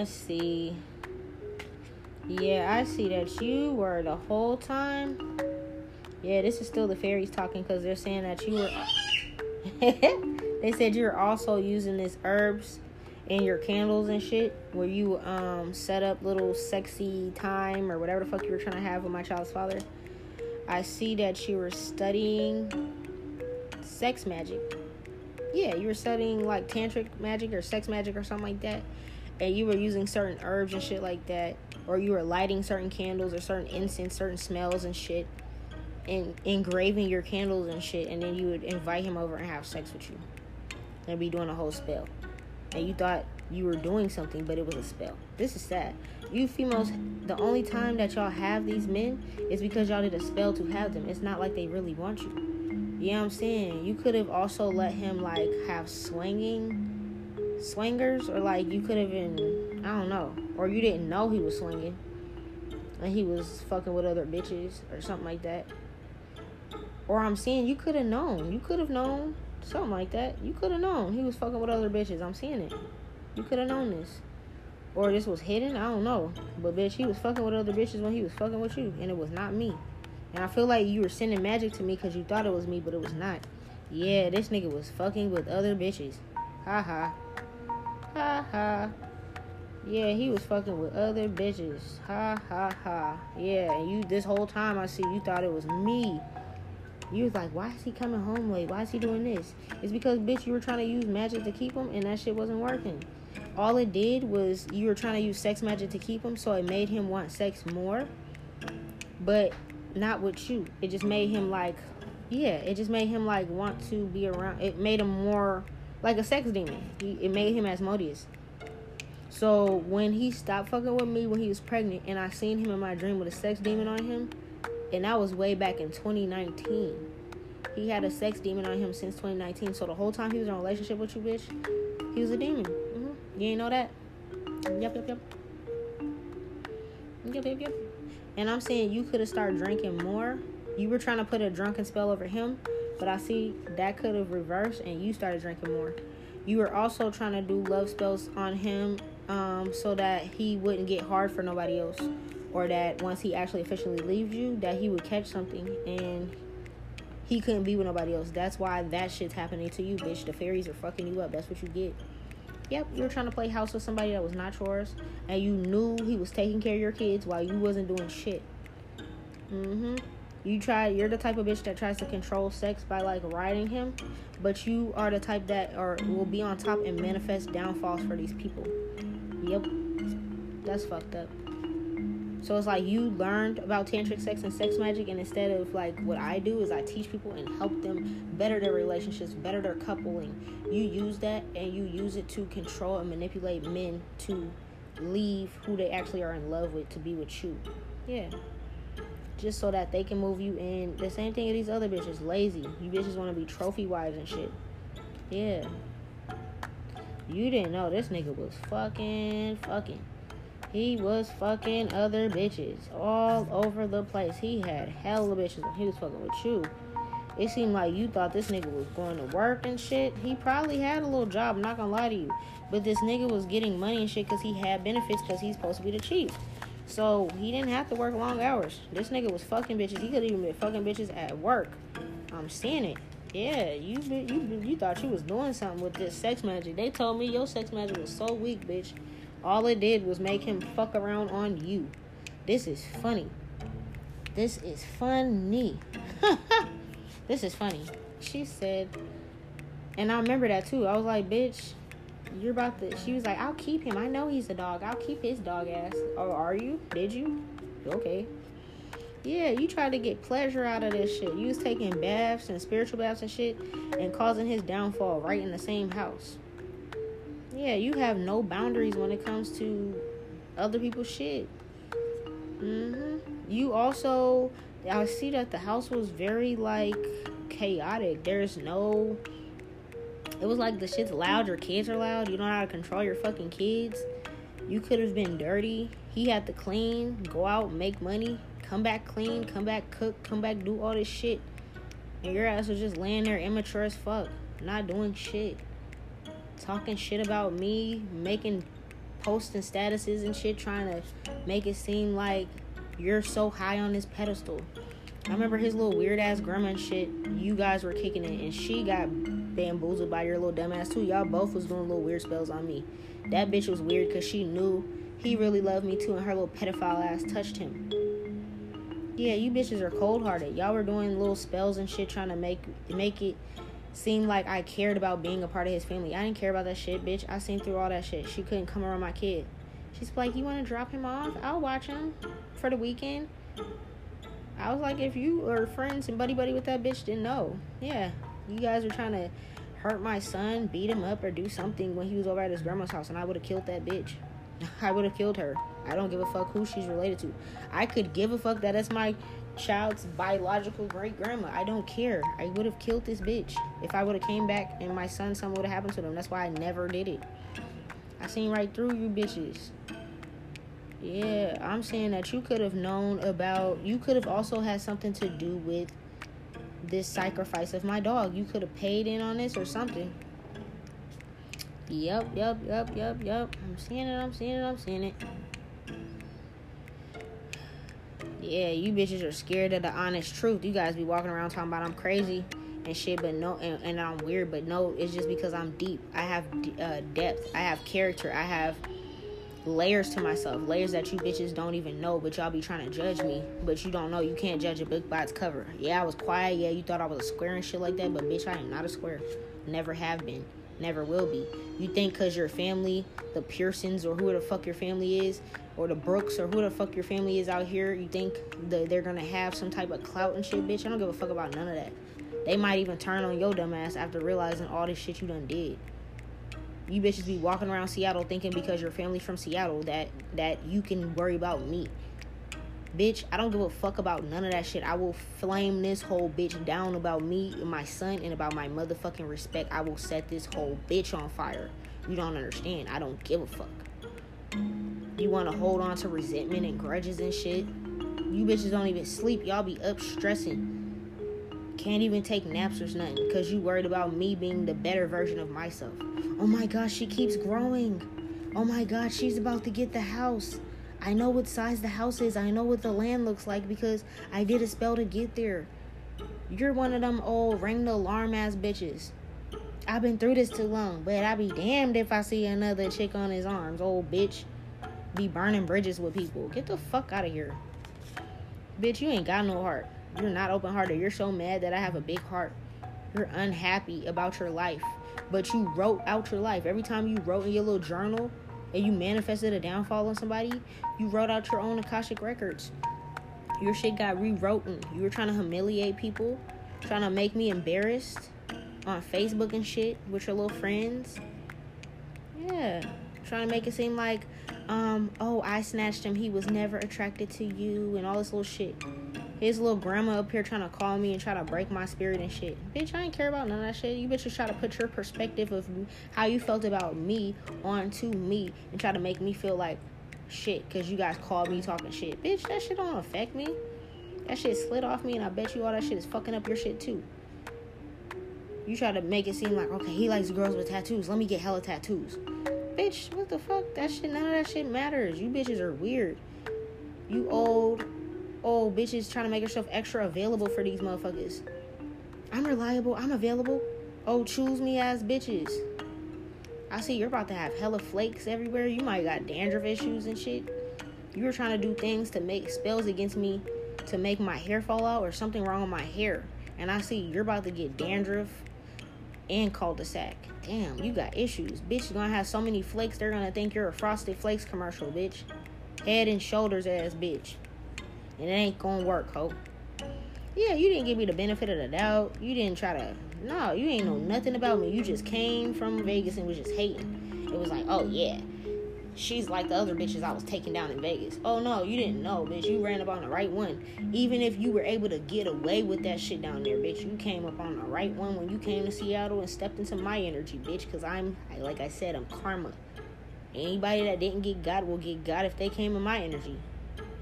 Let's see. Yeah, I see that you were the whole time. Yeah, this is still the fairies talking because they're saying that you were. they said you're also using this herbs in your candles and shit where you um set up little sexy time or whatever the fuck you were trying to have with my child's father. I see that you were studying sex magic. Yeah, you were studying like tantric magic or sex magic or something like that. And you were using certain herbs and shit like that. Or you were lighting certain candles or certain incense, certain smells and shit. And engraving your candles and shit. And then you would invite him over and have sex with you. And be doing a whole spell. And you thought you were doing something, but it was a spell. This is sad. You females, the only time that y'all have these men is because y'all did a spell to have them. It's not like they really want you. You know I'm saying? You could have also let him like have swinging swingers or like you could have been I don't know. Or you didn't know he was swinging. And he was fucking with other bitches or something like that. Or I'm seeing you could have known. You could have known something like that. You could have known he was fucking with other bitches. I'm seeing it. You could have known this. Or this was hidden. I don't know. But bitch, he was fucking with other bitches when he was fucking with you. And it was not me. And I feel like you were sending magic to me because you thought it was me, but it was not. Yeah, this nigga was fucking with other bitches. Ha ha ha. Ha. Yeah, he was fucking with other bitches. Ha ha ha. Yeah, and you this whole time I see you thought it was me. You was like, why is he coming home late? Why is he doing this? It's because bitch you were trying to use magic to keep him and that shit wasn't working. All it did was you were trying to use sex magic to keep him, so it made him want sex more. But not with you. It just made him like yeah, it just made him like want to be around. It made him more like a sex demon. He, it made him Asmodeus. So when he stopped fucking with me when he was pregnant, and I seen him in my dream with a sex demon on him, and that was way back in 2019. He had a sex demon on him since 2019. So the whole time he was in a relationship with you, bitch, he was a demon. Mm-hmm. You ain't know that? Yep, yep, yep. Yep, yep, yep. And I'm saying you could have started drinking more. You were trying to put a drunken spell over him, but I see that could have reversed and you started drinking more. You were also trying to do love spells on him um, so that he wouldn't get hard for nobody else. Or that once he actually officially leaves you, that he would catch something and he couldn't be with nobody else. That's why that shit's happening to you, bitch. The fairies are fucking you up. That's what you get. Yep, you were trying to play house with somebody that was not yours, and you knew he was taking care of your kids while you wasn't doing shit. Mm-hmm. You try. You're the type of bitch that tries to control sex by like riding him, but you are the type that are will be on top and manifest downfalls for these people. Yep, that's fucked up. So it's like you learned about tantric sex and sex magic, and instead of like what I do is I teach people and help them better their relationships, better their coupling. You use that and you use it to control and manipulate men to leave who they actually are in love with to be with you. Yeah. Just so that they can move you in. The same thing with these other bitches, lazy. You bitches want to be trophy wives and shit. Yeah. You didn't know this nigga was fucking fucking. He was fucking other bitches all over the place. He had hella bitches when he was fucking with you. It seemed like you thought this nigga was going to work and shit. He probably had a little job, I'm not gonna lie to you. But this nigga was getting money and shit because he had benefits because he's supposed to be the chief. So he didn't have to work long hours. This nigga was fucking bitches. He could even be fucking bitches at work. I'm seeing it. Yeah, you you you thought you was doing something with this sex magic. They told me your sex magic was so weak, bitch. All it did was make him fuck around on you. This is funny. This is funny. this is funny. She said, and I remember that too. I was like, bitch, you're about to. She was like, I'll keep him. I know he's a dog. I'll keep his dog ass. or are you? Did you? Okay. Yeah, you tried to get pleasure out of this shit. You was taking baths and spiritual baths and shit and causing his downfall right in the same house. Yeah, you have no boundaries when it comes to other people's shit. Mhm. You also I see that the house was very like chaotic. There's no it was like the shit's loud, your kids are loud, you don't know how to control your fucking kids. You could have been dirty. He had to clean, go out, make money, come back clean, come back cook, come back do all this shit. And your ass was just laying there immature as fuck, not doing shit. Talking shit about me, making posts and statuses and shit, trying to make it seem like you're so high on this pedestal. I remember his little weird ass grandma and shit. You guys were kicking it, and she got bamboozled by your little dumbass too. Y'all both was doing little weird spells on me. That bitch was weird because she knew he really loved me too, and her little pedophile ass touched him. Yeah, you bitches are cold hearted. Y'all were doing little spells and shit trying to make make it seem like I cared about being a part of his family. I didn't care about that shit, bitch. I seen through all that shit. She couldn't come around my kid. She's like, You wanna drop him off? I'll watch him for the weekend. I was like, if you are friends and buddy buddy with that bitch, then no. Yeah. You guys are trying to hurt my son, beat him up, or do something when he was over at his grandma's house, and I would have killed that bitch. I would have killed her. I don't give a fuck who she's related to. I could give a fuck that it's my child's biological great grandma. I don't care. I would have killed this bitch if I would have came back and my son something would have happened to them. That's why I never did it. I seen right through you bitches. Yeah, I'm saying that you could have known about. You could have also had something to do with this sacrifice of my dog. You could have paid in on this or something. Yep, yep, yep, yep, yep. I'm seeing it, I'm seeing it, I'm seeing it. Yeah, you bitches are scared of the honest truth. You guys be walking around talking about I'm crazy and shit, but no, and, and I'm weird, but no, it's just because I'm deep. I have uh, depth, I have character, I have layers to myself, layers that you bitches don't even know, but y'all be trying to judge me, but you don't know. You can't judge a book by its cover. Yeah, I was quiet. Yeah, you thought I was a square and shit like that, but bitch, I am not a square. Never have been. Never will be. You think because your family, the Pearsons or who the fuck your family is, or the Brooks or who the fuck your family is out here, you think that they're gonna have some type of clout and shit, bitch? I don't give a fuck about none of that. They might even turn on your dumb ass after realizing all this shit you done did. You bitches be walking around Seattle thinking because your family's from Seattle that that you can worry about me. Bitch, I don't give a fuck about none of that shit. I will flame this whole bitch down about me and my son and about my motherfucking respect. I will set this whole bitch on fire. You don't understand. I don't give a fuck. You want to hold on to resentment and grudges and shit. You bitches don't even sleep. Y'all be up stressing. Can't even take naps or nothing because you worried about me being the better version of myself. Oh my gosh, she keeps growing. Oh my god, she's about to get the house. I know what size the house is. I know what the land looks like because I did a spell to get there. You're one of them old ring the alarm ass bitches. I've been through this too long, but I'd be damned if I see another chick on his arms, old bitch. Be burning bridges with people. Get the fuck out of here. Bitch, you ain't got no heart. You're not open hearted. You're so mad that I have a big heart. You're unhappy about your life. But you wrote out your life. Every time you wrote in your little journal and you manifested a downfall on somebody, you wrote out your own Akashic records. Your shit got rewritten. You were trying to humiliate people, trying to make me embarrassed on Facebook and shit with your little friends. Yeah. Trying to make it seem like um, oh, I snatched him. He was never attracted to you and all this little shit. His little grandma up here trying to call me and try to break my spirit and shit. Bitch, I ain't care about none of that shit. You bitches try to put your perspective of how you felt about me onto me and try to make me feel like shit because you guys called me talking shit. Bitch, that shit don't affect me. That shit slid off me and I bet you all that shit is fucking up your shit too. You try to make it seem like, okay, he likes girls with tattoos. Let me get hella tattoos. Bitch, what the fuck? That shit, none of that shit matters. You bitches are weird. You old oh, bitches trying to make herself extra available for these motherfuckers. I'm reliable. I'm available. Oh, choose me as bitches. I see you're about to have hella flakes everywhere. You might got dandruff issues and shit. You were trying to do things to make spells against me to make my hair fall out or something wrong with my hair. And I see you're about to get dandruff and cul-de-sac. Damn, you got issues. Bitch, gonna have so many flakes, they're gonna think you're a Frosted Flakes commercial, bitch. Head and shoulders ass bitch and it ain't gonna work, hope. Yeah, you didn't give me the benefit of the doubt. You didn't try to. No, you ain't know nothing about me. You just came from Vegas and was just hating. It was like, oh yeah, she's like the other bitches I was taking down in Vegas. Oh no, you didn't know, bitch. You ran up on the right one. Even if you were able to get away with that shit down there, bitch, you came up on the right one when you came to Seattle and stepped into my energy, bitch. Cause I'm, like I said, I'm karma. Anybody that didn't get God will get God if they came in my energy.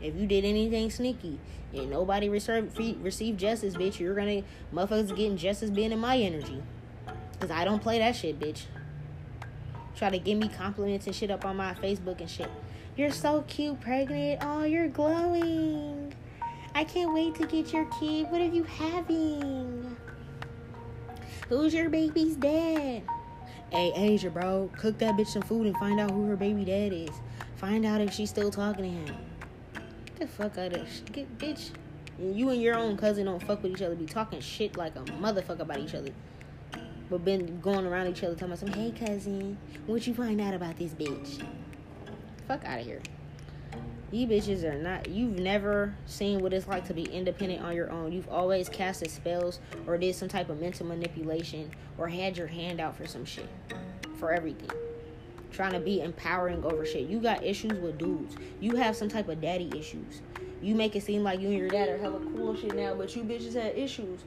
If you did anything sneaky and nobody received received justice, bitch, you're gonna motherfuckers getting justice being in my energy. Cause I don't play that shit, bitch. Try to give me compliments and shit up on my Facebook and shit. You're so cute, pregnant. Oh, you're glowing. I can't wait to get your kid. What are you having? Who's your baby's dad? Hey, Asia, bro, cook that bitch some food and find out who her baby dad is. Find out if she's still talking to him the fuck out of get bitch. You and your own cousin don't fuck with each other. Be talking shit like a motherfucker about each other. But been going around each other talking about some, hey cousin, what you find out about this bitch? Fuck out of here. You bitches are not. You've never seen what it's like to be independent on your own. You've always casted spells or did some type of mental manipulation or had your hand out for some shit. For everything trying to be empowering over shit. You got issues with dudes. You have some type of daddy issues. You make it seem like you and your dad are hella cool shit now, but you bitches had issues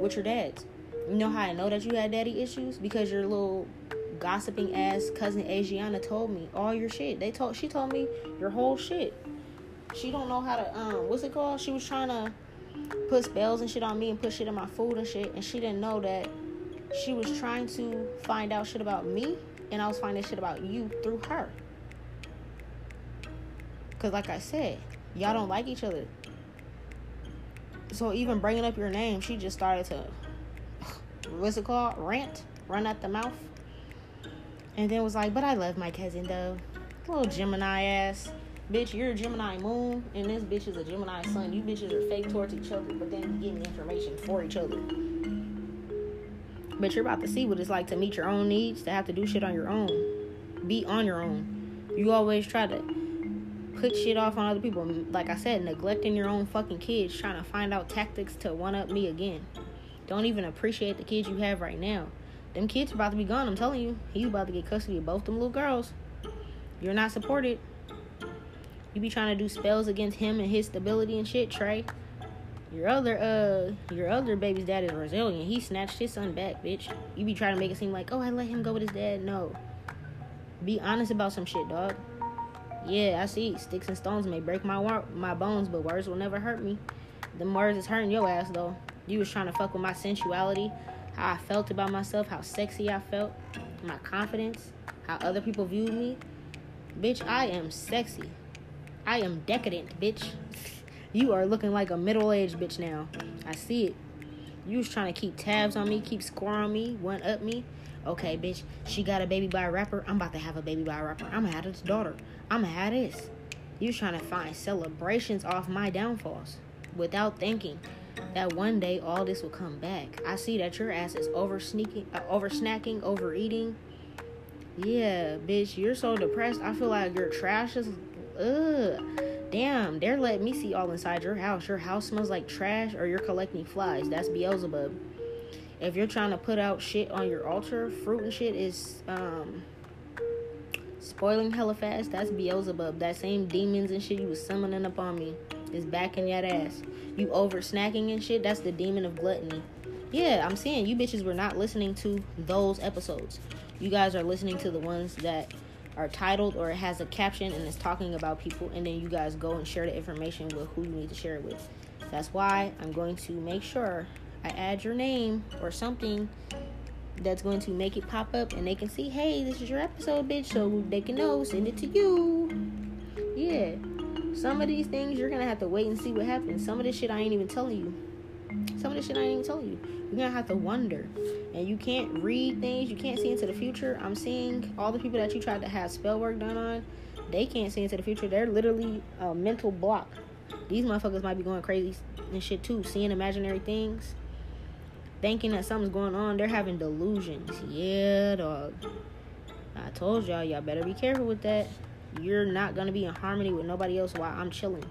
with your dads. You know how I know that you had daddy issues? Because your little gossiping ass cousin Asiana told me all your shit. They told she told me your whole shit. She don't know how to um what's it called? She was trying to put spells and shit on me and put shit in my food and shit, and she didn't know that she was trying to find out shit about me and I was finding shit about you through her. Cause like I said, y'all don't like each other. So even bringing up your name, she just started to, what's it called, rant, run at the mouth, and then was like, "But I love my cousin though, little Gemini ass." Bitch, you're a Gemini moon, and this bitch is a Gemini sun. You bitches are fake towards each other, but then you getting information for each other. But you're about to see what it's like to meet your own needs, to have to do shit on your own. Be on your own. You always try to put shit off on other people. Like I said, neglecting your own fucking kids, trying to find out tactics to one up me again. Don't even appreciate the kids you have right now. Them kids are about to be gone, I'm telling you. He's about to get custody of both them little girls. You're not supported. You be trying to do spells against him and his stability and shit, Trey. Your other uh your other baby's dad is Brazilian. He snatched his son back, bitch. You be trying to make it seem like, oh, I let him go with his dad. No. Be honest about some shit, dog. Yeah, I see. Sticks and stones may break my war- my bones, but words will never hurt me. The words is hurting your ass though. You was trying to fuck with my sensuality, how I felt about myself, how sexy I felt, my confidence, how other people viewed me. Bitch, I am sexy. I am decadent, bitch. You are looking like a middle aged bitch now. I see it. You was trying to keep tabs on me, keep score on me, one up me. Okay, bitch, she got a baby by a rapper. I'm about to have a baby by a rapper. I'm gonna have this daughter. I'm gonna have this. You trying to find celebrations off my downfalls without thinking that one day all this will come back. I see that your ass is over sneaking, uh, over snacking, overeating. Yeah, bitch, you're so depressed. I feel like your trash is, ugh. Damn, they're letting me see all inside your house. Your house smells like trash or you're collecting flies. That's Beelzebub. If you're trying to put out shit on your altar, fruit and shit is um Spoiling hella fast, that's Beelzebub. That same demons and shit you was summoning up on me is back in that ass. You over snacking and shit, that's the demon of gluttony. Yeah, I'm saying you bitches were not listening to those episodes. You guys are listening to the ones that are titled or it has a caption and it's talking about people, and then you guys go and share the information with who you need to share it with. That's why I'm going to make sure I add your name or something that's going to make it pop up and they can see, hey, this is your episode, bitch, so they can know, send it to you. Yeah. Some of these things you're gonna have to wait and see what happens. Some of this shit I ain't even telling you. Some of this shit I ain't even telling you. You're gonna have to wonder. And you can't read things, you can't see into the future. I'm seeing all the people that you tried to have spell work done on, they can't see into the future. They're literally a mental block. These motherfuckers might be going crazy and shit too, seeing imaginary things thinking that something's going on. They're having delusions. Yeah, dog. I told y'all, y'all better be careful with that. You're not gonna be in harmony with nobody else while I'm chilling.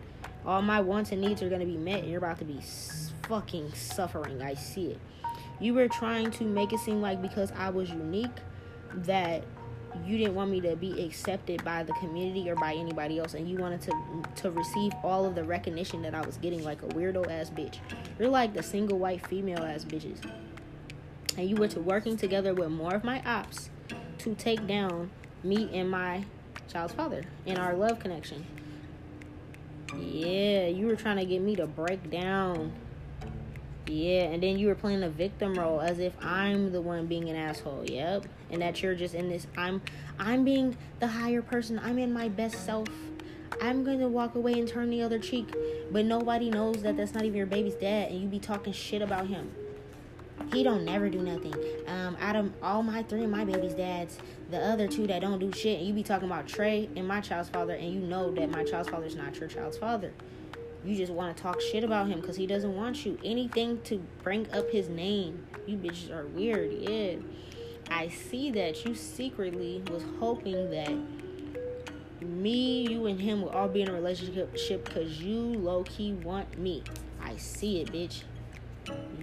All my wants and needs are gonna be met, and you're about to be fucking suffering. I see it. You were trying to make it seem like because I was unique that you didn't want me to be accepted by the community or by anybody else and you wanted to to receive all of the recognition that I was getting like a weirdo ass bitch. You're like the single white female ass bitches. And you were to working together with more of my ops to take down me and my child's father in our love connection. Yeah, you were trying to get me to break down yeah, and then you were playing a victim role as if I'm the one being an asshole. Yep. And that you're just in this I'm I'm being the higher person. I'm in my best self. I'm going to walk away and turn the other cheek, but nobody knows that that's not even your baby's dad and you be talking shit about him. He don't never do nothing. Um, out of all my three of my baby's dads, the other two that don't do shit, and you be talking about Trey and my child's father, and you know that my child's father is not your child's father. You just want to talk shit about him because he doesn't want you. Anything to bring up his name. You bitches are weird. Yeah. I see that you secretly was hoping that me, you, and him will all be in a relationship because you low key want me. I see it, bitch.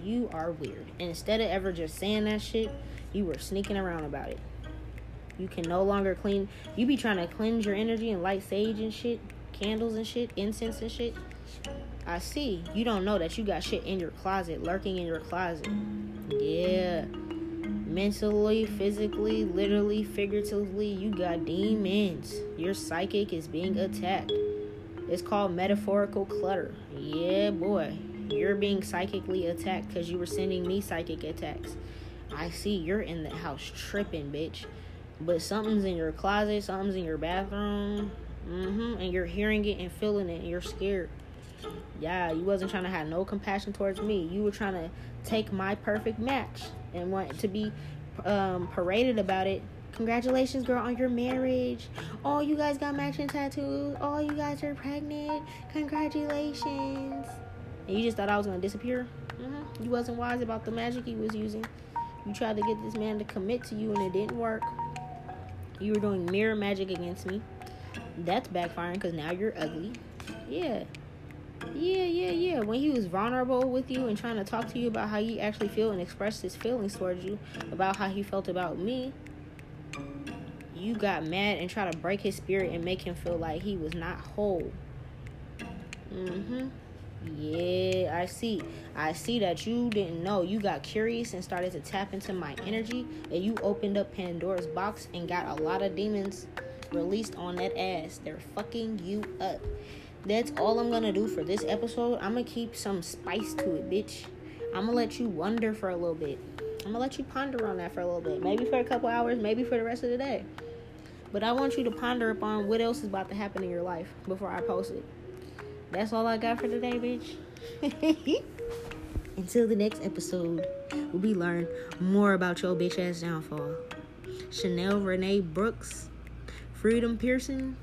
You are weird. And instead of ever just saying that shit, you were sneaking around about it. You can no longer clean. You be trying to cleanse your energy and light sage and shit, candles and shit, incense and shit. I see. You don't know that you got shit in your closet, lurking in your closet. Yeah. Mentally, physically, literally, figuratively, you got demons. Your psychic is being attacked. It's called metaphorical clutter. Yeah, boy. You're being psychically attacked because you were sending me psychic attacks. I see you're in the house tripping, bitch. But something's in your closet, something's in your bathroom. Mm-hmm. And you're hearing it and feeling it and you're scared yeah, you wasn't trying to have no compassion towards me. You were trying to take my perfect match and want to be um, paraded about it. Congratulations, girl, on your marriage. Oh, you guys got matching tattoos. Oh, you guys are pregnant. Congratulations. And you just thought I was gonna disappear. Mm-hmm. You wasn't wise about the magic he was using. You tried to get this man to commit to you, and it didn't work. You were doing mirror magic against me. That's backfiring because now you're ugly. Yeah. Yeah, yeah, yeah. When he was vulnerable with you and trying to talk to you about how he actually feel and express his feelings towards you, about how he felt about me, you got mad and tried to break his spirit and make him feel like he was not whole. Mm-hmm. Yeah, I see. I see that you didn't know. You got curious and started to tap into my energy, and you opened up Pandora's box and got a lot of demons released on that ass. They're fucking you up that's all I'm gonna do for this episode. I'm gonna keep some spice to it, bitch. I'm gonna let you wonder for a little bit. I'm gonna let you ponder on that for a little bit. Maybe for a couple hours, maybe for the rest of the day. But I want you to ponder upon what else is about to happen in your life before I post it. That's all I got for today, bitch. Until the next episode, where we learn more about your bitch ass downfall. Chanel Renee Brooks, Freedom Pearson,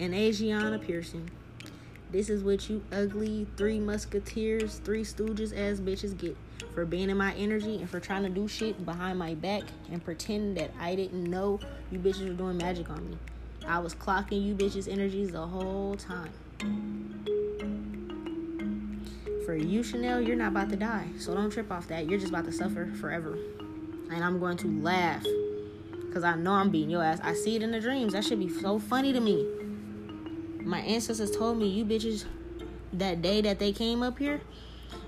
and Asiana Pearson. This is what you ugly three musketeers, three stooges ass bitches get for being in my energy and for trying to do shit behind my back and pretend that I didn't know you bitches were doing magic on me. I was clocking you bitches' energies the whole time. For you, Chanel, you're not about to die. So don't trip off that. You're just about to suffer forever. And I'm going to laugh Cause I know I'm beating your ass. I see it in the dreams. That should be so funny to me. My ancestors told me, you bitches, that day that they came up here,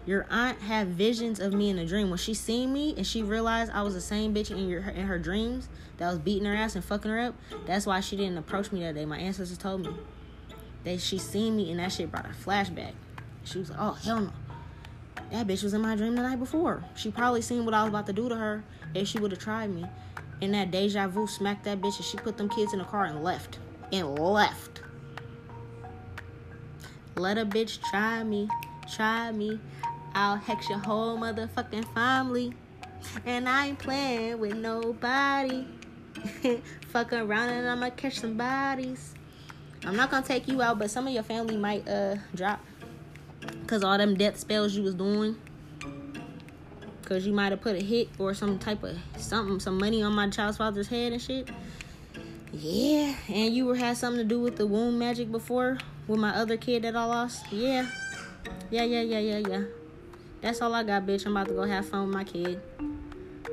your aunt had visions of me in a dream. When she seen me and she realized I was the same bitch in your in her dreams that was beating her ass and fucking her up, that's why she didn't approach me that day. My ancestors told me. that she seen me and that shit brought a flashback. She was like, oh hell no. That bitch was in my dream the night before. She probably seen what I was about to do to her if she would have tried me. And that deja vu smacked that bitch and she put them kids in the car and left. And left. Let a bitch try me, try me. I'll hex your whole motherfucking family. And I ain't playing with nobody. Fuck around and I'ma catch some bodies. I'm not gonna take you out, but some of your family might uh drop. Cause all them death spells you was doing. Cause you might have put a hit or some type of something, some money on my child's father's head and shit. Yeah, and you were had something to do with the womb magic before with my other kid that I lost. Yeah, yeah, yeah, yeah, yeah, yeah. That's all I got, bitch. I'm about to go have fun with my kid.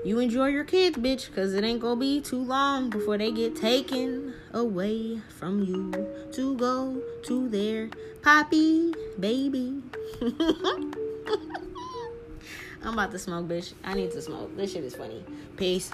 You enjoy your kids, bitch, because it ain't gonna be too long before they get taken away from you to go to their poppy baby. I'm about to smoke, bitch. I need to smoke. This shit is funny. Peace.